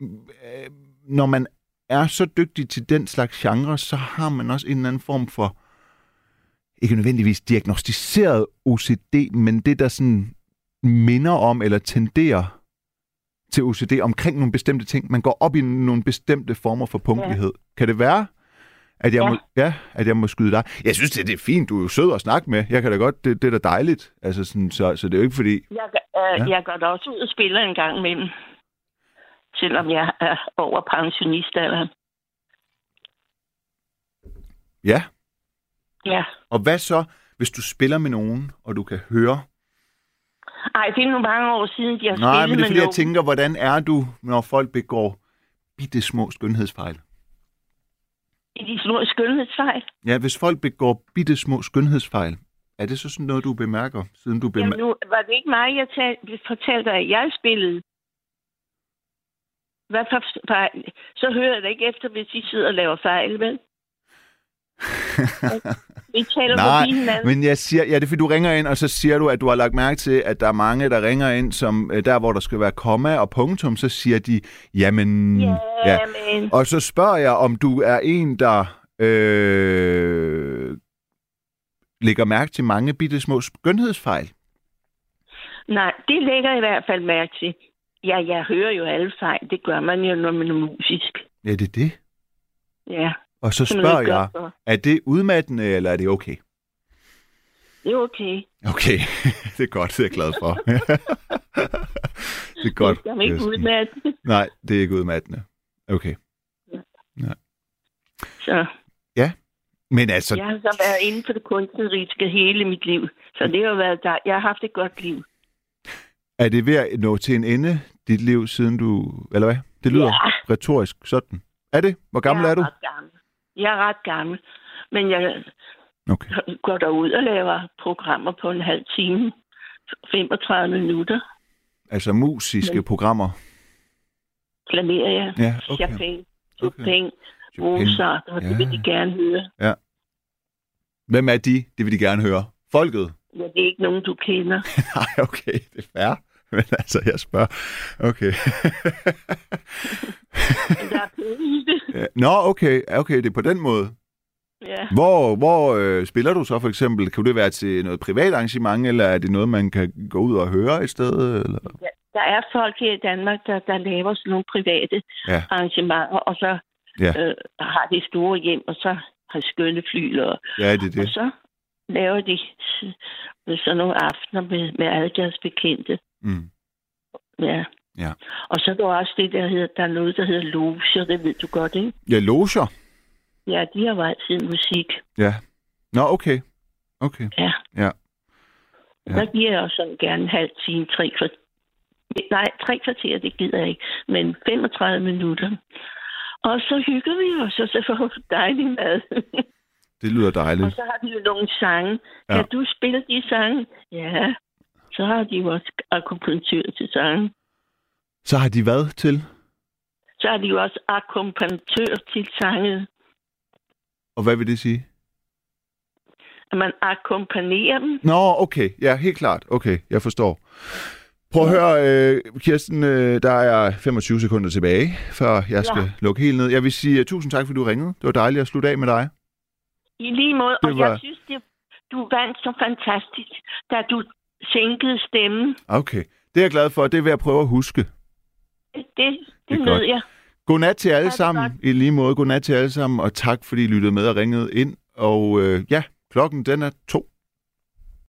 øh, når man er så dygtig til den slags genre, så har man også en eller anden form for ikke nødvendigvis diagnostiseret OCD, men det, der sådan minder om eller tenderer til OCD omkring nogle bestemte ting. Man går op i nogle bestemte former for punktlighed. Ja. Kan det være, at jeg, Ja. må, ja, at jeg må skyde dig? Jeg synes, det, det er fint. Du er jo sød at snakke med. Jeg kan da godt, det, det er da dejligt. Altså sådan, så, så det er jo ikke fordi... Jeg, øh, Ja. jeg går da også ud og spiller en gang imellem. Selvom jeg er over pensionistalderen. Ja. Ja. Og hvad så, hvis du spiller med nogen, og du kan høre... Ej, det er nu mange år siden, de har Nej, spillet men det er fordi, jeg tænker, hvordan er du, når folk begår bitte små skønhedsfejl? De små skønhedsfejl. Ja, hvis folk begår bitte små skønhedsfejl, er det så sådan noget, du bemærker, siden du Jamen bemærker? nu, var det ikke mig, jeg tal, fortalte dig, at jeg spillede? Hvad for fejl? Så hører jeg da ikke efter, hvis I sidder og laver fejl, vel? Vi taler Nej, forbi hinanden. men jeg siger, ja, det er fordi, du ringer ind, og så siger du, at du har lagt mærke til, at der er mange, der ringer ind, som øh, der, hvor der skal være komma og punktum, så siger de, jamen... Ja, ja. men... Og så spørger jeg, om du er en, der øh, lægger mærke til mange bitte små skønhedsfejl. Nej, det lægger jeg i hvert fald mærke til. Ja, jeg hører jo alle fejl. Det gør man jo, når man er musisk. Ja, det er det. Ja, Og så spørger jeg, er det udmattende, eller er det okay? Det er okay. Okay, det er godt, det er jeg glad for. det er godt. Jeg er ikke Kirsten. ud med det. Nej, det er ikke udmattende. Okay. Så Men altså, jeg har så været inden for det kunstneriske hele mit liv. Så det har været der. Jeg har haft et godt liv. er det ved at nå til en ende, dit liv, siden du... Eller hvad? Det lyder Ja. retorisk sådan. Er det? Hvor gammel jeg er du? Ret gammel. Jeg er ret gammel. Men jeg Okay. går derud og laver programmer på en halv time. 35 minutter. Altså musiske Men- programmer. Klamerer jeg. Ja, okay. Chopin. Okay. Chopin. Chopin. Mozart. Og det Ja. vil de gerne høre. Hvem er de? Det vil de gerne høre. Folket? Ja, det er ikke nogen, du kender. Nej, okay, det er fair. Men altså, jeg spørger. Okay. Der er penge i det. Nå, okay. Okay, det er på den måde. Ja. Hvor, hvor øh, spiller du så for eksempel? Kan det være til noget privat arrangement, eller er det noget, man kan gå ud og høre et sted? Eller? Ja, Der er folk her i Danmark, der, der laver sådan nogle private Ja. arrangementer, og så Ja. øh, har de store hjem, og så har skønne fly, og, Ja, det er og det. så laver de sådan nogle aftener med, med alle deres bekendte. Mm. Ja. Ja. Og så er der også det, der hedder, der er noget, der hedder loger, det ved du godt, ikke? Ja, loger. Ja, de har jo altid musik. Ja. Nå, okay. Okay. Ja. Ja. Ja. Der giver jeg også sådan gerne en halv time, tre kvarter. Nej, tre kvarter, det gider jeg ikke. Men 35 minutter. Og så hygger vi os, og så får vi dejlig mad. Det lyder og dejligt. så har de jo nogle sange. Ja. Kan du spille de sange? Ja. Så har de jo også akupunktør til sange. Så har de hvad til? Så har de jo også akkompagnatør til sange. Og hvad vil det sige? At man akkompagnerer dem. Nå, okay. Ja, helt klart. Okay, jeg forstår. Prøv at høre, øh, Kirsten, øh, der er 25 sekunder tilbage, før jeg skal Ja. lukke helt ned. Jeg vil sige uh, tusind tak, fordi du ringede. Det var dejligt at slutte af med dig. I lige måde. Det Og var- jeg synes, det, du vandt så fantastisk, da du sænkede stemmen. Okay, det er jeg glad for. Det vil jeg prøve at huske. Det, det, Det godt. nød jeg. Godnat til alle sammen. I lige måde, godnat til alle sammen, og tak fordi I lyttede med og ringede ind. Og øh, ja, klokken den er to.